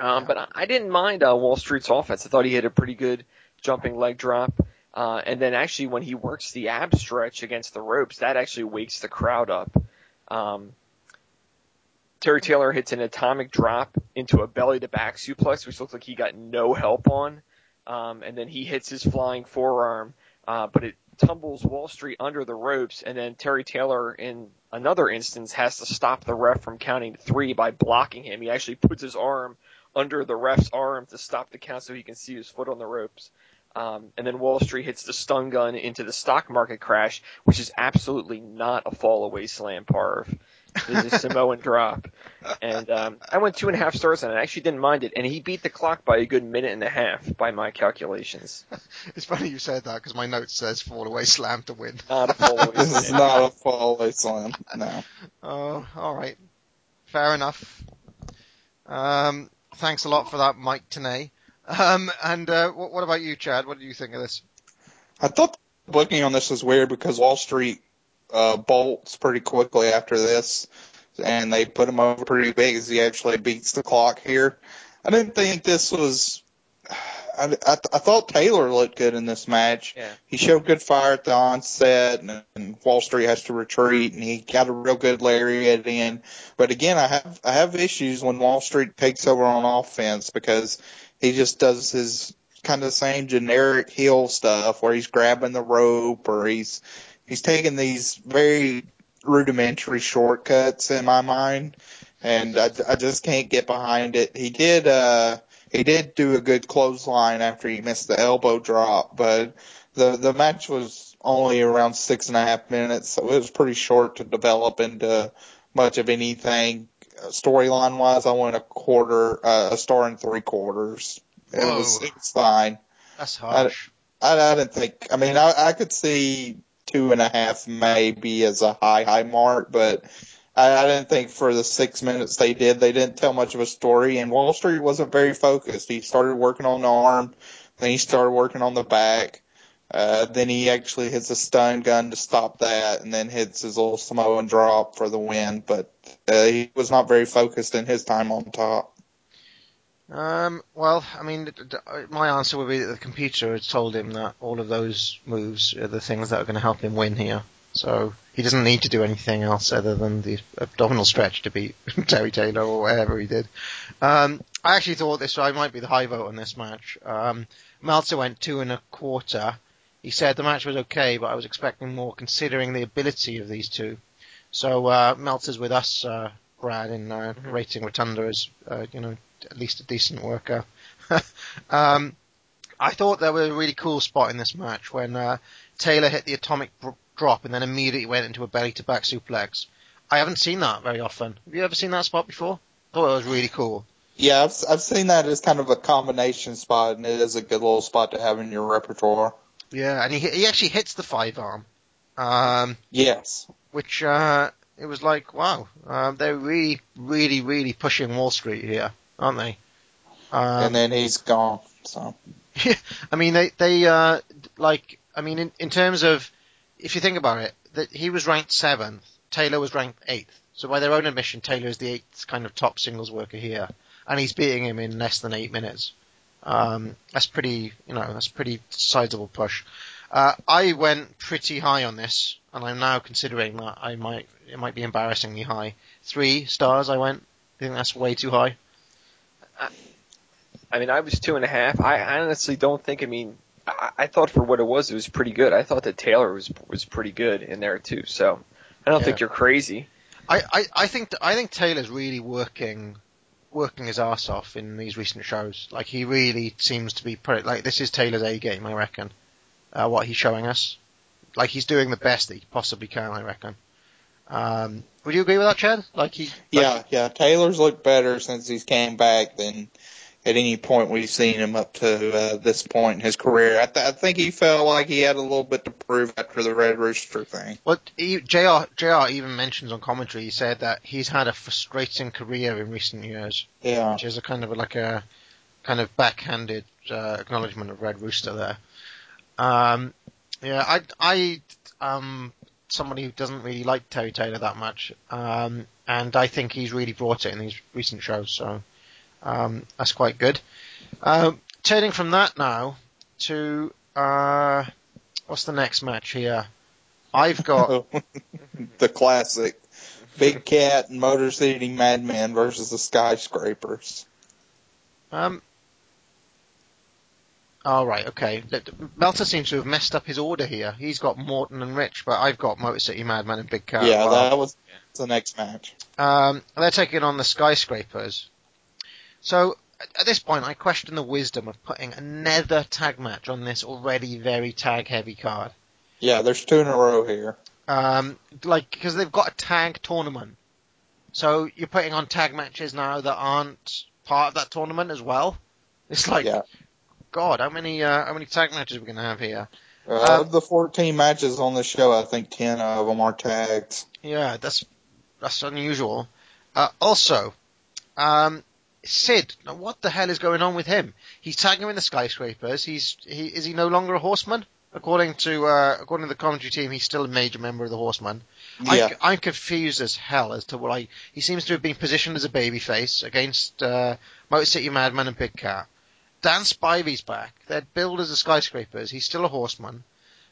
Um, but I, I didn't mind uh, Wall Street's offense. I thought he had a pretty good jumping leg drop. Uh, and then actually when he works the ab stretch against the ropes, that actually wakes the crowd up. Um, Terry Taylor hits an atomic drop into a belly to back suplex, which looks like he got no help on. Um, and then he hits his flying forearm, uh, but it tumbles Wall Street under the ropes. And then Terry Taylor, in another instance, has to stop the ref from counting three by blocking him. He actually puts his arm under the ref's arm to stop the count so he can see his foot on the ropes. Um, and then Wall Street hits the stun gun into the stock market crash, which is absolutely not a fall away slam parv. It is a Samoan drop. And um, I went two and a half stars on it. I actually didn't mind it. And he beat the clock by a good minute and a half by my calculations. It's funny you said that because my note says fall away slam to win. Not a fall away This is slam. not a fall away slam. No. Oh, all right. Fair enough. Um, thanks a lot for that, Mike Tenay. Um, and uh, what, what about you, Chad? What do you think of this? I thought the booking on this was weird because Wall Street uh, bolts pretty quickly after this, and they put him over pretty big as he actually beats the clock here. I didn't think this was. I, I, I thought Taylor looked good in this match. Yeah. He showed good fire at the onset, and, and Wall Street has to retreat, and he got a real good lariat in. But again, I have I have issues when Wall Street takes over on offense because he just does his kind of same generic heel stuff where he's grabbing the rope or he's he's taking these very rudimentary shortcuts in my mind, and I, I just can't get behind it. He did uh he did do a good clothesline after he missed the elbow drop, but the the match was only around six and a half minutes, so it was pretty short to develop into much of anything. Storyline wise, I went a quarter, uh, a star and three quarters. It was Whoa. it was fine. That's harsh. I, I didn't think. I mean, I, I could see two and a half maybe as a high high mark, but I, I didn't think for the six minutes they did, they didn't tell much of a story. And Wall Street wasn't very focused. He started working on the arm, then he started working on the back. Uh, then he actually hits a stun gun to stop that, and then hits his little Samoan drop for the win. But uh, he was not very focused in his time on top. Um, well, I mean, d- my answer would be that the computer has told him that all of those moves are the things that are going to help him win here. So he doesn't need to do anything else other than the abdominal stretch to beat Terry Taylor or whatever he did. Um, I actually thought this I might be the high vote on this match. Um, Meltzer went two and a quarter. He said the match was okay, but I was expecting more considering the ability of these two. So uh, Meltzer's with us, uh, Brad, in uh, rating Rotunda as uh, you know at least a decent worker. um, I thought there was a really cool spot in this match when uh, Taylor hit the atomic br- drop and then immediately went into a belly to back suplex. I haven't seen that very often. Have you ever seen that spot before? I thought it was really cool. Yeah, I've, I've seen that as kind of a combination spot, and it is a good little spot to have in your repertoire. Yeah, and he he actually hits the five arm, um, Yes. which uh, it was like wow, um, they're really, really, really pushing Wall Street here, aren't they? Um, and then he's gone. So I mean, they they uh, like I mean, in, in terms of if you think about it, that he was ranked seventh, Taylor was ranked eighth. So by their own admission, Taylor is the eighth kind of top singles worker here, and he's beating him in less than eight minutes. Um, that's pretty, you know, that's pretty sizable push. Uh, I went pretty high on this, and I'm now considering that I might, it might be embarrassingly high. Three stars I went. I think that's way too high. I mean, I was two and a half. I I honestly don't think. I mean, I, I thought for what it was, it was pretty good. I thought that Taylor was was pretty good in there too. So I don't Yeah. think you're crazy. I, I, I think I think Taylor's really working working his ass off in these recent shows. Like he really seems to be pretty, like this is Taylor's A game, I reckon. Uh, what he's showing us, like he's doing the best that he possibly can, I reckon. Um, would you agree with that, Chad? Like he, like- yeah, yeah. Taylor's looked better since he's came back than at any point we've seen him up to uh, this point in his career. I, th- I think he felt like he had a little bit to prove after the Red Rooster thing. Well, he, JR, JR even mentions on commentary, he said that he's had a frustrating career in recent years, Yeah. which is a kind of like a kind of backhanded uh, acknowledgement of Red Rooster there. Um, yeah, I, I, um, somebody who doesn't really like Terry Taylor that much, um, and I think he's really brought it in these recent shows, so um, that's quite good. Um, turning from that now to uh, what's the next match here? I've got the classic Big Cat and Motor City Madman versus the Skyscrapers. Um. All right, okay. Meltzer seems to have messed up his order here. He's got Morton and Rich, but I've got Motor City Madman and Big Cat. yeah, well. that was the next match. Um, they're taking on the skyscrapers. So at- this point, I question the wisdom of putting another tag match on this already very tag heavy card. Yeah, there's two in a row here. Um, like because they've got a tag tournament, so you're putting on tag matches now that aren't part of that tournament as well. It's like, Yeah. God, how many uh, how many tag matches are we gonna have here? Uh, Um, of the 14 matches on the show, I think 10 of them are tags. Yeah, that's that's unusual. Uh, also, um, Sid, now what the hell is going on with him? He's tagging in the skyscrapers. He's he is he no longer a horseman? According to uh, according to the commentary team, he's still a major member of the Horsemen. Yeah. I'm, I'm confused as hell as to why he seems to have been positioned as a babyface against uh, Motor City Madman and Big Cat. Dan Spivey's back. They're billed as the skyscrapers. He's still a horseman.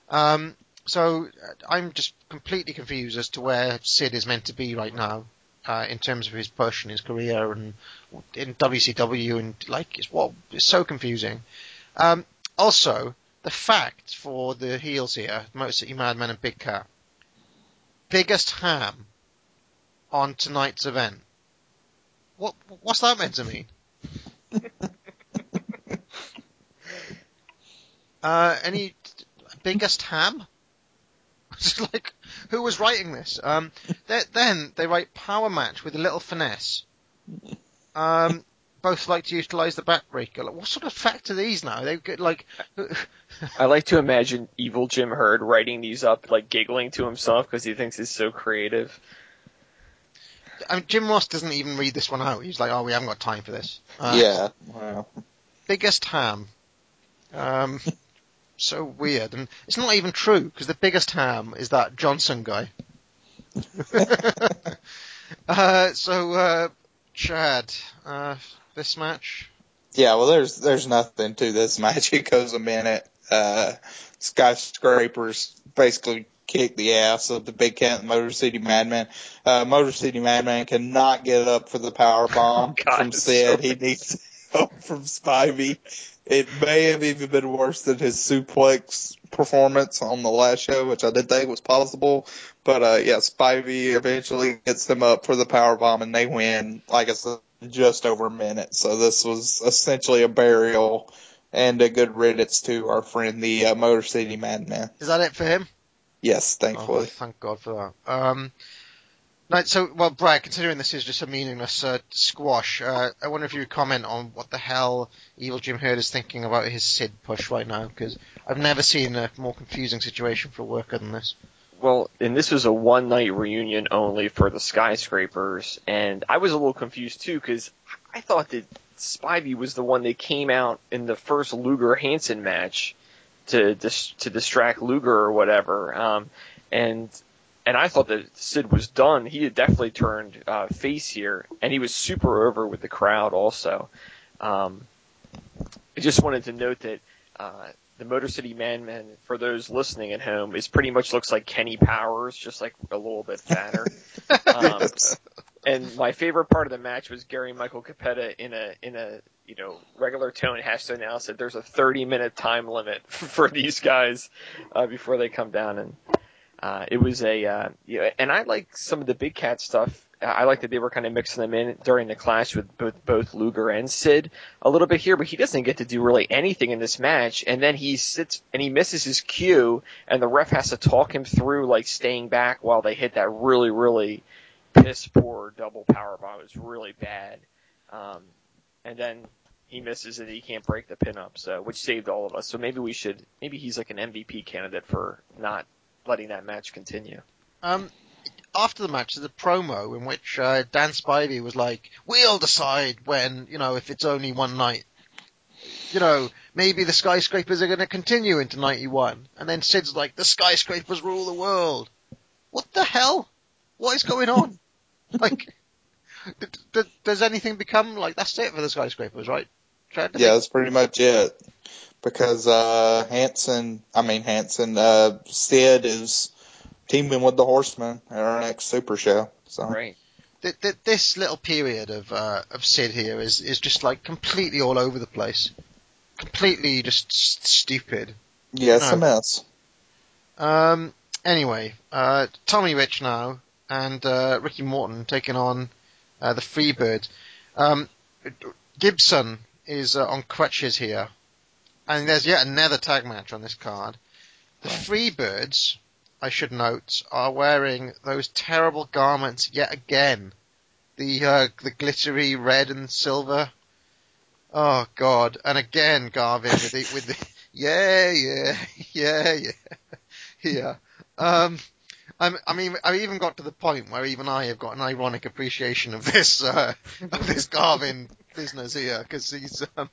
Um, so I'm just completely confused as to where Sid is meant to be right now uh, in terms of his push and his career and in WCW and like it's what it's so confusing. Um, also, the fact for the heels here, Motor City Madman and Big Cat, biggest ham on tonight's event. What what's that meant to mean? uh, any biggest ham? It's like who was writing this? Um, they- then they write power match with a little finesse. Um, both like to utilize the backbreaker. Like, what sort of fact are these now? They get like. I like to imagine evil Jim Herd writing these up, like giggling to himself because he thinks it's so creative. I mean, Jim Ross doesn't even read this one out. He's like, "Oh, we haven't got time for this." Uh, yeah. Well, biggest ham. Um, so weird, and it's not even true because the biggest ham is that Johnson guy. uh, so, uh, Chad, uh, this match. yeah, well, there's there's nothing to this match. It goes a minute. Uh, skyscrapers basically kick the ass of the Big Cat Motor City Madman. Uh, Motor City Madman cannot get up for the power bomb God, from Sid. so- He needs from Spivey. It may have even been worse than his suplex performance on the last show, which I did think was possible. But uh yeah, Spivey eventually gets them up for the power bomb and they win, like I said, just over a minute. So this was essentially a burial and a good riddance to our friend the uh, Motor City Madman. Is that it for him? Yes, Oh, thankfully. thank God for that. Um, Right, so, well, Brad, considering this is just a meaningless uh, squash, uh, I wonder if you would comment on what the hell Evil Jim Herd is thinking about his Sid push right now, because I've never seen a more confusing situation for a worker than this. Well, and this was a one night reunion only for the skyscrapers, and I was a little confused too because I thought that Spivey was the one that came out in the first Luger Hansen match to dis- to distract Luger or whatever, um, and and I thought that Sid was done. He had definitely turned uh, face here, and he was super over with the crowd also. Um, I just wanted to note that uh, the Motor City Man, Man, for those listening at home, is pretty much looks like Kenny Powers, just like a little bit fatter. um, and my favorite part of the match was Gary Michael Cappetta in a in a you know regular tone has to announce that there's a 30 minute time limit for these guys uh, before they come down, and uh, it was a uh, yeah, and I like some of the Big Cat stuff I like that they were kind of mixing them in during the clash with both, both Luger and Sid a little bit here, but he doesn't get to do really anything in this match. And then he sits and he misses his cue, and the ref has to talk him through like staying back while they hit that really, really piss poor double power bomb. It was really bad. Um, and then he misses and he can't break the pin up, so which saved all of us. So maybe we should maybe he's like an MVP candidate for not letting that match continue. Um, after the match, there's a promo in which uh, Dan Spivey was like, "We'll decide when, you know, if it's only one night. You know, maybe the skyscrapers are going to continue into '91." And then Sid's like, "The skyscrapers rule the world." What the hell? What is going on? like, d- d- does anything become like that's it for the skyscrapers, right? Yeah, that's pretty much it. Because uh Hansen, I mean Hansen, uh Sid is teaming with the Horsemen at our next Super Show. So right. This little period of uh, of Sid here is is just like completely all over the place, completely just stupid. Yes, it's no. a mess. Um. Anyway, uh, Tommy Rich now and uh, Ricky Morton taking on uh, the Freebirds. Um, Gibson is uh, on crutches here, and there's yet another tag match on this card. The Freebirds I should note, are wearing those terrible garments yet again. The uh, the glittery red and silver. Oh God! And again, Garvin with the with the yeah yeah yeah yeah yeah. Um, I'm, I mean, I even got to the point where even I have got an ironic appreciation of this uh, of this Garvin business here because he's um,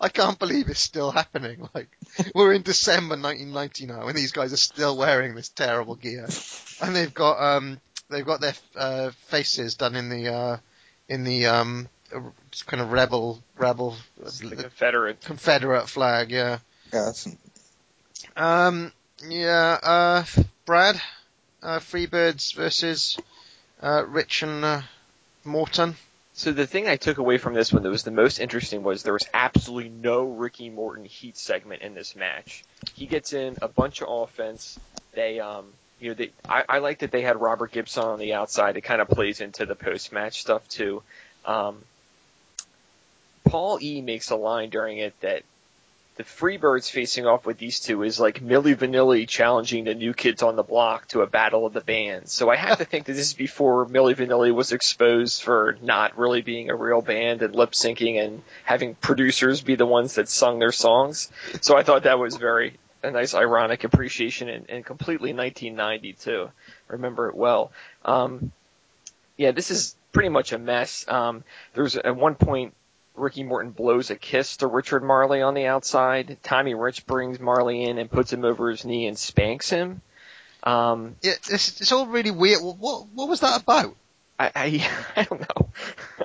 I can't believe it's still happening. Like we're in December 1990 now, and these guys are still wearing this terrible gear, and they've got um they've got their uh, faces done in the uh, in the um kind of rebel rebel the Confederate Confederate flag. Yeah. Yeah. Um. Yeah. Uh. Brad. Uh. Freebirds versus uh, Rich and uh, Morton. So the thing I took away from this one that was the most interesting was there was absolutely no Ricky Morton heat segment in this match. He gets in a bunch of offense. They, um, you know, they, I, I like that they had Robert Gibson on the outside. It kind of plays into the post match stuff too. Um, Paul E makes a line during it that the Freebirds facing off with these two is like Milli Vanilli challenging the new kids on the block to a battle of the bands. So I have to think that this is before Milli Vanilli was exposed for not really being a real band and lip syncing and having producers be the ones that sung their songs. So I thought that was very a nice ironic appreciation and, and completely 1990 too. Remember it well. Um, yeah, this is pretty much a mess. Um, was at one point Ricky Morton blows a kiss to Richard Marley on the outside. Tommy Rich brings Marley in and puts him over his knee and spanks him. Um, yeah, it's, it's all really weird. What what was that about? I I, I don't know.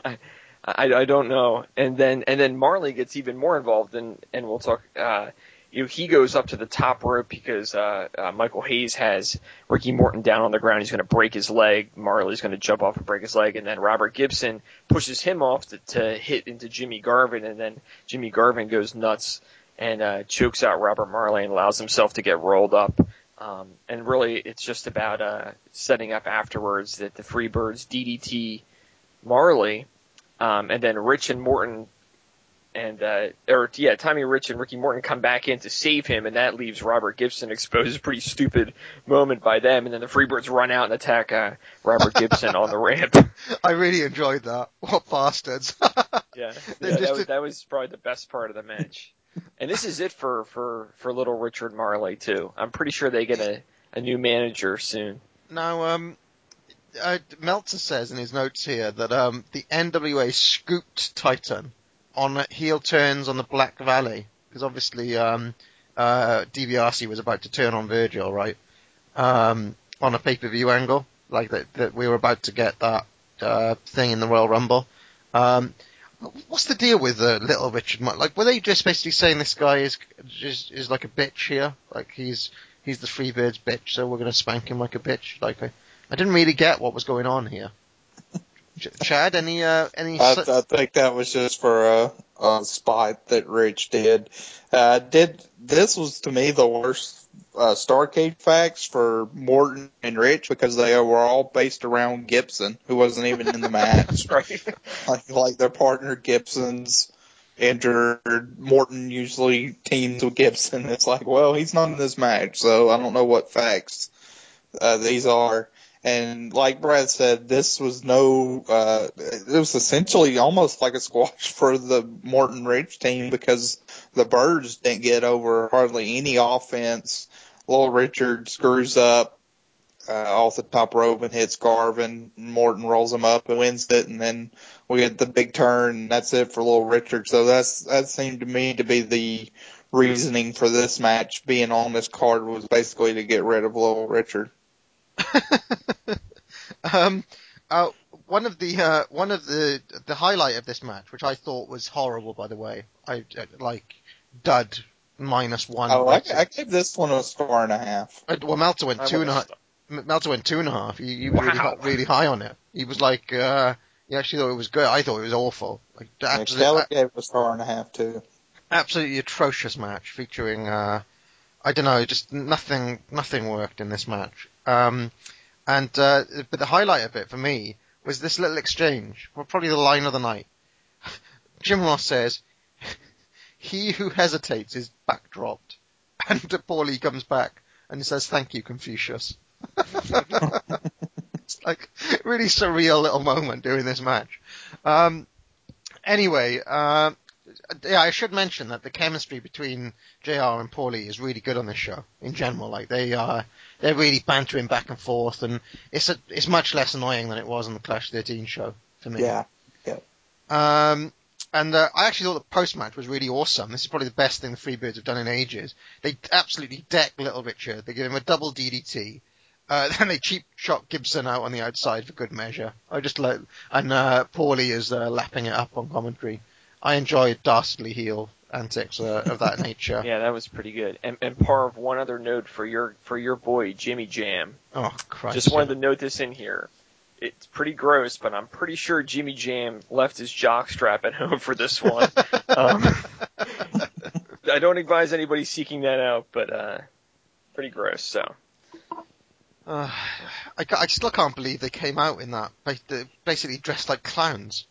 I, I I don't know. And then and then Marley gets even more involved, and and we'll talk. Uh, you know, he goes up to the top rope because uh, uh, Michael Hayes has Ricky Morton down on the ground. He's going to break his leg. Marley's going to jump off and break his leg, and then Robert Gibson pushes him off to, to hit into Jimmy Garvin, and then Jimmy Garvin goes nuts and uh, chokes out Robert Marley and allows himself to get rolled up. Um, and really, it's just about uh, setting up afterwards that the Freebirds DDT Marley, um, and then Rich and Morton and uh, or yeah, Tommy Rich and Ricky Morton come back in to save him, and that leaves Robert Gibson exposed. A pretty stupid moment by them, and then the Freebirds run out and attack uh, Robert Gibson on the ramp. I really enjoyed that. What bastards! Yeah, yeah that, was, did- that was probably the best part of the match. and this is it for for for little Richard Marley too. I'm pretty sure they get a a new manager soon. Now, um, uh, Meltzer says in his notes here that um, the NWA scooped Titan on heel turns on the Black Valley because obviously um, uh, DiBiase was about to turn on Virgil, right? Um, on a pay-per-view angle, like that, that we were about to get that uh, thing in the Royal Rumble. Um, what's the deal with uh, Little Richard? Like, were they just basically saying this guy is is, is like a bitch here? Like he's he's the Freebirds bitch, so we're gonna spank him like a bitch. Like I, I didn't really get what was going on here. Ch- Chad, any uh, any? I, I think that was just for a, a spot that Rich did. Uh, did this was to me the worst uh, Starrcade facts for Morton and Rich because they were all based around Gibson, who wasn't even in the match. Right. like, like their partner Gibson's injured. Morton usually teams with Gibson. It's like, well, he's not in this match, so I don't know what facts uh, these are. And like Brad said, this was no, uh, it was essentially almost like a squash for the Morton Rich team because the Birds didn't get over hardly any offense. Little Richard screws up, uh, off the top rope and hits Garvin. Morton rolls him up and wins it. And then we get the big turn and that's it for Little Richard. So that's, that seemed to me to be the reasoning for this match being on this card was basically to get rid of Little Richard. um, uh, one of the uh, one of the the highlight of this match, which I thought was horrible, by the way, I uh, like dud minus one. Oh, I. I gave this one a star and a half. Uh, Well, Meltzer went I two and a would've half. M- Meltzer went two and a half. He, he was really, Wow. hi- really high on it. He was like, uh, he actually thought it was good. I thought it was awful. Like, Yeah, absolutely, Kelly gave it a star and a half too. absolutely atrocious match featuring, uh, I don't know, just nothing, nothing worked in this match. Um, and, uh, but the highlight of it for me was this little exchange, well, probably the line of the night. Jim Ross says, he who hesitates is backdropped. And Paulie comes back and says, thank you, Confucius. it's like really surreal little moment during this match. Um, anyway, uh, yeah, I should mention that the chemistry between JR and Paulie is really good on this show in general. Like they are, they're really bantering back and forth, and it's a, it's much less annoying than it was on the Clash 13 show for me. Yeah. yeah. Um, and uh, I actually thought the post match was really awesome. This is probably the best thing the Freebirds have done in ages. They absolutely deck Little Richard. They give him a double DDT. Uh, then they cheap shot Gibson out on the outside for good measure. I just like, and uh, Paulie is uh, lapping it up on commentary. I enjoyed dastardly heel antics uh, of that nature. Yeah, that was pretty good. And and Parv, one other note for your for your boy Jimmy Jam. Oh Christ! Just wanted to note this in here. It's pretty gross, but I'm pretty sure Jimmy Jam left his jockstrap at home for this one. um, I don't advise anybody seeking that out, but uh, pretty gross. So Uh, I, I still can't believe they came out in that, they- basically dressed like clowns.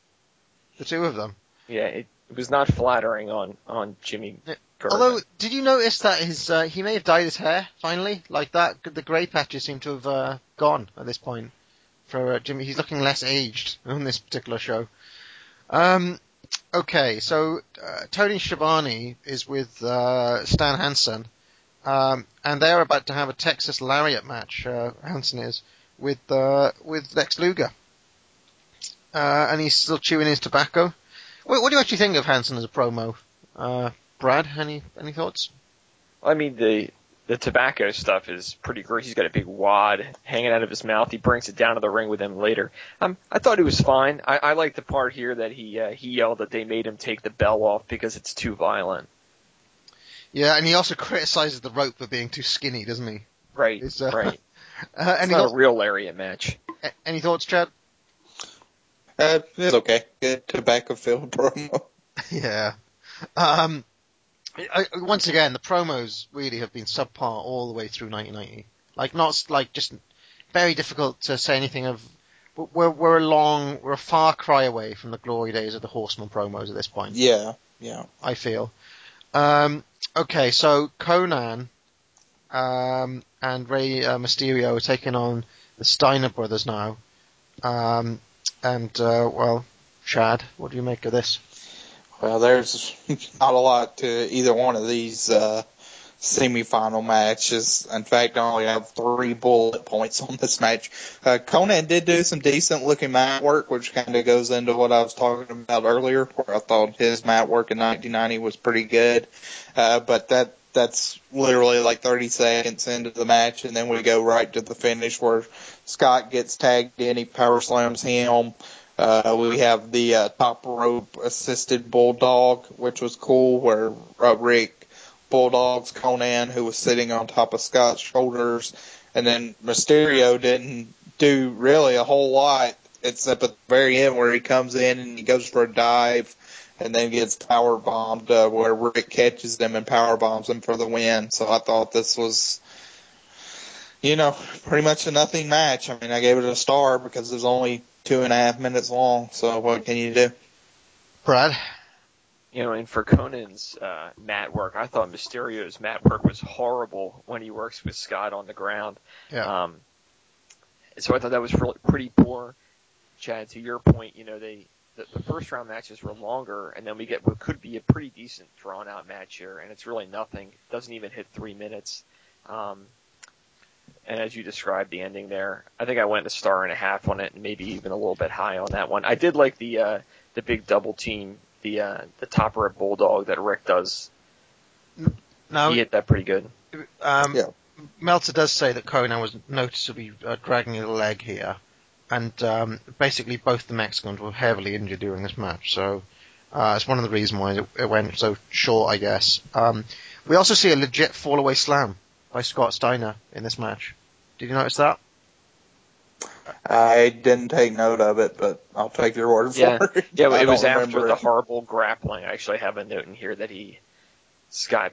The two of them. Yeah, it, it was not flattering on on Jimmy. Although, did you notice that his uh, he may have dyed his hair finally? Like that, the grey patches seem to have uh, gone at this point. For uh, Jimmy, he's looking less aged on this particular show. Um, okay, so uh, Tony Schiavone is with uh, Stan Hansen, um, and they're about to have a Texas Lariat match. Uh, Hansen is with uh, with Lex Luger, uh, and he's still chewing his tobacco. What, what do you actually think of Hansen as a promo? Uh, Brad, any any thoughts? I mean the the tobacco stuff is pretty gross. He's got a big wad hanging out of his mouth. He brings it down to the ring with him later. Um, I thought it was fine. I, I like the part here that he uh, he yelled that they made him take the bell off because it's too violent. Yeah, and he also criticizes the rope for being too skinny, doesn't he? Right, It's, uh, right. Uh, It's not thoughts, a real lariat match. any thoughts, Chad? Uh, it's okay. Good tobacco filled promo. yeah. Um, I, I- once again, the promos really have been subpar all the way through 1990. Like, not like just very difficult to say anything of. We're we're a long, we're a far cry away from the glory days of the Horseman promos at this point. Yeah. Yeah. I feel. Um, okay, so Konnan um, and Rey uh, Mysterio are taking on the Steiner brothers now. Um, and uh, well, Chad, what do you make of this? Well, there's not a lot to either one of these uh, semifinal matches. In fact, I only have three bullet points on this match. Uh, Konnan did do some decent looking mat work, which kind of goes into what I was talking about earlier, where I thought his mat work in 1990 was pretty good. Uh, but that that's literally like 30 seconds into the match, and then we go right to the finish where Scott gets tagged in, he power slams him. Uh, we have the uh, top rope assisted bulldog, which was cool, where uh, Rick bulldogs Konnan, who was sitting on top of Scott's shoulders, and then Mysterio didn't do really a whole lot except at the very end where he comes in and he goes for a dive and then gets power bombed uh, where Rick catches them and power bombs them for the win. So I thought this was, you know, pretty much a nothing match. I mean, I gave it a star because it was only two and a half minutes long. So what can you do? Brad? You know, and for Konnan's uh, mat work, I thought Mysterio's mat work was horrible when he works with Scott on the ground. Yeah. Um, so I thought that was really pretty poor. Chad, to your point, you know, they the, the first round matches were longer, and then we get what could be a pretty decent drawn out match here, and it's really nothing. It doesn't even hit three minutes. Um, and as you described the ending there, I think I went a star and a half on it, and maybe even a little bit high on that one. I did like the uh, the big double team, the uh, the top rope bulldog that Rick does. Now, He hit that pretty good. um, Yeah. Meltzer does say that Konnan was noticeably uh, dragging a leg here, and um, basically both the Mexicans were heavily injured during this match, so uh, it's one of the reasons why it, it went so short, I guess. Um, we also see a legit fall-away slam by Scott Steiner in this match. Did you notice that? I didn't take note of it, but I'll take your word for Yeah, it. yeah. It was after remember the horrible grappling. I actually have a note in here that he Scott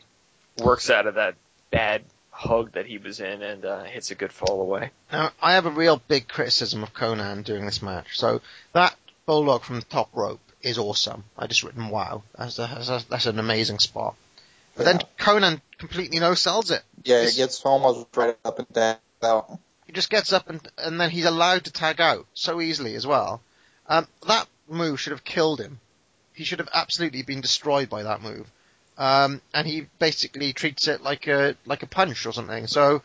works out of that bad hug that he was in and uh, hits a good fall away. Now, I have a real big criticism of Konnan during this match. So that bulldog from the top rope is awesome. I just written wow. That's, a, that's, a, that's an amazing spot. But then Konnan completely no sells it. Yeah, This- it gets almost right up and down. Out. He just gets up and and then he's allowed to tag out so easily as well. Um, that move should have killed him. He should have absolutely been destroyed by that move. Um, and he basically treats it like a like a punch or something. So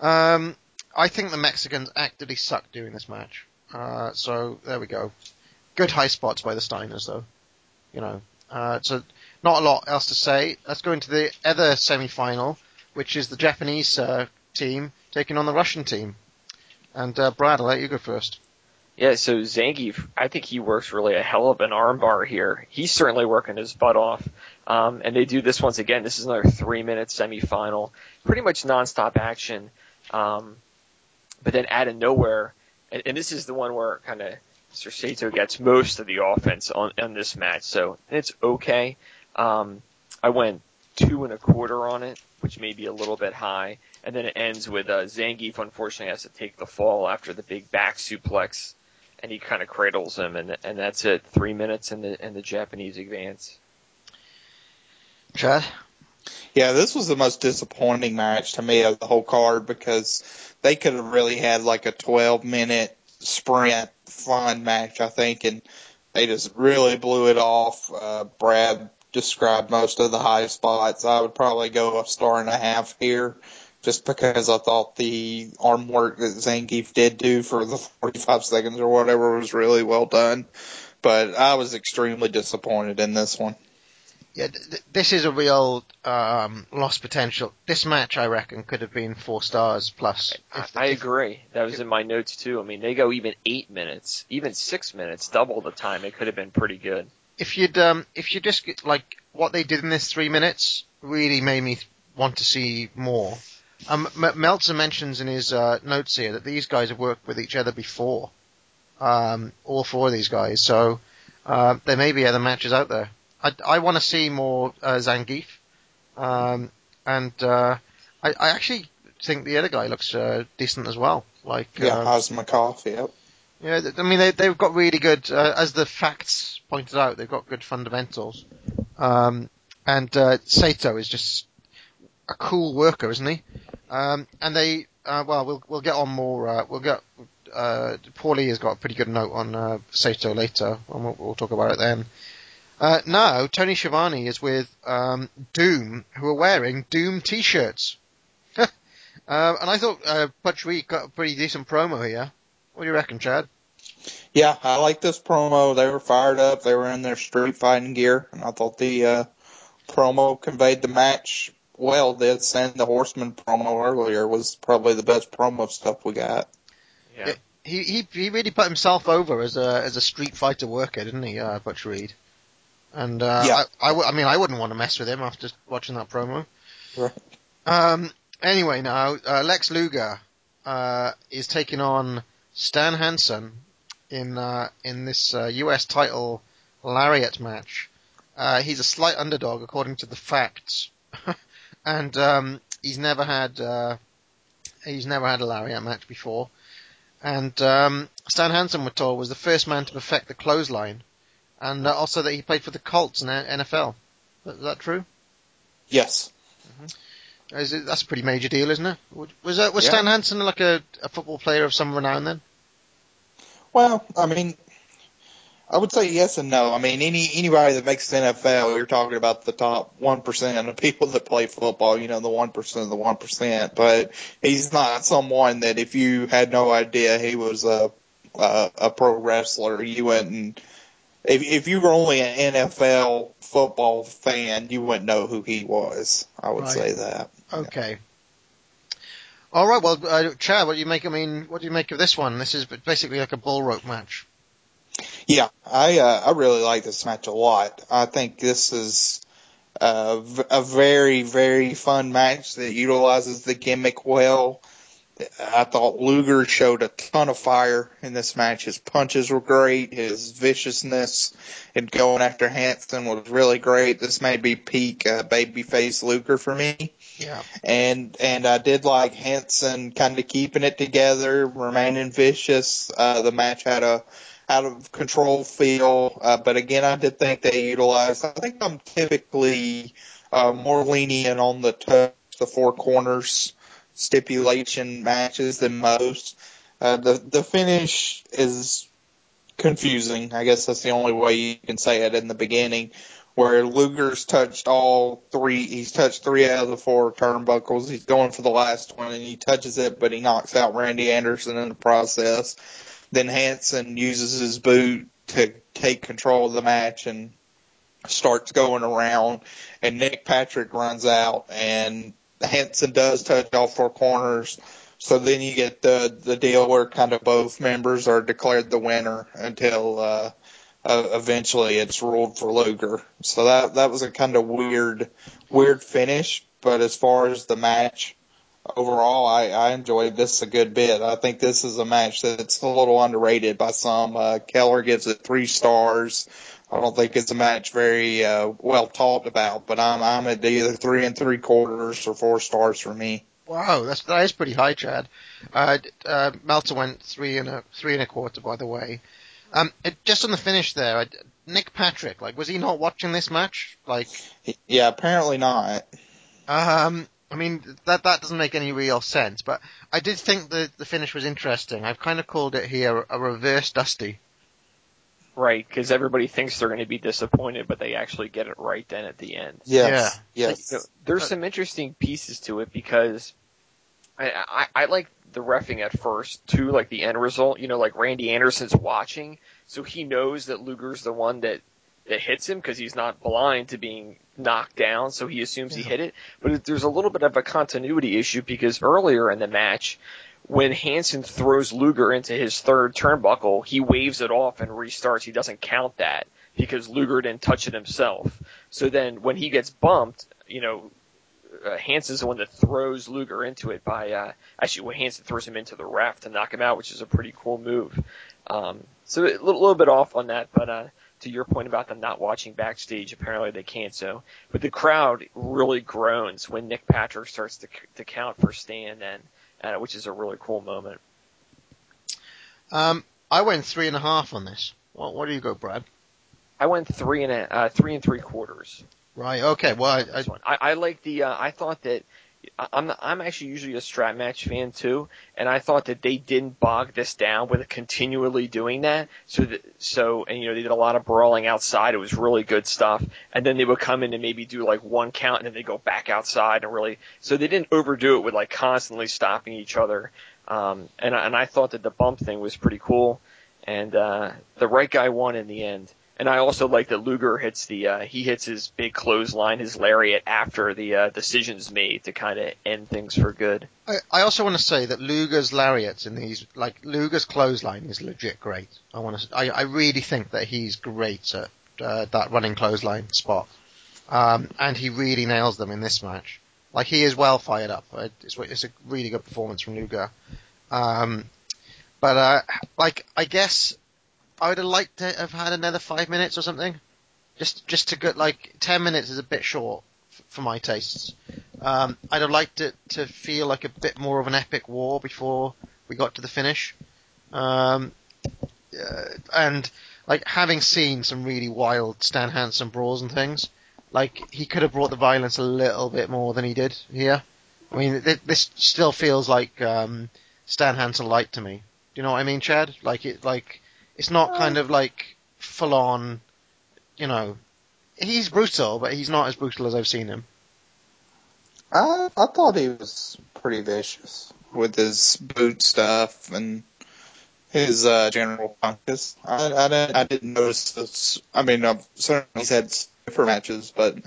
um, I think the Mexicans actively sucked during this match. Uh, so there we go. Good high spots by the Steiners though. You know. Uh, so not a lot else to say. Let's go into the other semi-final, which is the Japanese uh, team taking on the Russian team. And uh, Brad, I'll let you go first. Yeah, so Zangiev, I think he works really a hell of an armbar here. He's certainly working his butt off. Um, and they do this once again. This is another three minute semifinal. Pretty much nonstop action. Um, but then out of nowhere, and, and this is the one where kind of Mr. Saito gets most of the offense on, on this match. So it's okay. Um, I went two and a quarter on it, which may be a little bit high. And then it ends with uh, Zangiev unfortunately has to take the fall after the big back suplex, and he kind of cradles him, and and that's it. Three minutes in the in the Japanese advance. Chad? Yeah, this was the most disappointing match to me of the whole card because they could have really had like a 12 minute sprint fun match, I think, and they just really blew it off. Uh, Brad described most of the high spots. I would probably go a star and a half here just because I thought the arm work that Zangiev did do for the 45 seconds or whatever was really well done. But I was extremely disappointed in this one. Yeah, th- th- this is a real um, lost potential. This match, I reckon, could have been four stars plus. I, I agree. That was in my notes too. I mean, they go even eight minutes, even six minutes, double the time. It could have been pretty good. If you'd, um, if you just get, like what they did in this three minutes, really made me want to see more. Um, M- Meltzer mentions in his uh, notes here that these guys have worked with each other before. Um, all four of these guys, so uh, there may be other matches out there. I, I want to see more uh, Zangiev, um, and uh, I, I actually think the other guy looks uh, decent as well. Like, Yeah, uh, Osmakov, yep. yeah, I mean they they've got really good, uh, as the facts pointed out, they've got good fundamentals. Um, and uh, Saito is just a cool worker, isn't he? Um, and they, uh, well, we'll we'll get on more. Uh, we'll get. Uh, Paulie has got a pretty good note on uh, Saito later, and we'll, we'll talk about it then. Uh, now, Tony Schiavone is with um, Doom, who are wearing Doom t-shirts. uh, and I thought uh, Butch Reed got a pretty decent promo here. What do you reckon, Chad? Yeah, I like this promo. They were fired up. They were in their street fighting gear, and I thought the uh, promo conveyed the match well. This and the Horseman promo earlier was probably the best promo stuff we got. Yeah. He he he really put himself over as a as a street fighter worker, didn't he, uh, Butch Reed? And uh, Yeah. I, I, w- I mean, I wouldn't want to mess with him after watching that promo. Right. Um. Anyway, now uh, Lex Luger uh, is taking on Stan Hansen in uh, in this uh, U.S. title lariat match. Uh, he's a slight underdog according to the facts, and um, he's never had uh, he's never had a lariat match before. And um, Stan Hansen, we're told, was the first man to perfect the clothesline, and uh, also that he played for the Colts in the NFL. Is that true? Yes. Is it, that's a pretty major deal, isn't it? Was was, uh, was Yeah. Stan Hansen like a, a football player of some renown then? Well, I mean, I would say yes and no. I mean, any anybody that makes the NFL, you're talking about the top one percent of people that play football. You know, the one percent of the one percent. But he's not someone that if you had no idea he was a a, a pro wrestler, you wouldn't. If if you were only an NFL football fan, you wouldn't know who he was. I would Right. say that. Okay. All right. Well, uh, Chad, what do you make? I mean, what do you make of this one? This is basically like a bull rope match. Yeah, I uh, I really like this match a lot. I think this is uh, v- a very very fun match that utilizes the gimmick well. I thought Luger showed a ton of fire in this match. His punches were great. His viciousness in going after Hansen was really great. This may be peak uh, babyface Luger for me Yeah. and and I did like Hansen kind of keeping it together, remaining vicious. Uh, the match had a out of control feel, uh, but again, I did think they utilized. I think I'm typically uh, more lenient on the touch, the four corners stipulation matches than most. Uh, the the finish is confusing. I guess that's the only way you can say it in the beginning where Luger's touched all three. He's touched three out of the four turnbuckles. He's going for the last one, and he touches it, but he knocks out Randy Anderson in the process. Then Hansen uses his boot to take control of the match and starts going around. And Nick Patrick runs out, and Hansen does touch all four corners. So then you get the the deal where kind of both members are declared the winner until uh, uh, eventually it's ruled for Luger. So that that was a kind of weird weird finish. But as far as the match overall, I, I enjoyed this a good bit. I think this is a match that's a little underrated by some. Uh, Keller gives it three stars. I don't think it's a match very uh, well talked about, but I'm I'm at either three and three quarters or four stars for me. Wow, that's that is pretty high, Chad. Uh, uh, Meltzer went three and a three and a quarter, by the way. Um, it, just on the finish there, I, Nick Patrick, like, was he not watching this match? Like, Yeah, apparently not. um, I mean, that that doesn't make any real sense. But I did think the the finish was interesting. I've kind of called it here a reverse Dusty. Right, because everybody thinks they're going to be disappointed, but they actually get it right then at the end. Yes. You know, Yes. there's some interesting pieces to it because I, I, I like the refing at first too, like the end result. You know, like Randy Anderson's watching, so he knows that Luger's the one that that hits him because he's not blind to being knocked down, so he assumes he hit it. But there's a little bit of a continuity issue because earlier in the match, when Hansen throws Luger into his third turnbuckle, he waves it off and restarts. He doesn't count that because Luger didn't touch it himself. So then when he gets bumped, you know, uh, Hansen's the one that throws Luger into it by, uh, actually when Hansen throws him into the raft to knock him out, which is a pretty cool move. Um, so a little, little bit off on that, but, uh, to your point about them not watching backstage, apparently they can't so. But the crowd really groans when Nick Patrick starts to, to count for Stan then, uh, which is a really cool moment. Um, I went three and a half on this. What, what do you go, Brad? I went three and a, uh, three and three quarters. Right. Okay. Well, I, I. I, I like the. Uh, I thought that. I'm I'm actually usually a strap match fan too, and I thought that they didn't bog this down with continually doing that. So that so and you know they did a lot of brawling outside. It was really good stuff, and then they would come in and maybe do like one count, and then they go back outside and really. So they didn't overdo it with like constantly stopping each other. Um, and and I thought that the bump thing was pretty cool, and uh, the right guy won in the end. And I also like that Luger hits the uh, he hits his big clothesline, his lariat after the uh, decision's made to kind of end things for good. I, I also want to say that Luger's lariats in these, like Luger's clothesline is legit great. I want to, I, I really think that he's great at uh, that running clothesline spot, um, and he really nails them in this match. Like he is well fired up. Uh, It's, it's a really good performance from Luger. Um, but uh, like I guess I would have liked to have had another five minutes or something. Just just to get like ten minutes is a bit short f- for my tastes. Um, I'd have liked it to feel like a bit more of an epic war before we got to the finish. Um, uh, and like having seen some really wild Stan Hansen brawls and things, like he could have brought the violence a little bit more than he did here. I mean, th- this still feels like um, Stan Hansen light to me. Do you know what I mean, Chad? Like it, like it's not kind of like full on. You know, he's brutal, but he's not as brutal as I've seen him. I I thought he was pretty vicious with his boot stuff and his uh, general funkus. I I didn't, I didn't notice this. I mean, uh, certainly he's had stiffer matches, but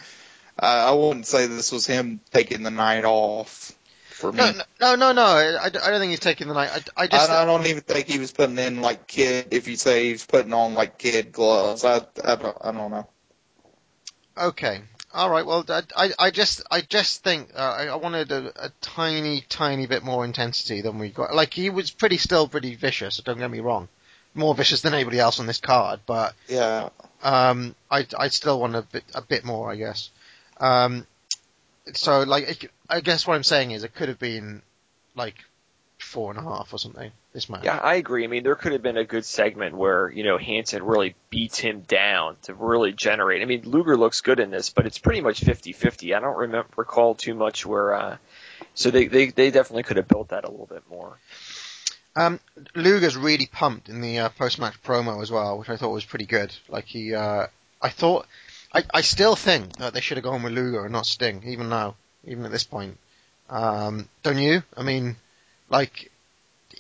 I I wouldn't say this was him taking the night off for me. No, no, no, no. I, I don't think he's taking the night. I, I just. I, I don't even think he was putting in like kid. If you say he's putting on like kid gloves, I I don't, I don't know. Okay. All right. Well, I, I, I just, I just think uh, I, I wanted a, a tiny, tiny bit more intensity than we got. Like he was pretty, still pretty vicious. Don't get me wrong, more vicious than anybody else on this card. But Yeah, um, I, I still want a bit, a bit more, I guess. Um, so like, it, I guess what I'm saying is it could have been like four and a half or something. This match. Yeah, I agree. I mean, there could have been a good segment where, you know, Hansen really beats him down to really generate. I mean, Luger looks good in this, but it's pretty much 50-50. I don't remember, recall too much where, uh, so they, they, they definitely could have built that a little bit more. Um, Luger's really pumped in the uh, post-match promo as well, which I thought was pretty good. Like he, uh, I thought, I, I still think that they should have gone with Luger and not Sting, even now, even at this point. Um, don't you? I mean, like,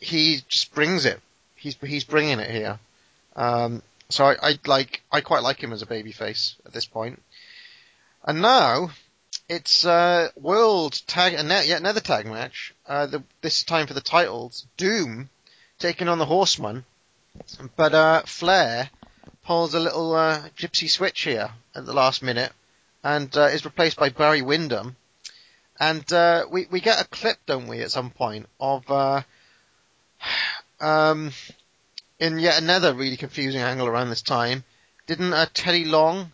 he just brings it. He's he's bringing it here. Um, so I, I like, I quite like him as a babyface at this point. And now, it's uh, World Tag, and yet another tag match. Uh, the, this time for the titles. Doom taking on the Horseman, but uh, Flair pulls a little uh, gypsy switch here at the last minute, and uh, is replaced by Barry Windham. And uh, we we get a clip, don't we, at some point of uh, um, in yet another really confusing angle around this time. Didn't uh, Teddy Long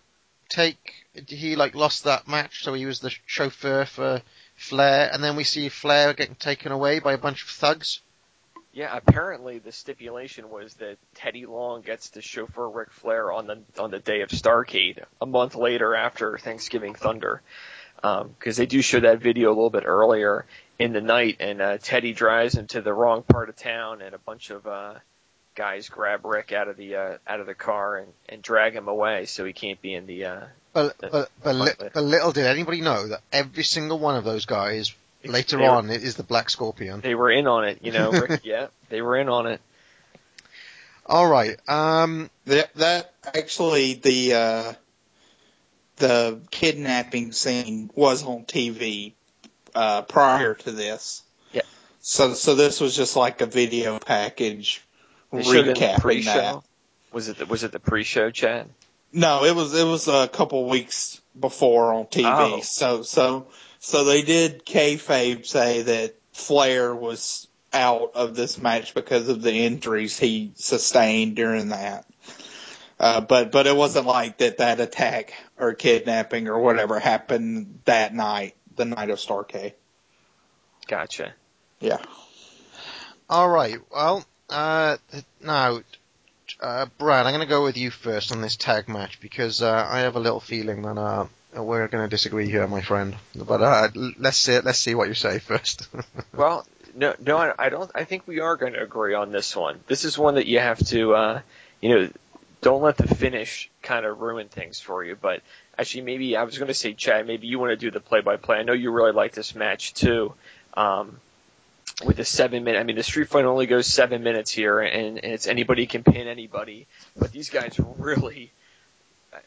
take? He like lost that match, so he was the chauffeur for Flair, and then we see Flair getting taken away by a bunch of thugs. Yeah, apparently the stipulation was that Teddy Long gets to chauffeur Ric Flair on the on the day of Starrcade, a month later after Thanksgiving Thunder, because they do show that video a little bit earlier in the night, and uh, Teddy drives into the wrong part of town, and a bunch of uh, guys grab Rick out of the uh, out of the car and, and drag him away, so he can't be in the. Uh, But the- but but, li- but- but little did anybody know that every single one of those guys later they were- on is the Black Scorpion. they were in on it, you know. Rick, yeah, they were in on it. All right. Um. that that actually the uh, the kidnapping scene was on TV uh, prior to this. Yeah. So so this was just like a video package They showed it recapping that. Was it the, was it the pre-show, Chad? No, it was it was a couple weeks before on TV. Oh. So so so they did kayfabe say that Flair was out of this match because of the injuries he sustained during that. Uh, but but it wasn't like that that attack or kidnapping or whatever happened that night, the night of Starrcade. Gotcha. Yeah. All right. Well. Uh. Now, uh, Brad, I'm going to go with you first on this tag match because uh, I have a little feeling that uh, we're going to disagree here, my friend. But uh, let's see, let's see what you say first. Well, no, no, I- don't. I think we are going to agree on this one. This is one that you have to, uh, you know, don't let the finish kind of ruin things for you. But actually, maybe I was going to say, Chad, maybe you want to do the play-by-play. I know you really like this match too. Um, with the seven minute, I mean, the street fight only goes seven minutes here, and, and it's anybody can pin anybody. But these guys really,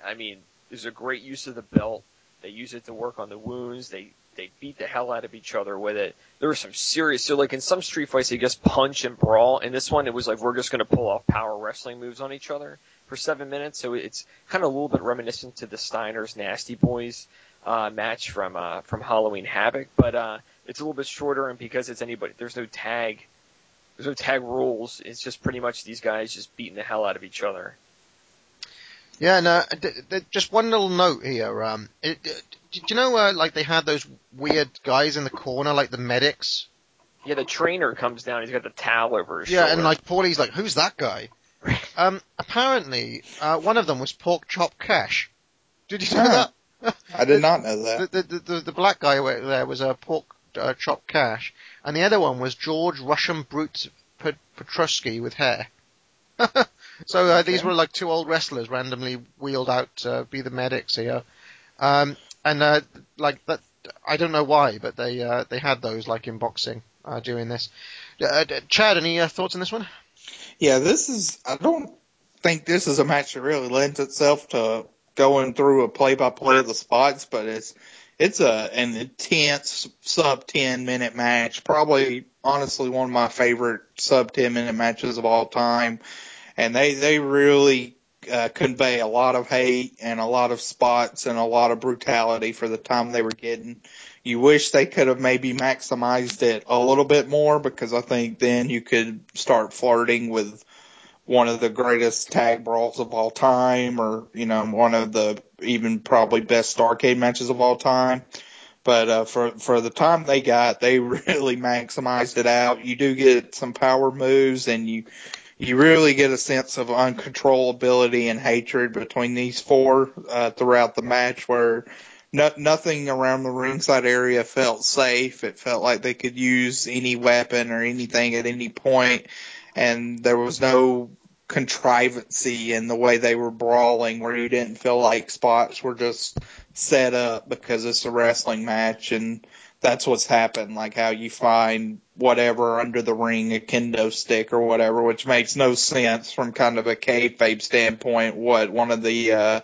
I mean, there's a great use of the belt. They use it to work on the wounds. They they beat the hell out of each other with it. There were some serious. So like in some street fights, they just punch and brawl. In this one, it was like we're just going to pull off power wrestling moves on each other for seven minutes. So it's kind of a little bit reminiscent to the Steiners Nasty Boys uh, match from uh, from Halloween Havoc, but uh, it's a little bit shorter. And because it's anybody, there's no tag. There's no tag rules. It's just pretty much these guys just beating the hell out of each other. Yeah, no, d- d- just one little note here. Um, it, d- did you know, uh, like they had those weird guys in the corner, like the medics? Yeah, the trainer comes down. He's got the towel over his Yeah, shoulder. and like Paulie's like, who's that guy? Um, apparently, uh, one of them was Pork Chop Cash. Did you know Huh. that? I did not know that. The, the, the, the black guy there was a Pork uh, Chop Cash, and the other one was George Russian Brute Pet- Petruski with hair. so uh, these were like two old wrestlers randomly wheeled out to be the medics here. Um, and uh, like that, I don't know why, but they uh, they had those like in boxing uh, doing this. Uh, Chad, any uh, thoughts on this one? Yeah, this is. I don't think this is a match that really lends itself to going through a play-by-play of the spots, but it's it's a an intense sub ten minute match. Probably, honestly, one of my favorite sub ten minute matches of all time, and they they really uh, convey a lot of hate and a lot of spots and a lot of brutality for the time they were getting. You wish they could have maybe maximized it a little bit more because I think then you could start flirting with one of the greatest tag brawls of all time or, you know, one of the even probably best Starrcade matches of all time. But uh, for for the time they got, they really maximized it out. You do get some power moves, and you you really get a sense of uncontrollability and hatred between these four uh, throughout the match, where no, nothing around the ringside area felt safe. It felt like they could use any weapon or anything at any point, and there was no contrivancy in the way they were brawling, where you didn't feel like spots were just set up because it's a wrestling match and that's what's happened. Like how you find whatever under the ring, a kendo stick or whatever, which makes no sense from kind of a kayfabe standpoint. What one of the uh,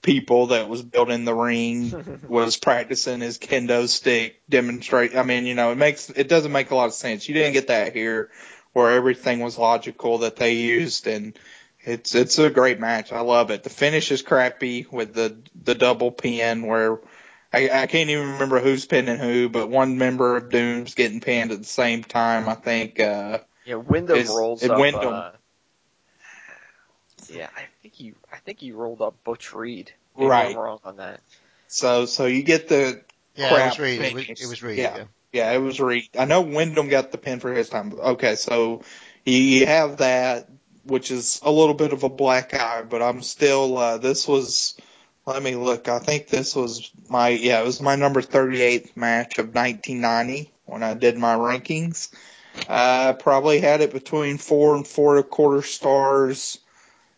people that was building the ring was practicing his kendo stick demonstrate. I mean, you know, it makes it doesn't make a lot of sense. You didn't get that here, where everything was logical that they used and. It's it's a great match. I love it. The finish is crappy with the the double pin where I, I can't even remember who's pinning who, but one member of Doom's getting pinned at the same time. I think. uh Yeah, Windham Is- rolls is up. Windham- Uh, yeah, I think he, I think he rolled up Butch Reed. Maybe Right. I'm wrong on that. So so you get the Yeah, crap it was Reed. It was, it was Reed. Yeah. yeah. Yeah, it was Reed. I know Windham got the pin for his time. Okay, so you, you have that, which is a little bit of a black eye, but I'm still. Uh, this was. Let me look. I think this was my yeah, it was my number 38th match of 1990 when I did my rankings. I probably had it between four and four and a quarter stars.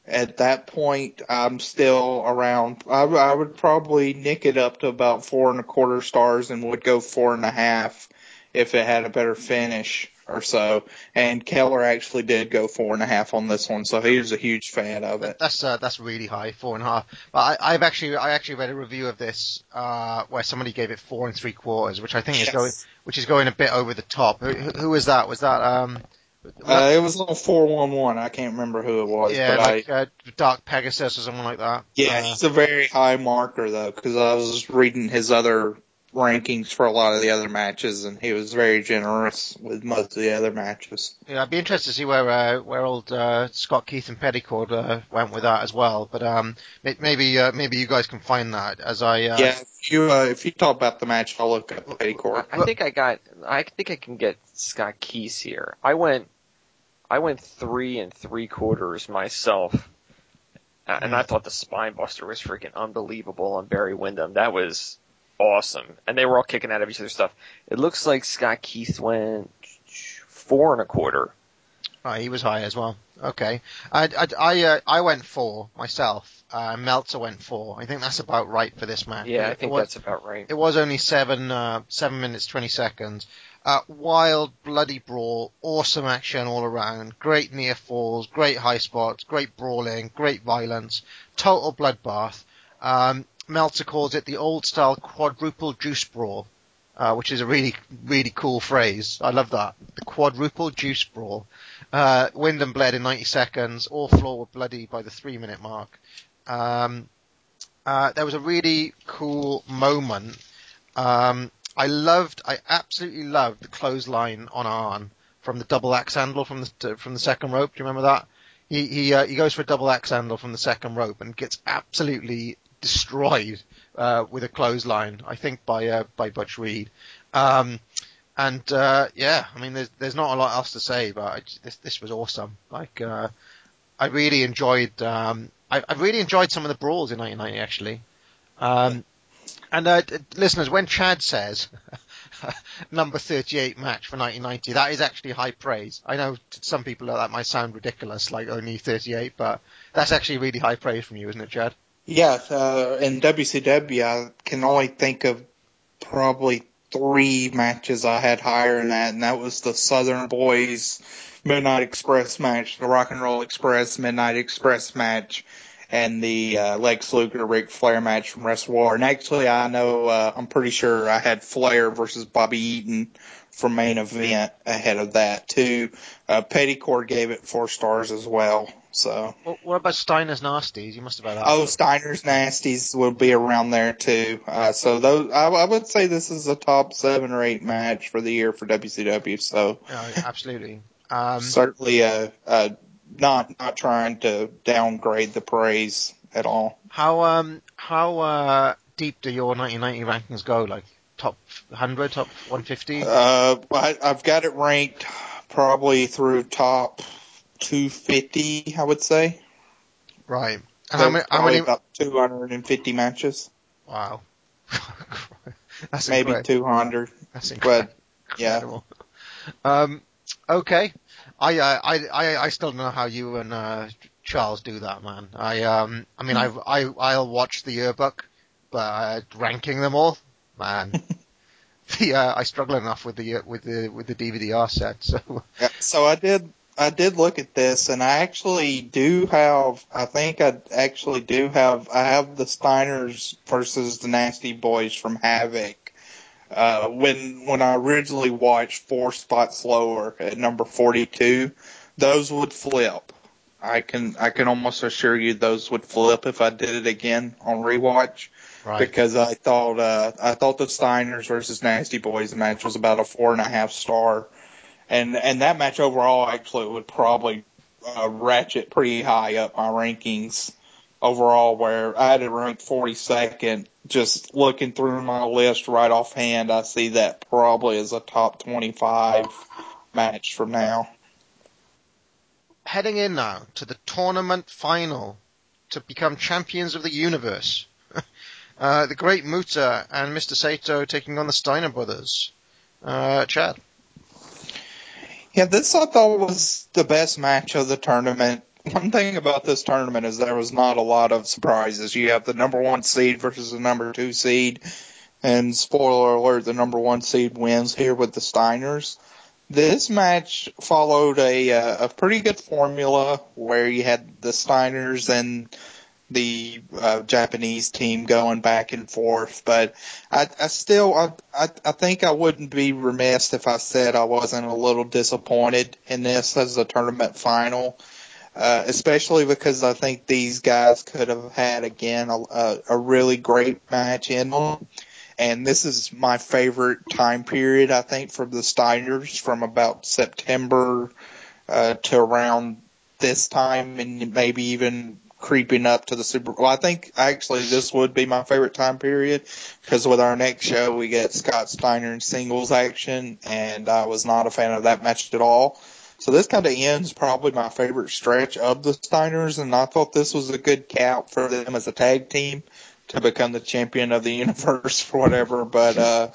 At that point, I'm still around. I, I would probably nick it up to about four and a quarter stars and would go four and a half if it had a better finish or so. And Keller actually did go four and a half on this one, so he was a huge fan of it. That's uh, that's really high, four and a half. But I, I've actually I actually read a review of this uh, where somebody gave it four and three quarters, which I think is Yes. going which is going a bit over the top. Who, who was that? Was that um? Uh, it was on four one one. I can't remember who it was, yeah, but like I uh, Dark Pegasus or something like that. yeah, Uh, he's a very high marker though, because I was reading his other rankings for a lot of the other matches, and he was very generous with most of the other matches. yeah, I'd be interested to see where uh, where old uh, Scott Keith and Petticord uh, went with that as well. But um, may- maybe uh, maybe you guys can find that as I uh, yeah, if you uh, if you talk about the match, I'll look up Petty I, Court. I think I got. I think I can get Scott Keith here. I went. I went three and three quarters myself, and I thought the spine buster was freaking unbelievable on Barry Windham. That was awesome, and they were all kicking out of each other's stuff. It looks like Scott Keith went four and a quarter. Right, he was high as well. Okay, I I I, uh, I went four myself. Uh, Meltzer went four. I think that's about right for this match. Yeah, I It think was- that's about right. It was only seven uh, seven minutes twenty seconds. Uh, wild, bloody brawl, awesome action all around. Great near falls, great high spots, great brawling, great violence, total bloodbath. Um, Meltzer calls it the old style quadruple juice brawl, uh, which is a really really cool phrase. I love that. The quadruple juice brawl. Uh, Windham bled in 90 seconds. All floor were bloody by the three minute mark. Um, uh, there was a really cool moment. Um, I loved, I absolutely loved the clothesline on Arn from the double axe handle from the from the second rope. Do you remember that? He he uh, he goes for a double axe handle from the second rope and gets absolutely destroyed uh, with a clothesline. I think by uh, by Butch Reed. Um, and uh, yeah, I mean, there's there's not a lot else to say, but I, this this was awesome. Like, uh, I really enjoyed. Um, I, I really enjoyed some of the brawls in 1990 actually. Um, and uh, listeners, when Chad says number 38 match for 1990, that is actually high praise. I know to some people that might sound ridiculous, like only 38, but that's actually really high praise from you, isn't it, Chad? Yeah, uh, in WCW, I can only think of probably three matches I had higher than that, and that was the Southern Boys Midnight Express match, the Rock and Roll Express Midnight Express match, and the uh, Lex Luger Ric Flair match from War. And actually, I know uh, I'm pretty sure I had Flair versus Bobby Eaton for main event ahead of that too. Uh, Petticourt gave it four stars as well. So. What, what about Steiner's Nasties? You must have had that. Oh, Steiner's Nasties will be around there too. Uh, so those, I, I would say this is a top seven or eight match for the year for WCW. So No, absolutely. Um, certainly, uh, uh, not not trying to downgrade the praise at all. how um how uh deep do your 1990 rankings go? Like top 100, top 150? Uh, I, I've got it ranked probably through top 250, I would say. right. And So how many? How many? about 250 matches, Wow. That's maybe incredible. 200. That's incredible. But yeah. Um, okay. I, uh, I, I, I still don't know how you and, uh, Charles do that, man. I, um, I mean, I, I, I'll watch the yearbook, but, uh, ranking them all, man. the, uh, I struggle enough with the, with the, with the DVD-R set, so. Yeah, so I did I did look at this and I actually do have I think I actually do have I have the Steiners versus the Nasty Boys from Havoc. Uh when when I originally watched four spots lower at number forty two, those would flip. I can I can almost assure you those would flip if I did it again on rewatch Right. because I thought uh, I thought the Steiners versus Nasty Boys match was about a four and a half star, and and that match overall actually would probably uh, ratchet pretty high up my rankings overall. Where I had it ranked 42nd, just looking through my list right offhand, I see that probably as a top 25 match from now. Heading in now to the tournament final to become champions of the universe. uh, the Great Muta and Mr. Saito taking on the Steiner brothers. Uh, Chad. Yeah, this I thought was the best match of the tournament. One thing about this tournament is there was not a lot of surprises. You have the number one seed versus the number two seed, and spoiler alert, the number one seed wins here with the Steiners. This match followed a uh, a pretty good formula where you had the Steiners and the uh, Japanese team going back and forth, but I, I still, I, I, I think I wouldn't be remiss if I said I wasn't a little disappointed in this as a tournament final, uh, especially because I think these guys could have had again a, a, a really great match in them. And this is my favorite time period, I think, for the Steiners from about September uh, to around this time and maybe even creeping up to the Super Bowl. I think actually this would be my favorite time period because with our next show we get Scott Steiner in singles action and I was not a fan of that match at all. So this kind of ends probably my favorite stretch of the Steiners, and I thought this was a good cap for them as a tag team to become the champion of the universe for whatever. But uh,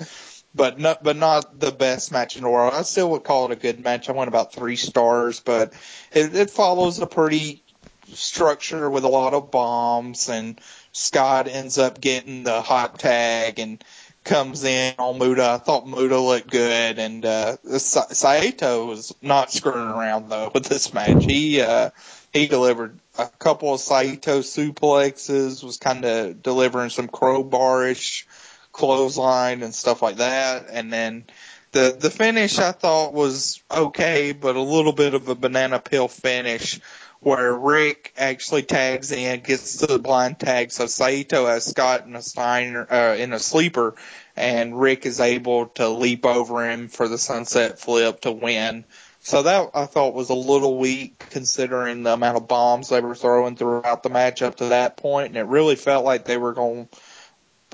but not but not the best match in the world. I still would call it a good match. I went about three stars, but it, it follows a pretty structure with a lot of bombs, and Scott ends up getting the hot tag and comes in on Muta. I thought Muta looked good, and uh, Saito was not screwing around though with this match. He uh, he delivered a couple of Saito suplexes, was kind of delivering some crowbarish clothesline and stuff like that, and then the the finish I thought was okay, but a little bit of a banana peel finish where Rick actually tags in, gets the blind tag. So Saito has Scott in a Steiner uh, in a sleeper, and Rick is able to leap over him for the sunset flip to win. So that I thought was a little weak considering the amount of bombs they were throwing throughout the match up to that point, and it really felt like they were going to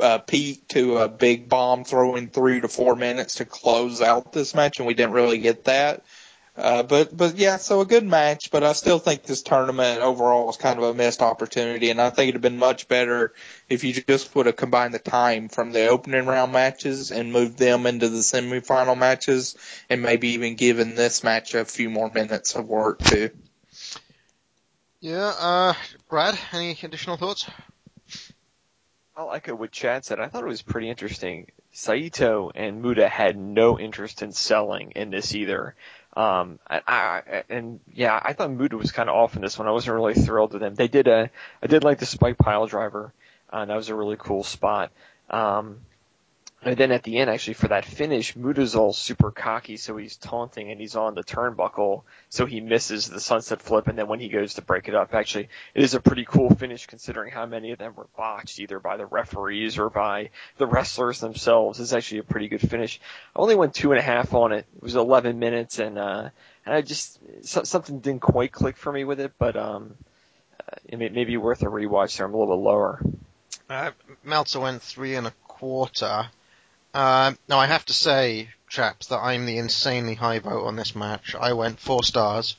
uh, peak to a big bomb throwing three to four minutes to close out this match, and we didn't really get that. Uh, but but yeah, so a good match, but I still think this tournament overall was kind of a missed opportunity, and I think it'd have been much better if you just would have combined the time from the opening round matches and moved them into the semifinal matches, and maybe even given this match a few more minutes of work too. Yeah, uh, Brad, any additional thoughts? I'll echo what Chad said. I thought it was pretty interesting. Saito and Muta had no interest in selling in this either. Um, I, I, and yeah, I thought Muta was kind of off in this one. I wasn't really thrilled with him. They did a, I did like the spike pile driver. Uh, that was a really cool spot. Um, and then at the end, actually, for that finish, Muta's all super cocky, so he's taunting and he's on the turnbuckle, so he misses the sunset flip, and then when he goes to break it up, actually, it is a pretty cool finish considering how many of them were botched, either by the referees or by the wrestlers themselves. It's actually a pretty good finish. I only went two and a half on it. It was 11 minutes, and, uh, and I just, so, something didn't quite click for me with it, but, um, uh, it may, may be worth a rewatch there. I'm a little bit lower. Uh, Meltzer went three and a quarter. Uh, now I have to say, chaps, that I'm the insanely high vote on this match. I went four stars,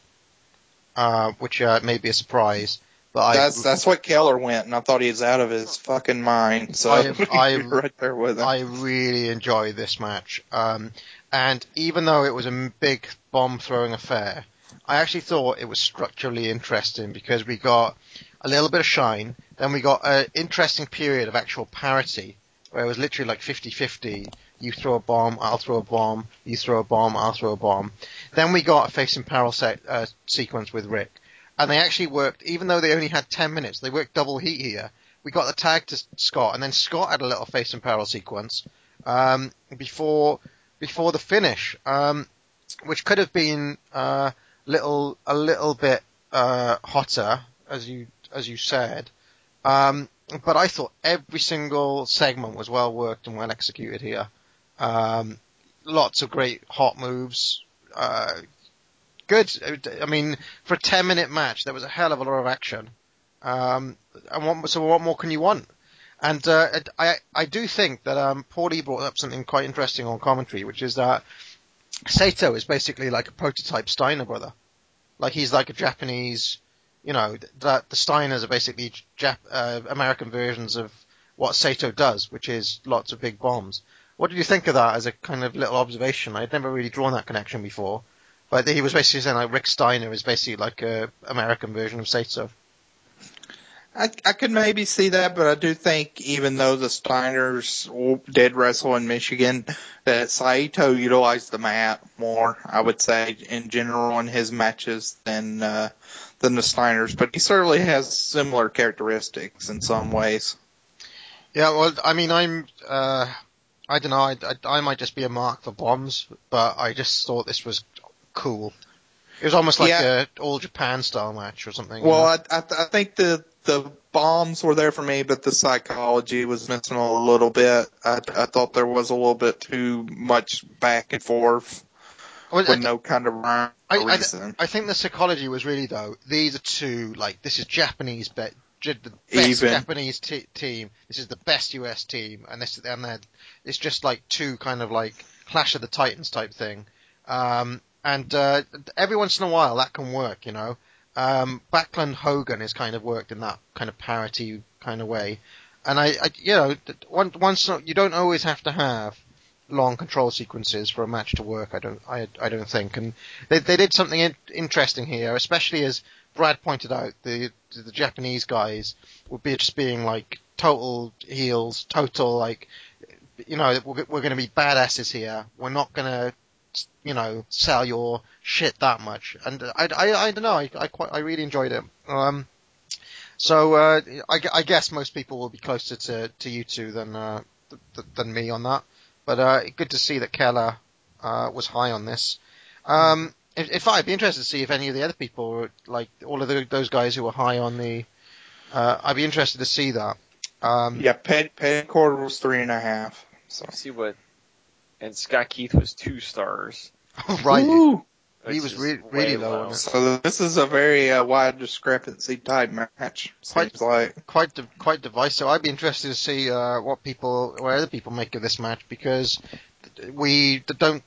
uh, which uh, may be a surprise, but that's I, that's what Keller went, and I thought he was out of his fucking mind. So I, I, right there with him. I really enjoyed this match, um, and even though it was a big bomb throwing affair, I actually thought it was structurally interesting because we got a little bit of shine, then we got an interesting period of actual parity where it was literally like 50-50. You throw a bomb, I'll throw a bomb. You throw a bomb, I'll throw a bomb. Then we got a face in peril set, uh, sequence with Rick, and they actually worked. Even though they only had 10 minutes, they worked double heat here. We got the tag to Scott, and then Scott had a little face in peril sequence um, before before the finish, um, which could have been uh, little a little bit uh, hotter, as you as you said. Um, but I thought every single segment was well worked and well executed here. Um, lots of great hot moves. Uh, good. I mean, for a 10 minute match, there was a hell of a lot of action. Um, and what, so what more can you want? And, uh, I, I do think that, um, Paulie brought up something quite interesting on commentary, which is that Saito is basically like a prototype Steiner brother. Like he's like a Japanese, you know, that the Steiners are basically Jap- uh, American versions of what Saito does, which is lots of big bombs. What did you think of that as a kind of little observation? I'd never really drawn that connection before, but he was basically saying like Rick Steiner is basically like a American version of Saito. I, I could maybe see that, but I do think even though the Steiners did wrestle in Michigan, that Saito utilized the mat more, I would say, in general in his matches than, uh, than the Steiners, but he certainly has similar characteristics in some ways. Yeah, well, I mean, I'm, uh, I don't know, I, I, I might just be a mark for bombs, but I just thought this was cool. It was almost like Yeah. a all Japan style match or something. Well, you know? I, I, I think the the bombs were there for me, but the psychology was missing a little bit. I, I thought there was a little bit too much back and forth Well, with I- no kind of I, I, think the psychology was really though these are two like this is Japanese bet the best Even. Japanese t- team. This is the best US team, and this and then it's just like two kind of like Clash of the Titans type thing. Um, and uh, every once in a while that can work, you know. Um, Backlund Hogan has kind of worked in that kind of parity kind of way, and I, I you know, one, once you don't always have to have long control sequences for a match to work. I don't, I, I don't think, and they, they did something in, interesting here, especially as Brad pointed out, the the Japanese guys would be just being like total heels, total like, you know, we're, we're going to be badasses here. We're not going to, you know, sell your shit that much. And I, I, I don't know, I, I quite, I really enjoyed it. Um, so uh, I, I guess most people will be closer to, to you two than uh, th- than me on that. But uh, good to see that Keller uh, was high on this. Um, in, in fact, I'd be interested to see if any of the other people, like all of the, those guys who were high on the, uh, I'd be interested to see that. Um, Yeah, Petty, Petty was three and a half. So. See what? And Scott Keith was two stars. right. Woo! He was re- really low on it. So this is a very uh, wide discrepancy type match. Quite- Seems like. quite di- quite divisive. I'd be interested to see uh, what people, what other people make of this match because we don't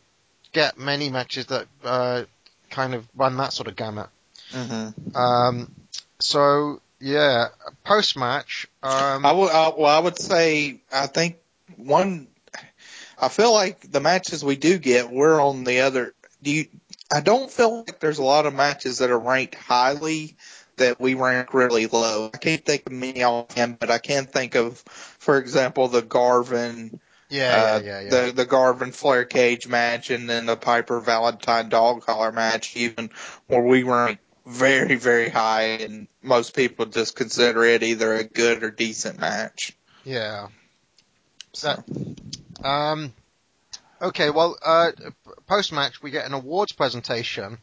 get many matches that uh, kind of run that sort of gamut. Mm-hmm. Um, so yeah, post match. Um, I would, I, well, I would say, I think one, I feel like the matches we do get, we're on the other, do you, I don't feel like there's a lot of matches that are ranked highly that we rank really low. I can't think of many offhand, but I can think of, for example, the Garvin, yeah, uh, yeah, yeah, yeah. the the Garvin Flair cage match, and then the Piper Valentine dog collar match, even where we rank very very high, and most people just consider it either a good or decent match. yeah. So, um, okay, well, uh, post match we get an awards presentation,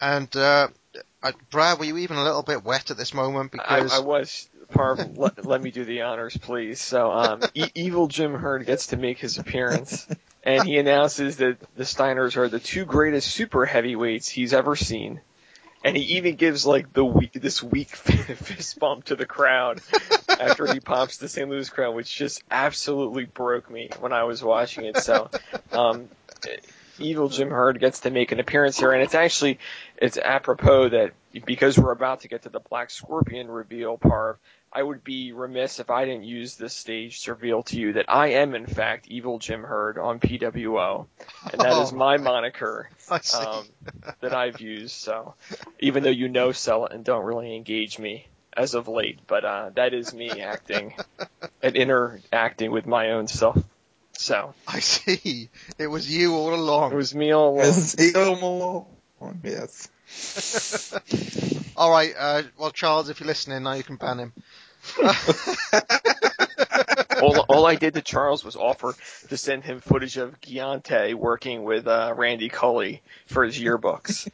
and uh, uh, Brad, were you even a little bit wet at this moment I, because I was. Parv, let, let me do the honors, please. So, um, e- Evil Jim Herd gets to make his appearance, and he announces that the Steiners are the two greatest super heavyweights he's ever seen. And he even gives like the weak, this weak fist bump to the crowd after he pops the St. Louis crowd, which just absolutely broke me when I was watching it. So, um, Evil Jim Herd gets to make an appearance here, and it's actually it's apropos that because we're about to get to the Black Scorpion reveal, Parv, I would be remiss if I didn't use this stage to reveal to you that I am in fact Evil Jim Herd on PWO, and that is Oh, my moniker um, that I've used. So, even though you know sell it and don't really engage me as of late, but uh, that is me acting and interacting with my own self. So I see. It was you all along. it was me all along. Is he Malone? Yes. All right. Uh, well, Charles, if you're listening now, you can ban him. all, all I did to Charles was offer to send him footage of Giante working with uh, Randy Colley for his yearbooks.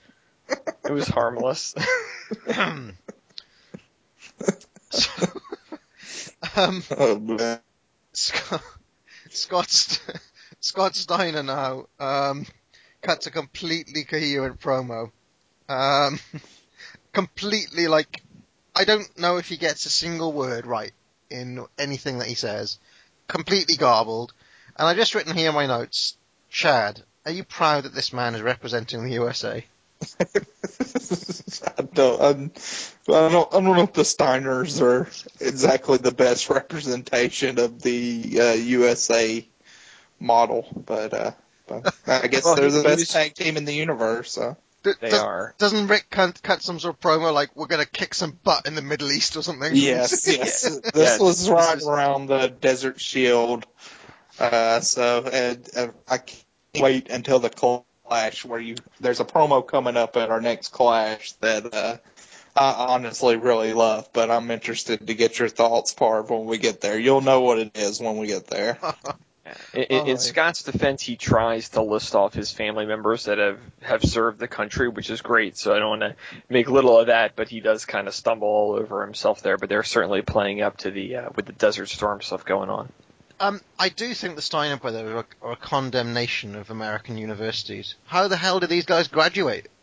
It was harmless. um, Oh man. Scott, Scott, Scott Steiner now um, cuts a completely coherent promo. Um, completely like I don't know if he gets a single word right in anything that he says. Completely garbled. And I've just written here in my notes, Chad, are you proud that this man is representing the USA? I don't, I'm, I don't, I don't know if the Steiners are exactly the best representation of the uh, USA model, but, uh, but I guess Well, they're the best was- tag team in the universe. So. D- They does- are. Doesn't Rick cut, cut some sort of promo like we're gonna kick some butt in the Middle East or something? Yes, yes. This Yeah, was this right is- around the Desert Shield. Uh, so and, uh, I can't wait until the clash where you there's a promo coming up at our next clash that uh, I honestly really love, but I'm interested to get your thoughts, Parv, when we get there. You'll know what it is when we get there. In, in, in Scott's defense, he tries to list off his family members that have, have served the country, which is great. So I don't want to make little of that, but he does kind of stumble all over himself there. But they're certainly playing up to the uh, with the Desert Storm stuff going on. Um, I do think the Steiner brothers are, are a condemnation of American universities. How the hell do these guys graduate?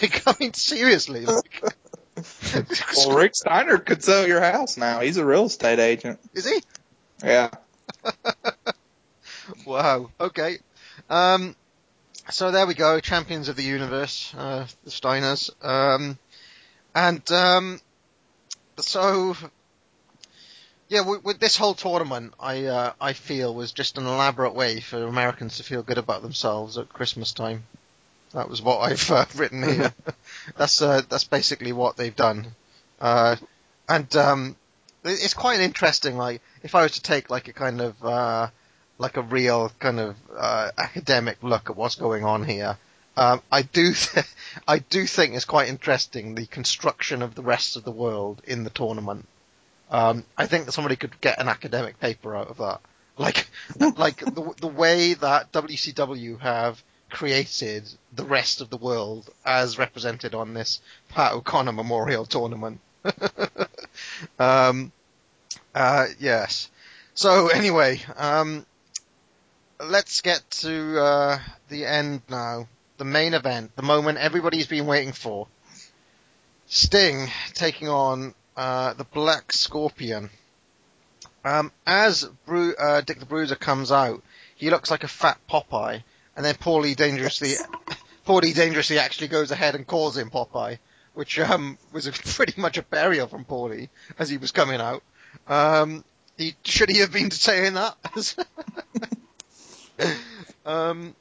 Like, I mean, seriously. Like, Well, Rick Steiner could sell your house now. He's a real estate agent. is he? Yeah. Wow. Okay. Um, so there we go, champions of the universe, uh, the Steiners. Um, and um, so, yeah, with, with this whole tournament, I uh, I feel was just an elaborate way for Americans to feel good about themselves at Christmas time. That was what I've uh, written here. that's uh, that's basically what they've done. Uh, and um, it's quite interesting. Like, if I was to take like a kind of uh, like a real kind of uh, academic look at what's going on here, um, I do th- I do think it's quite interesting the construction of the rest of the world in the tournament. Um, I think that somebody could get an academic paper out of that. Like, like the, the way that WCW have created the rest of the world as represented on this Pat O'Connor Memorial Tournament. um, uh, yes. So anyway, um, let's get to uh, the end now. The main event, the moment everybody's been waiting for. Sting taking on uh, the Black Scorpion. Um, as Bru- uh, Dick the Bruiser comes out, he looks like a fat Popeye, and then Paulie dangerously, Paulie dangerously actually goes ahead and calls him Popeye, which um, was a, pretty much a burial from Paulie as he was coming out. Um, he should he have been saying that? um,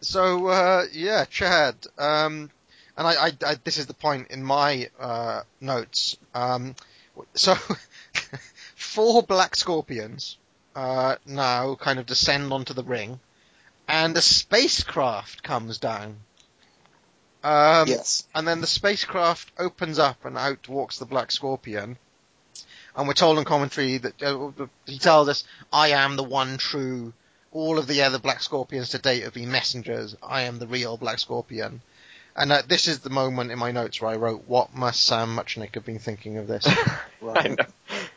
so uh, yeah, Chad. Um, and I, I, I, this is the point in my uh, notes. Um, so four black scorpions uh, now kind of descend onto the ring, and a spacecraft comes down. Um, yes. and then the spacecraft opens up and out walks the Black Scorpion. And we're told in commentary that uh, he tells us, "I am the one true. All of the other Black Scorpions to date have been messengers. I am the real Black Scorpion." And uh, this is the moment in my notes where I wrote, "What must Sam Muchnick have been thinking of this?" I know.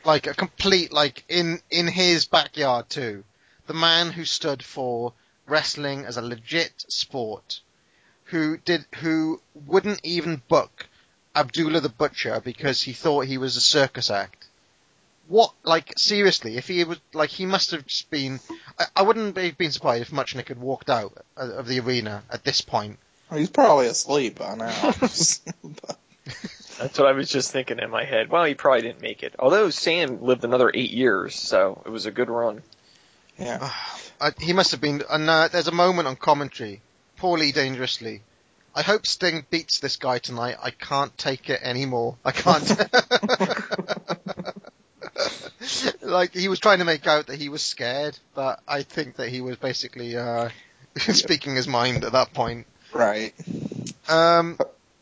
like a complete, like in in his backyard too. The man who stood for wrestling as a legit sport, who did who wouldn't even book Abdullah the Butcher because he thought he was a circus act. What, like, seriously, if he was, like, he must have just been, I, I wouldn't have been surprised if Muchnick had walked out of the arena at this point. He's probably asleep by now. That's what I was just thinking in my head. Well, he probably didn't make it. Although Sam lived another eight years, so it was a good run. yeah. Uh, he must have been, and uh, there's a moment on commentary, poorly dangerously. I hope Sting beats this guy tonight. I can't take it anymore. I can't. like he was trying to make out that he was scared, but I think that he was basically uh, speaking his mind at that point. Right. Um,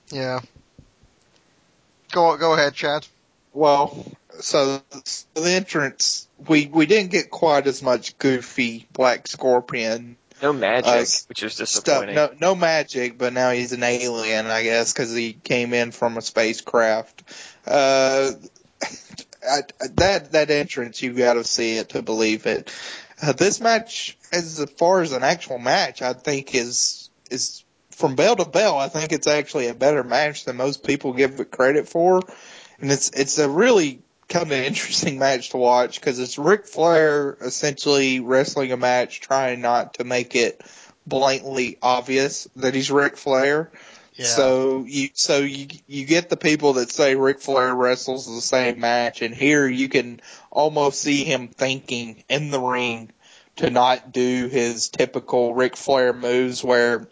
yeah. Go go ahead, Chad. Well, so the entrance, we we didn't get quite as much goofy Black Scorpion No magic, Uh, which is stuff. disappointing. No, no magic, but now he's an alien, I guess, because he came in from a spacecraft. Uh, I, that that entrance, you got to see it to believe it. Uh, this match, as far as an actual match, I think is is from bell to bell. I think it's actually a better match than most people give it credit for, and it's it's a really kind of an interesting match to watch because it's Ric Flair essentially wrestling a match, trying not to make it blatantly obvious that he's Ric Flair. So you so you you get the people that say Ric Flair wrestles the same match, and here you can almost see him thinking in the ring to not do his typical Ric Flair moves, where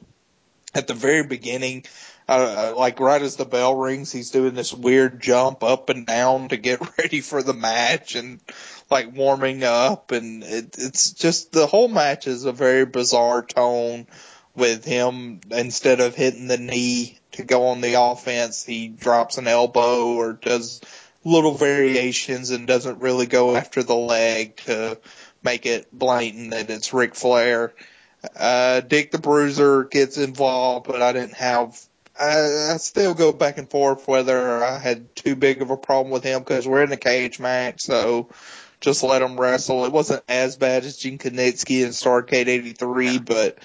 at the very beginning, uh, like right as the bell rings, he's doing this weird jump up and down to get ready for the match and like warming up, and it, it's just the whole match is a very bizarre tone with him instead of hitting the knee to go on the offense, he drops an elbow or does little variations and doesn't really go after the leg to make it blatant that it's Ric Flair. Uh, Dick the Bruiser gets involved, but I didn't have. I, I still go back and forth whether I had too big of a problem with him because we're in a cage match, so just let him wrestle. It wasn't as bad as Gene Kiniski and Starrcade '83, but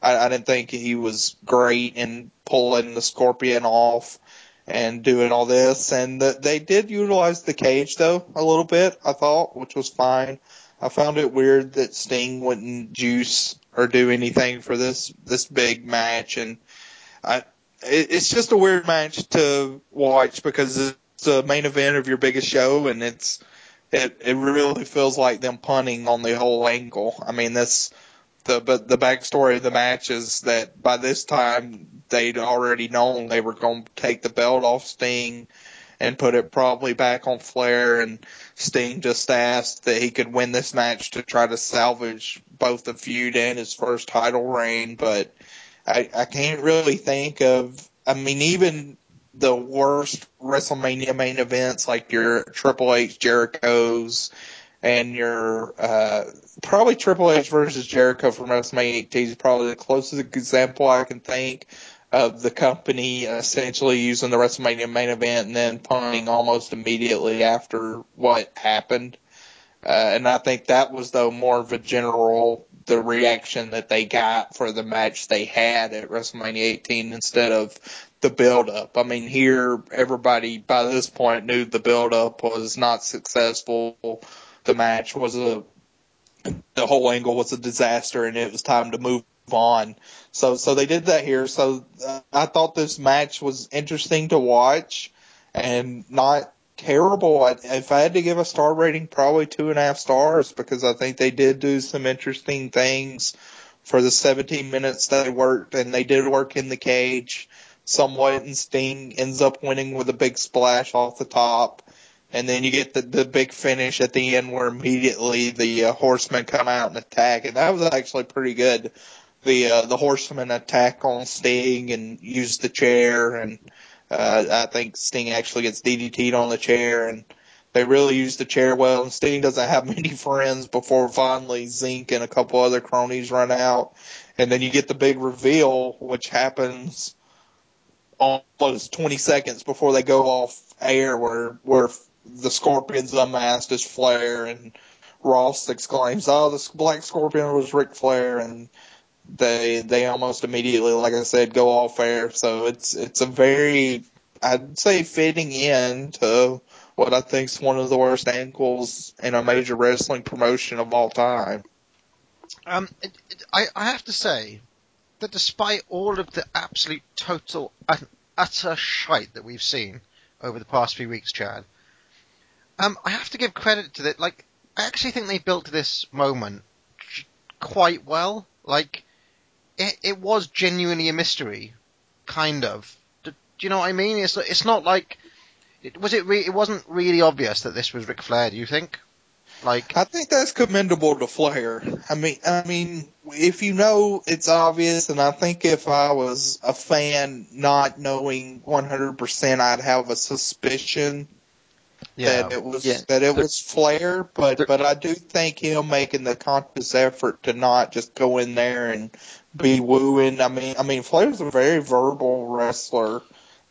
I, I didn't think he was great in pulling the Scorpion off and doing all this. And the, they did utilize the cage though a little bit, I thought, which was fine. I found it weird that Sting wouldn't juice or do anything for this this big match, and I it's just a weird match to watch because it's the main event of your biggest show, and it's it it really feels like them punting on the whole angle. I mean, this the but the backstory of the match is that by this time they'd already known they were going to take the belt off Sting and put it probably back on Flair, and Sting just asked that he could win this match to try to salvage both the feud and his first title reign, but I, I can't really think of. I mean, even the worst WrestleMania main events like your Triple H Jericho's and your uh, probably Triple H versus Jericho from WrestleMania 18 is probably the closest example I can think of the company essentially using the WrestleMania main event and then punting almost immediately after what happened. Uh, and I think that was though more of a general the reaction that they got for the match they had at WrestleMania 18 instead of the build up. I mean, here everybody by this point knew the build up was not successful. The match was a the whole angle was a disaster, and it was time to move on. So so they did that here. So uh, I thought this match was interesting to watch and not terrible. I, if I had to give a star rating, probably two and a half stars because I think they did do some interesting things for the 17 minutes that they worked, and they did work in the cage somewhat. And Sting ends up winning with a big splash off the top. And then you get the, the big finish at the end where immediately the uh, horsemen come out and attack, and that was actually pretty good the uh, the horseman attack on Sting and use the chair, and uh, I think Sting actually gets DDT'd on the chair, and they really use the chair well. And Sting doesn't have many friends before finally Zenk and a couple other cronies run out, and then you get the big reveal, which happens almost 20 seconds before they go off air, where where the Scorpion's unmasked as Flair, and Ross exclaims, "Oh, the Black Scorpion was Ric Flair," and they they almost immediately, like I said, go off air. So it's it's a very I'd say fitting in to what I think is one of the worst ankles in a major wrestling promotion of all time. Um, it, it, I I have to say that despite all of the absolute total and utter shite that we've seen over the past few weeks, Chad, um, I have to give credit to that. Like, I actually think they built this moment quite well. Like, it, it was genuinely a mystery, kind of. Do, do you know what I mean? It's it's not like it, was it. Re, it wasn't really obvious that this was Ric Flair. Do you think? Like, I think that's commendable to Flair. I mean, I mean, if you know it's obvious, and I think if I was a fan not knowing 100%, I'd have a suspicion yeah. that it was yeah. that it was Flair. But but I do think him making the conscious effort to not just go in there and be wooing. I mean, I mean, Flair's a very verbal wrestler,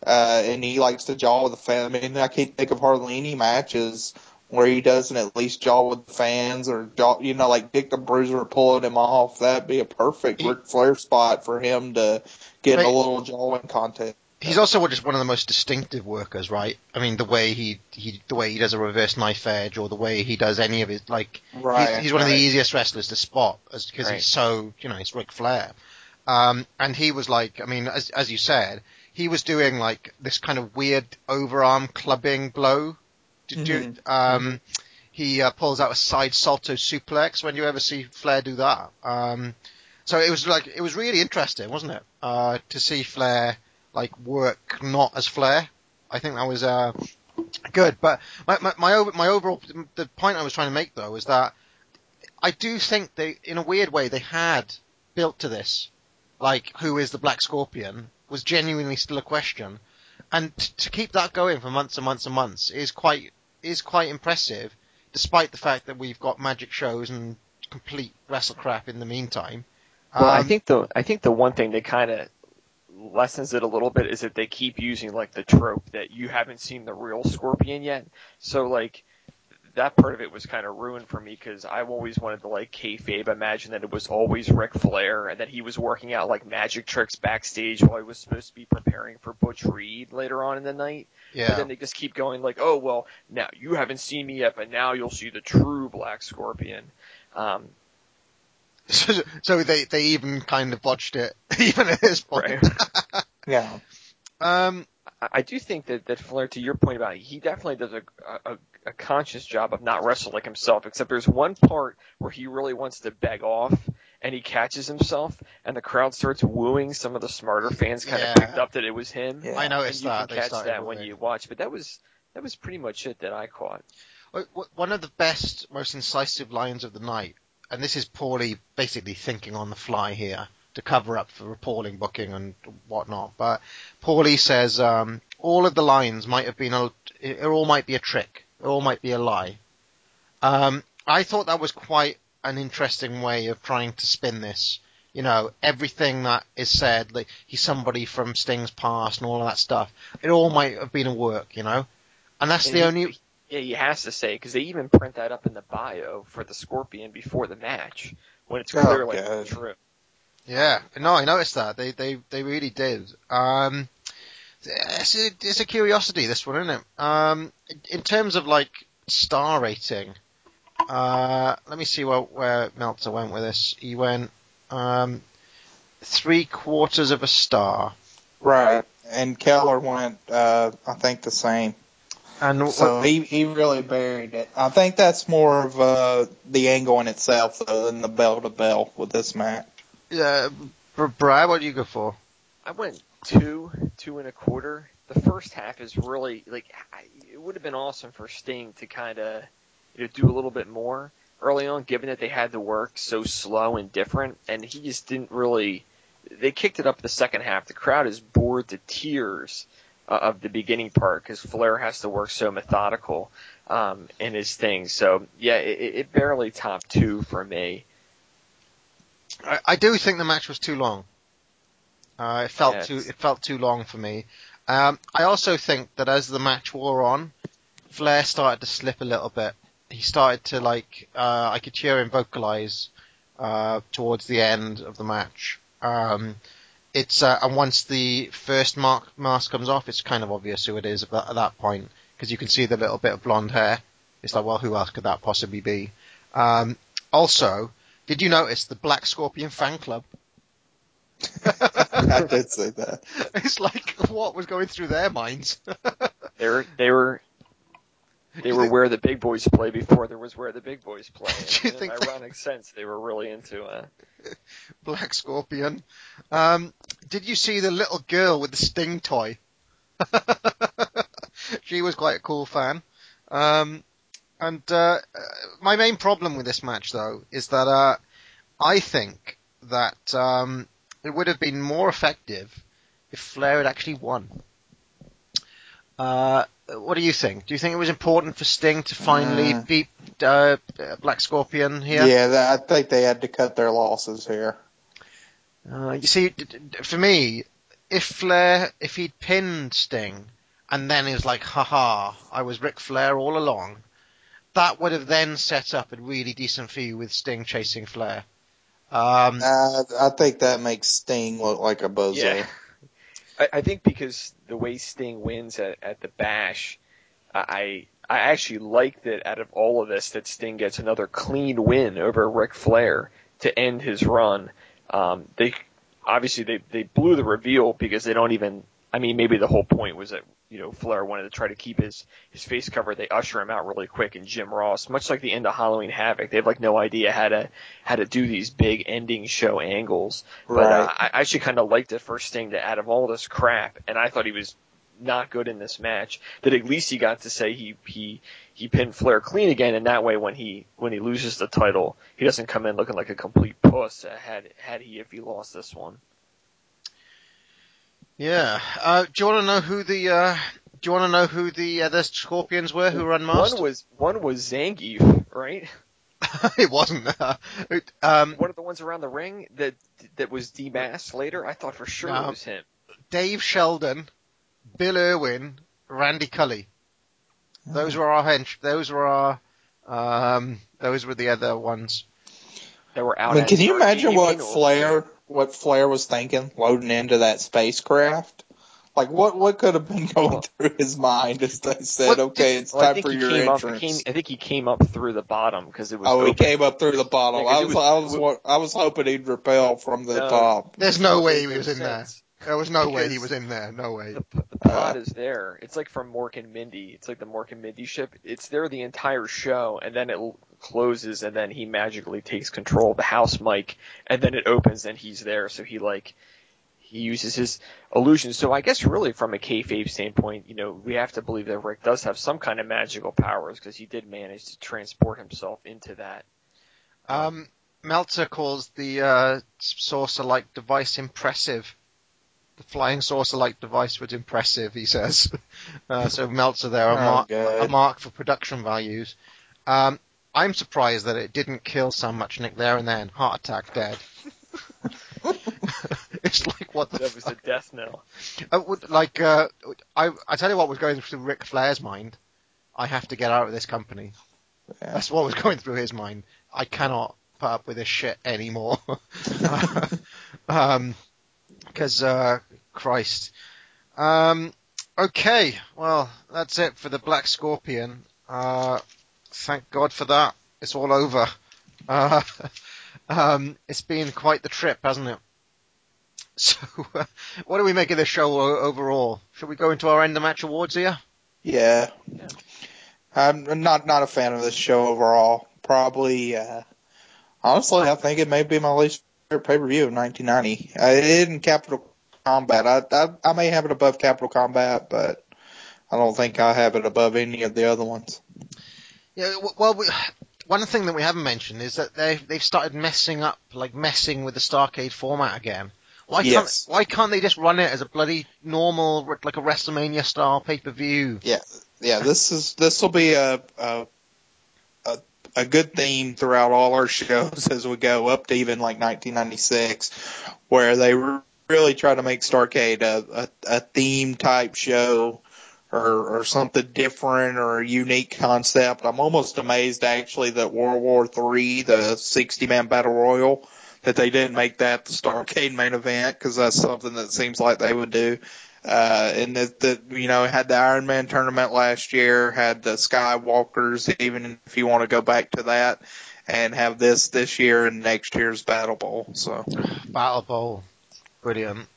uh, and he likes to jaw with the fans. I mean, I can't think of hardly any matches where he doesn't at least jaw with the fans or jaw, you know, like Dick the Bruiser pulling him off. That'd be a perfect Ric Flair spot for him to get right. a little jawing contest. He's also just one of the most distinctive workers, right? I mean, the way he, he the way he does a reverse knife edge, or the way he does any of his like, right, he's, he's one right. of the easiest wrestlers to spot, because right. he's so you know he's Ric Flair. Um, and he was like, I mean, as as you said, he was doing like this kind of weird overarm clubbing blow. Did mm-hmm. you? Um, he uh, pulls out a side salto suplex. When you ever see Flair do that? Um, so it was like it was really interesting, wasn't it? Uh, to see Flair like work not as Flair. I think that was uh, good. But my, my, my, my overall the point I was trying to make though is that I do think they, in a weird way, they had built to this. Like, who is the Black Scorpion was genuinely still a question, and t- to keep that going for months and months and months is quite is quite impressive, despite the fact that we've got magic shows and complete wrestle crap in the meantime. Well, um, I think the I think the one thing they kind of lessens it a little bit is that they keep using like the trope that you haven't seen the real Scorpion yet. So like that part of it was kind of ruined for me because I've always wanted to like kayfabe imagine that it was always Ric Flair and that he was working out like magic tricks backstage while he was supposed to be preparing for Butch Reed later on in the night. Yeah. But then they just keep going like, oh well, now you haven't seen me yet, but now you'll see the true Black Scorpion. Um, So, so they they even kind of botched it, even at this point. Yeah. um, I I do think that, that Flair, to your point about it, he definitely does a, a, a conscious job of not wrestling like himself, except there's one part where he really wants to beg off and he catches himself and the crowd starts wooing. Some of the smarter fans kind Yeah. of picked up that it was him. Yeah. I And noticed you that can catch that when wooing. you watch, but that was, that was pretty much it that I caught. w- w- one of the best, most incisive lines of the night, and this is Paulie basically thinking on the fly here to cover up for appalling booking and whatnot. But Paulie says um, all of the lines might have been a, it all might be a trick, it all might be a lie. Um, I thought that was quite an interesting way of trying to spin this. You know, everything that is said, like he's somebody from Sting's past and all of that stuff, it all might have been a work, you know. And that's the only Yeah, he has to say because they even print that up in the bio for the Scorpion before the match when it's Oh, clearly God. true. Yeah, no, I noticed that. They they they really did. Um, it's a, it's a curiosity this one, isn't it? Um, in terms of like star rating, uh, let me see where where Meltzer went with this. He went um, three quarters of a star. Right. And Keller went, uh, I think the same. And So he he really buried it. I think that's more of uh, the angle in itself though than the bell to bell with this match. uh, Br- Brad, what do you go for? I went two, two and a quarter. The first half is really like I, it would have been awesome for Sting to kind of you know do a little bit more early on, given that they had to work so slow and different, and he just didn't really. They kicked it up the second half. The crowd is bored to tears uh, of the beginning part because Flair has to work so methodical um, in his thing. So yeah, it, it- barely topped two for me. I, I do think the match was too long. Uh, it felt too it felt too long for me. Um, I also think that as the match wore on, Flair started to slip a little bit. He started to like uh, I could hear him vocalize uh, towards the end of the match. Um, it's uh, and once the first mark, mask comes off, it's kind of obvious who it is at that, at that point because you can see the little bit of blonde hair. It's like, well, who else could that possibly be? Um, also, did you notice the Black Scorpion fan club? I did say that. It's like what was going through their minds. They were they were they were where the big boys play before there was where the big boys play. Do you in think an that- ironic sense, they were really into uh Black Scorpion. Um, did you see the little girl with the Sting toy? she was quite a cool fan. Um, and uh, uh, my main problem with this match, though, is that uh, I think that um, it would have been more effective if Flair had actually won. Uh, what do you think? Do you think it was important for Sting to finally Uh. beat uh, Black Scorpion here? Yeah, I think they had to cut their losses here. Uh, you see, d- d- for me, if Flair, if he'd pinned Sting, and then he was like, haha, I was Ric Flair all along, that would have then set up a really decent feud with Sting chasing Flair. Um, Uh, I think that makes Sting look like a bozo. Yeah. I, I think because the way Sting wins at, at the bash, I I actually like that out of all of this that Sting gets another clean win over Ric Flair to end his run. Um, they obviously they they blew the reveal because they don't even. I mean, maybe the whole point was that you know Flair wanted to try to keep his his face covered. They usher him out really quick, and Jim Ross, much like the end of Halloween Havoc, they have like no idea how to how to do these big ending show angles. But uh, I I actually kind of liked it first thing to out of all this crap, and I thought he was not good in this match. That at least he got to say he he he pinned Flair clean again, and that way when he when he loses the title, he doesn't come in looking like a complete puss. uh, Had had he if he lost this one. Yeah. Uh, do you want to know who the, uh, do you want to know who the other Scorpions were who were unmasked? One was one was Zangiev, right? it wasn't. Uh, it, um, One of the ones around the ring that that was demasked later. I thought for sure No. it was him. Dave Sheldon, Bill Irwin, Randy Colley. Those were our hench. Those were our. Um, those were the other ones. That were out. I mean, can you imagine what mean, or- Flair what Flair was thinking loading into that spacecraft? Like what what could have been going through his mind as they said, What okay, it's Well, time for your came up. entrance. Came, I think he came up through the bottom because it was. oh, he came up through the bottom. Yeah, 'cause I was, was- I was wa- I was hoping he'd repel from the No. top. There's no way he was in there. sense. There was no way he was in there. No way. The plot is there. It's like from Mork and Mindy. It's like the Mork and Mindy ship. It's there the entire show, and then it l- closes, and then he magically takes control of the house mic, and then it opens, and he's there. So he like he uses his illusion. So I guess really from a kayfabe standpoint, you know, we have to believe that Rick does have some kind of magical powers because he did manage to transport himself into that. Um, Meltzer calls the uh, saucer-like device impressive. The flying saucer-like device was impressive, he says. Uh, so Meltzer there, a, Oh, mark, a mark for production values. Um, I'm surprised that it didn't kill Sam Muchnick there and then. Heart attack, dead. it's like what the That was a death knell. Uh, would- like uh, I, I tell you what was going through Ric Flair's mind. I have to get out of this company. Yeah. That's what was going through his mind. I cannot put up with this shit anymore. um, because uh, Christ. Um, okay, well that's it for the Black Scorpion. Uh, thank God for that. It's all over. Uh, um, it's been quite the trip, hasn't it? So, uh, what do we make of this show o- overall? Should we go into our end of match awards here? Yeah. Yeah. I'm not not a fan of this show overall. Probably, uh, honestly, I think it may be my least favorite pay per view of 1990. I didn't Capital Combat. I, I I may have it above Capital Combat, but I don't think I have it above any of the other ones. Yeah, well, we, one thing that we haven't mentioned is that they they've started messing up, like messing with the Starrcade format again. Why can't Yes. why can't they just run it as a bloody normal, like a WrestleMania style pay per view? Yeah, yeah. this is this will be a, a a a good theme throughout all our shows as we go up to even like 1996, where they really try to make Starrcade a a, a theme type show. Or, or something different or a unique concept. I'm almost amazed actually that World War Three, the 60 man battle royal, that they didn't make that the Starrcade main event because that's something that seems like they would do. Uh, and that, that, you know, had the Iron Man tournament last year, had the Skywalkers, even if you want to go back to that, and have this this year and next year's Battle Bowl. So, Battle Bowl, brilliant.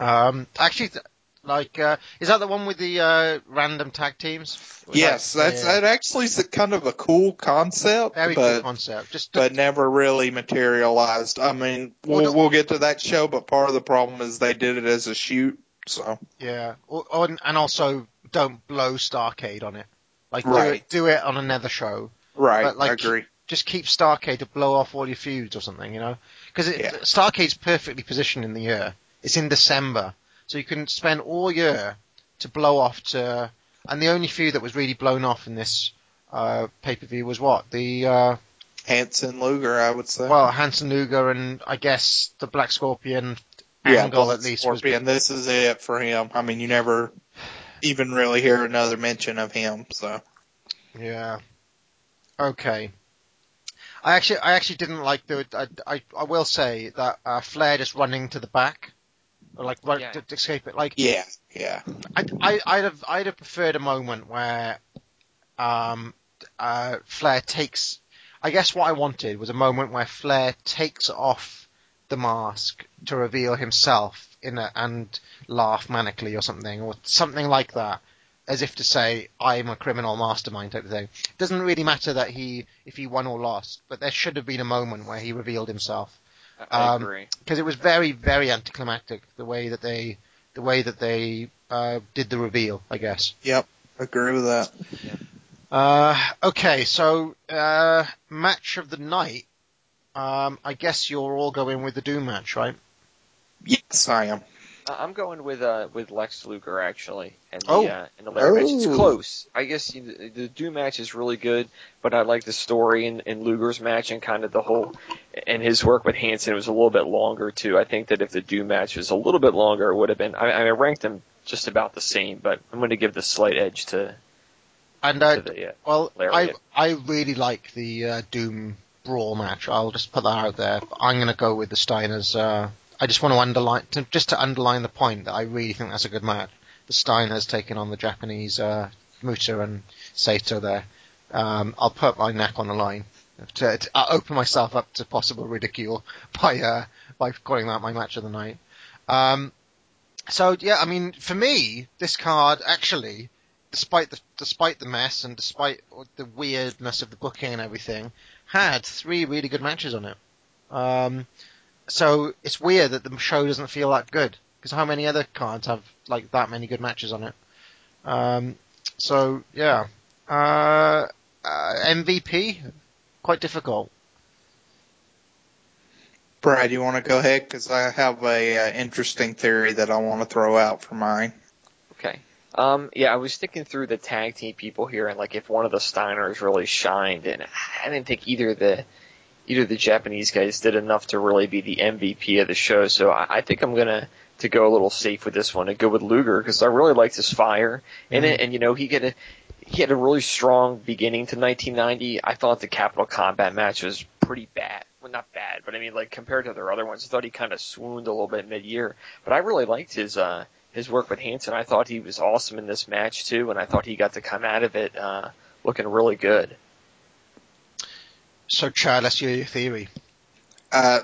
Um, actually, th- like, uh, is that the one with the uh, random tag teams? Was yes, that- that's, yeah. that actually is a kind of a cool concept, very but, cool concept. Just but never really materialized. I mean, Well, we'll, the- we'll get to that show, but part of the problem is they did it as a shoot. So, Yeah, or, or, and also don't blow Starrcade on it. Like do it, do it on another show. right, But, like, I agree. Just keep Starrcade to blow off all your feuds or something, you know? Because Yeah. Starrcade's perfectly positioned in the year. It's in December, so you can spend all year to blow off to. And the only feud that was really blown off in this uh, pay per view was what the uh, Hansen Luger, I would say. well Hansen Luger and I guess the Black Scorpion yeah, angle Blood at least was Scorpion. This is it for him. I mean, you never even really hear another mention of him. So, Yeah. Okay. I actually, I actually didn't like the. I, I, I will say that uh, Flair just running to the back, or like run, Yeah. to, to escape it. Like yeah, yeah, I, I, I'd have, I'd have preferred a moment where, um, uh, Flair takes. I guess what I wanted was a moment where Flair takes off the mask to reveal himself in a, and laugh manically or something, or something like that, as if to say, "I'm a criminal mastermind" type of thing. It doesn't really matter that he, if he won or lost, but there should have been a moment where he revealed himself I, I Um, agree. because it was very, very anticlimactic the way that they, the way that they uh, did the reveal. I guess. yep, agree with that. Uh, okay, so uh, match of the night. Um, I guess you're all going with the Doom match, right? Yes, I am. Uh, I'm going with uh with Lex Luger actually, and the Oh. uh, and the ladder match. It's Oh. close. I guess you, the, the Doom match is really good, but I like the story in, in Luger's match and kind of the whole and his work with Hansen was a little bit longer too. I think that if the Doom match was a little bit longer, it would have been. I, I ranked them just about the same, but I'm going to give the slight edge to, And to the uh, well, I I really like the uh, Doom brawl match. I'll just put that out there. I'm going to go with the Steiners. Uh, I just want to underline, to, just to underline the point that I really think that's a good match. the Steiners taking on the Japanese uh, Muta and Saito there, um, I'll put my neck on the line to, to open myself up to possible ridicule by uh, by calling that my match of the night. Um, so yeah, I mean, for me, this card actually, despite the despite the mess and despite the weirdness of the booking and everything, had three really good matches on it. Um, so it's weird that the show doesn't feel that good because how many other cards have like that many good matches on it? Um, so yeah, uh, uh, MVP quite difficult. Brad, you want to go ahead? Because I have a uh, interesting theory that I want to throw out for mine. Okay. Um, yeah, I was thinking through the tag team people here, and like if one of the Steiners really shined, and I didn't think either the either the Japanese guys did enough to really be the MVP of the show. So I, I think I'm gonna to go a little safe with this one and go with Luger because I really liked his fire in Mm-hmm. it, and you know he get a he had a really strong beginning to 1990. I thought the Capital Combat match was pretty bad. Well, not bad, but I mean, like compared to their other ones, I thought he kind of swooned a little bit mid-year. But I really liked his uh, his work with Hansen. I thought he was awesome in this match too, and I thought he got to come out of it uh, looking really good. So Chad, let's your theory. Uh,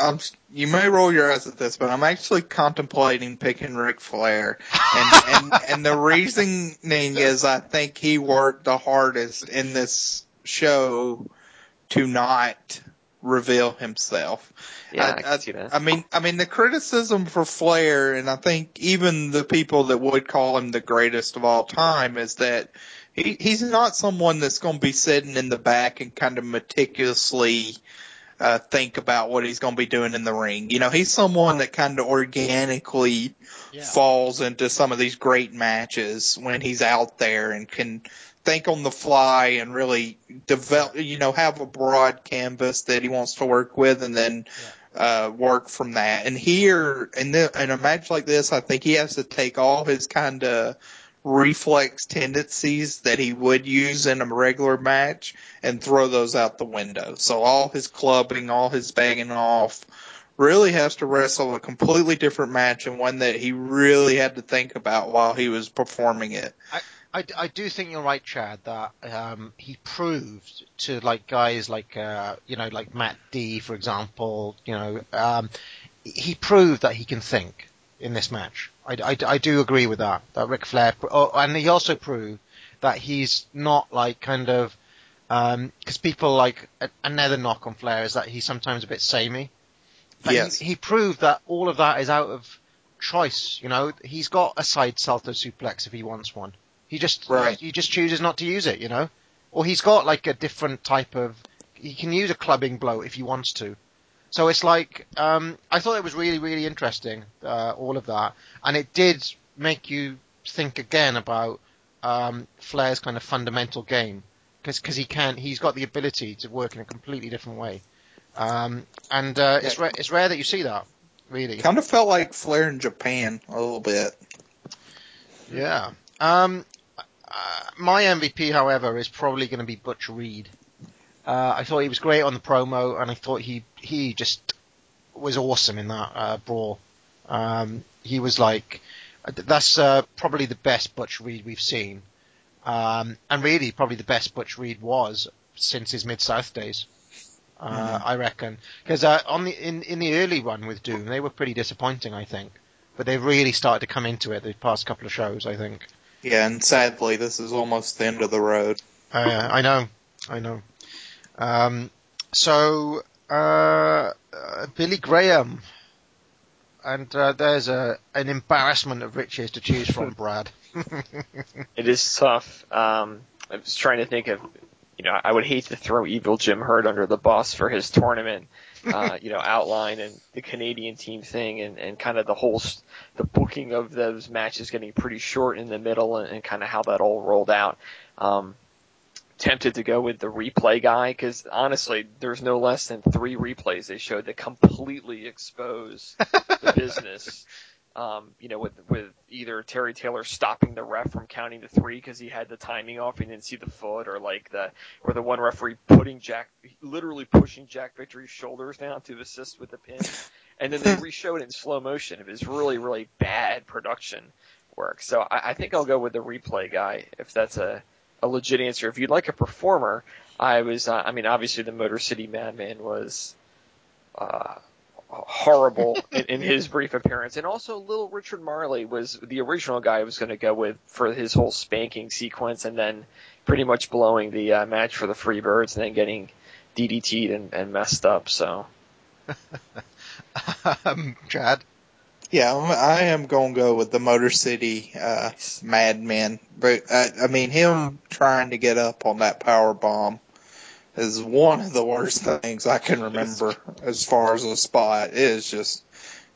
I'm, you may roll your eyes at this, but I'm actually contemplating picking Ric Flair, and and, and the reasoning is I think he worked the hardest in this show to not reveal himself. Yeah, I, I, can see that. I mean, I mean the criticism for Flair, and I think even the people that would call him the greatest of all time, is that he he's not someone that's going to be sitting in the back and kind of meticulously uh, think about what he's going to be doing in the ring. You know, he's someone that kind of organically falls into some of these great matches when he's out there and can think on the fly and really develop, you know, have a broad canvas that he wants to work with and then uh, work from that. And here, in, the, in a match like this, I think he has to take all his kind of reflex tendencies that he would use in a regular match and throw those out the window. So all his clubbing, all his banging off, really has to wrestle a completely different match and one that he really had to think about while he was performing it. I, I do think you're right, Chad, that um, he proved to like guys like uh, you know like Matt D, for example, you know, um, he proved that he can think in this match. I, I, I do agree with that. That Ric Flair, oh, and he also proved that he's not like kind of um, because people like a- another knock on Flair is that he's sometimes a bit samey. But Yes. he, he proved that all of that is out of choice. You know, he's got a side salto suplex if he wants one. He just Right. he just chooses not to use it. You know, or he's got like a different type of. He can use a clubbing blow if he wants to. So it's like um, I thought it was really really interesting uh, all of that, and it did make you think again about um, Flair's kind of fundamental game because he can he's got the ability to work in a completely different way, um, and uh, it's ra- it's rare that you see that really. Kind of felt like Flair in Japan a little bit. Yeah. Um, uh, my MVP, however, is probably going to be Butch Reed. Uh, I thought he was great on the promo, and I thought he he just was awesome in that uh, brawl. Um, he was like, that's uh, probably the best Butch Reed we've seen, um, and really probably the best Butch Reed was since his Mid South days. Uh, I reckon because uh, on the in in the early run with Doom, they were pretty disappointing, I think, but they've really started to come into it the past couple of shows, I think. Yeah, and sadly, this is almost the end of the road. Uh, I know, I know. Um, so uh, uh, Billy Graham, and uh, there's a an embarrassment of riches to choose from, Brad. It is tough. Um, I was trying to think of, you know, I would hate to throw Evil Jim Herd under the bus for his tournament, uh, you know, outline and the Canadian team thing and, and kind of the whole, the booking of those matches getting pretty short in the middle and, and kind of how that all rolled out. Um, tempted to go with the replay guy because honestly, there's no less than three replays they showed that completely expose the business. Um, you know, with with either Terry Taylor stopping the ref from counting the three because he had the timing off and didn't see the foot, or like the or the one referee putting Jack, literally pushing Jack Victory's shoulders down to assist with the pin, and then they re-showed it in slow motion. It was really really bad production work. So I, I think I'll go with the replay guy if that's a, a legit answer. If you'd like a performer, I was, uh, I mean, obviously the Motor City Madman was, uh, horrible in, in his brief appearance. And also little Richard Marley was the original guy I was going to go with for his whole spanking sequence and then pretty much blowing the uh, match for the Freebirds and then getting DDT'd and, and messed up. So. um, Chad? Yeah, I'm- going to go with the Motor City uh, Madman. But uh, I mean, him trying to get up on that power bomb is one of the worst things I can remember as far as a spot. It is just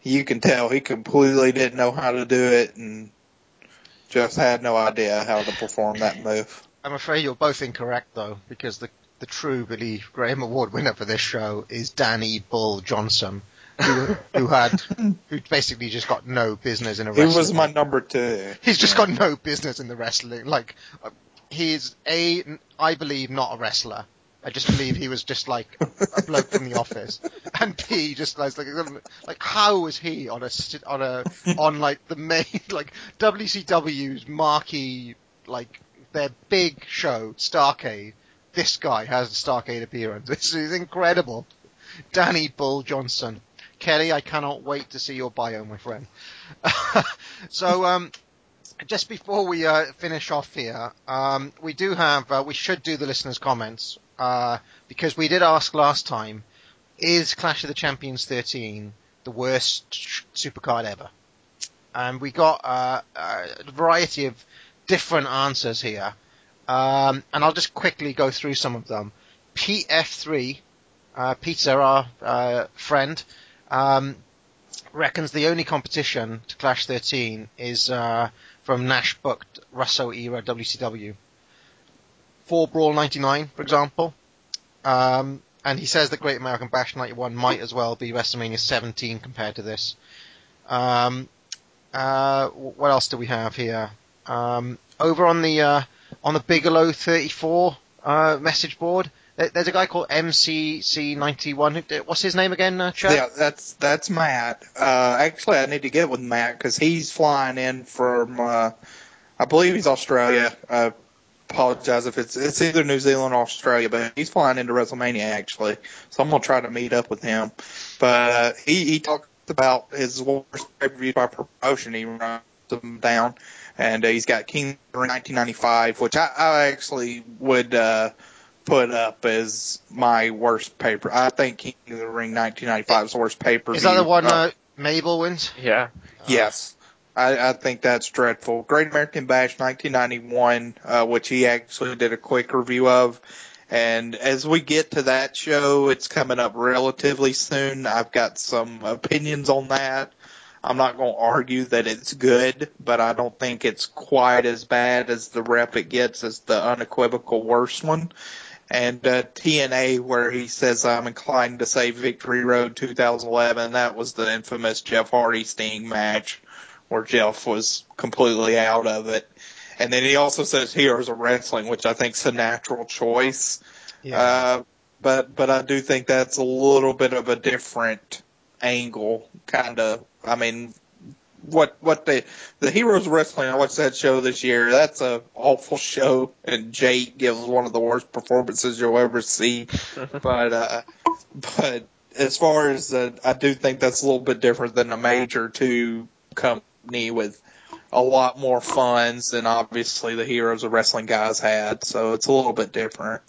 you can tell he completely didn't know how to do it and just had no idea how to perform that move. I'm afraid you're both incorrect though, because the the true Billy Graham Award winner for this show is Danny Bull Johnson, who who had who basically just got no business in a He was my number two. He's just got no business in the wrestling. Like he's a I believe not a wrestler. I just believe he was just like a bloke from the office, and B just like like, like how was he on a on a on like the main like WCW's marquee like their big show Starrcade. This guy has a Starrcade appearance. This is incredible. Danny Bull Johnson. Kelly, I cannot wait to see your bio, my friend. so, um, just before we uh, finish off here, um, we do have, uh, we should do the listeners' comments uh, because we did ask last time: Is Clash of the Champions 13 the worst supercard ever? And we got uh, a variety of different answers here, um, and I'll just quickly go through some of them. PF3, uh, Peter, our uh, friend, um, reckons the only competition to Clash 13 is uh, from Nash booked Russo era WCW. Fall Brawl 99, for example. Um, and he says that Great American Bash 91 might as well be WrestleMania 17 compared to this. Um, uh, what else do we have here? Um, over on the uh, on the Bigelow 34 uh, message board, there's a guy called MCC91. What's his name again, uh, Chad? Yeah, that's that's Matt. Uh, actually, I need to get with Matt because he's flying in from, uh, I believe he's Australia. I apologize if it's it's either New Zealand or Australia, but he's flying into WrestleMania actually. So I'm gonna try to meet up with him. But uh, he he talked about his worst pay per view by promotion. He runs them down, and uh, he's got King of 1995, which I, I actually would. Uh, put up as my worst paper. I think King of the Ring 1995 is the worst paper. Is that the one uh, Mabel wins? Yeah. Yes. I, I think that's dreadful. Great American Bash 1991, uh, which he actually did a quick review of. And as we get to that show, it's coming up relatively soon. I've got some opinions on that. I'm not going to argue that it's good, but I don't think it's quite as bad as the rep it gets as the unequivocal worst one. And uh, TNA, where he says I'm inclined to say Victory Road 2011, that was the infamous Jeff Hardy Sting match where Jeff was completely out of it. And then he also says Heroes of Wrestling, which I think is a natural choice. Uh, but but I do think that's a little bit of a different angle, kind of. I mean, what what the the Heroes of Wrestling? I watched that show this year. That's a awful show, and Jake gives one of the worst performances you'll ever see. but uh, but as far as uh, I do think that's a little bit different than a major two company with a lot more funds than obviously the Heroes of Wrestling guys had. So it's a little bit different.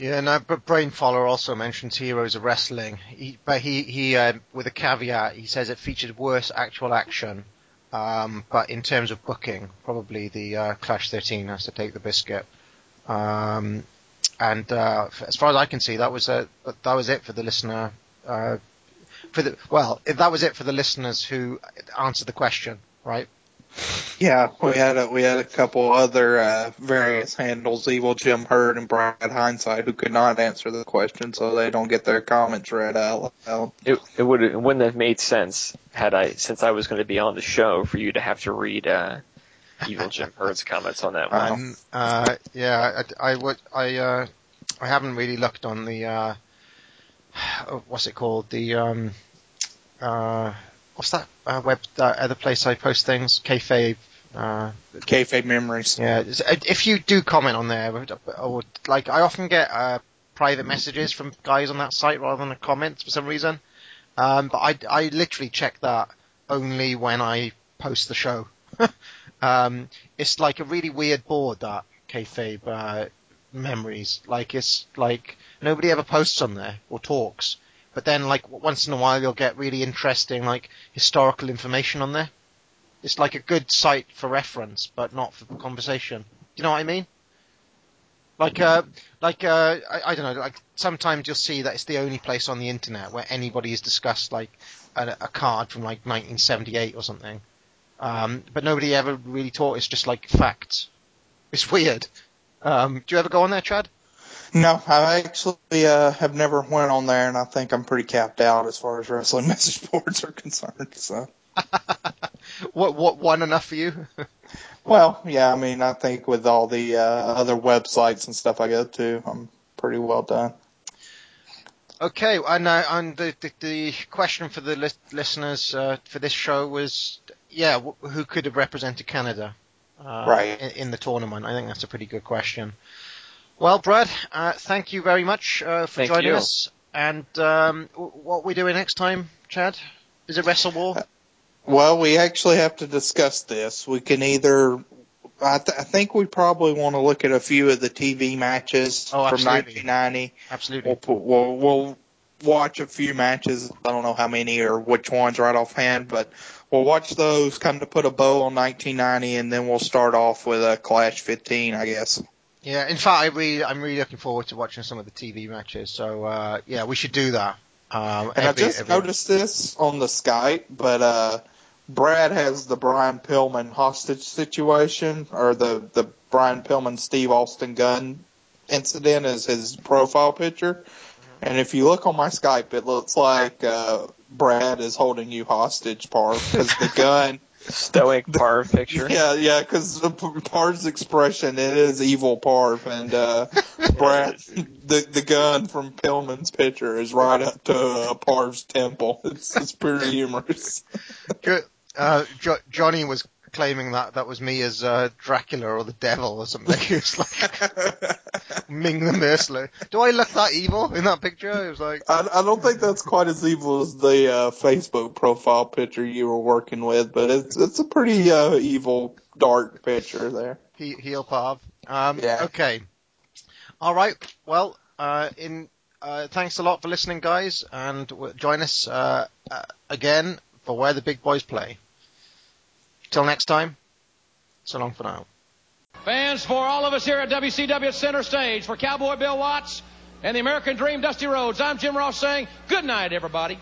Yeah, no, but Brain Follower also mentions Heroes of Wrestling, he, but he, he uh, with a caveat, he says it featured worse actual action, um, but in terms of booking, probably the uh, Clash 13 has to take the biscuit. Um, and uh, as far as I can see, that was uh, that was it for the listener. Uh, for the well, that was it for the listeners who answered the question, right? Yeah, we had a we had a couple other uh, various handles, Evil Jim Herd and Brad Hindsight, who could not answer the question, so they don't get their comments read out loud. It it would it wouldn't have made sense had I since I was going to be on the show for you to have to read uh, Evil Jim Herd's comments on that one. Um, uh, yeah, I, I would, I, uh, I haven't really looked on the, uh, what's it called? The, um, uh, what's that uh, web, that other place I post things? Kayfabe Uh, Kayfabe memories. yeah, uh, if you do comment on there, or like I often get uh, private messages from guys on that site rather than a comment for some reason. Um, but I, I literally check that only when I post the show. um, it's like a really weird board that kayfabe uh, memories. Like it's like nobody ever posts on there or talks. But then like once in a while you'll get really interesting like historical information on there. It's like a good site for reference, but not for conversation. Do you know what I mean? Like, uh, like, uh, I, I don't know, like, sometimes you'll see that it's the only place on the internet where anybody has discussed, like, a, a card from, like, 1978 or something. Um, but nobody ever really taught, it's just, like, facts. It's weird. Um, do you ever go on there, Chad? No, I actually uh, have never went on there, and I think I'm pretty capped out as far as wrestling message boards are concerned. So, What, what, one enough for you? well, yeah, I mean, I think with all the uh, other websites and stuff I go to, I'm pretty well done. Okay, and, uh, and the, the, the question for the lis- listeners uh, for this show was, yeah, wh- who could have represented Canada uh, Right. in, in the tournament? I think that's a pretty good question. Well, Brad, uh, thank you very much uh, for Thank joining you. us. And um, w- what we're doing next time, Chad? Is it Wrestle War? Well, we actually have to discuss this. We can either. I, th- I think we probably want to look at a few of the TV matches Oh, from 1990. Absolutely. We'll, we'll we'll watch a few matches. I don't know how many or which ones right offhand, but we'll watch those, kind of put a bow on 1990, and then we'll start off with a Clash 15, I guess. Yeah, in fact, I really, I'm really looking forward to watching some of the TV matches. So uh, yeah, we should do that. Um, And I just every- noticed this on the Skype, but uh, Brad has the Brian Pillman hostage situation, or the the Brian Pillman Steve Austin gun incident as his profile picture. And if you look on my Skype, it looks like uh, Brad is holding you hostage, Parv, because the gun. Stoic bar picture. Yeah, yeah, because Parv's expression it is evil Parv, and uh, Brad, the the gun from Pillman's picture is right up to uh, Parv's temple. It's it's pretty humorous. Jo- uh, jo- Johnny was claiming that that was me as uh, Dracula or the devil or something. He was like Ming the Merciless. Do I look that evil in that picture? It was like I, I don't think that's quite as evil as the uh, Facebook profile picture you were working with, but it's it's a pretty uh, evil dark picture there. he- heel Parv. Um, Yeah. Okay. All right. Well, uh, in uh, thanks a lot for listening, guys, and w- join us uh, uh, again for where the big boys play. Till next time. So long for now. Fans, for all of us here at WCW Center Stage, for Cowboy Bill Watts and the American Dream Dusty Rhodes, I'm Jim Ross saying good night, everybody.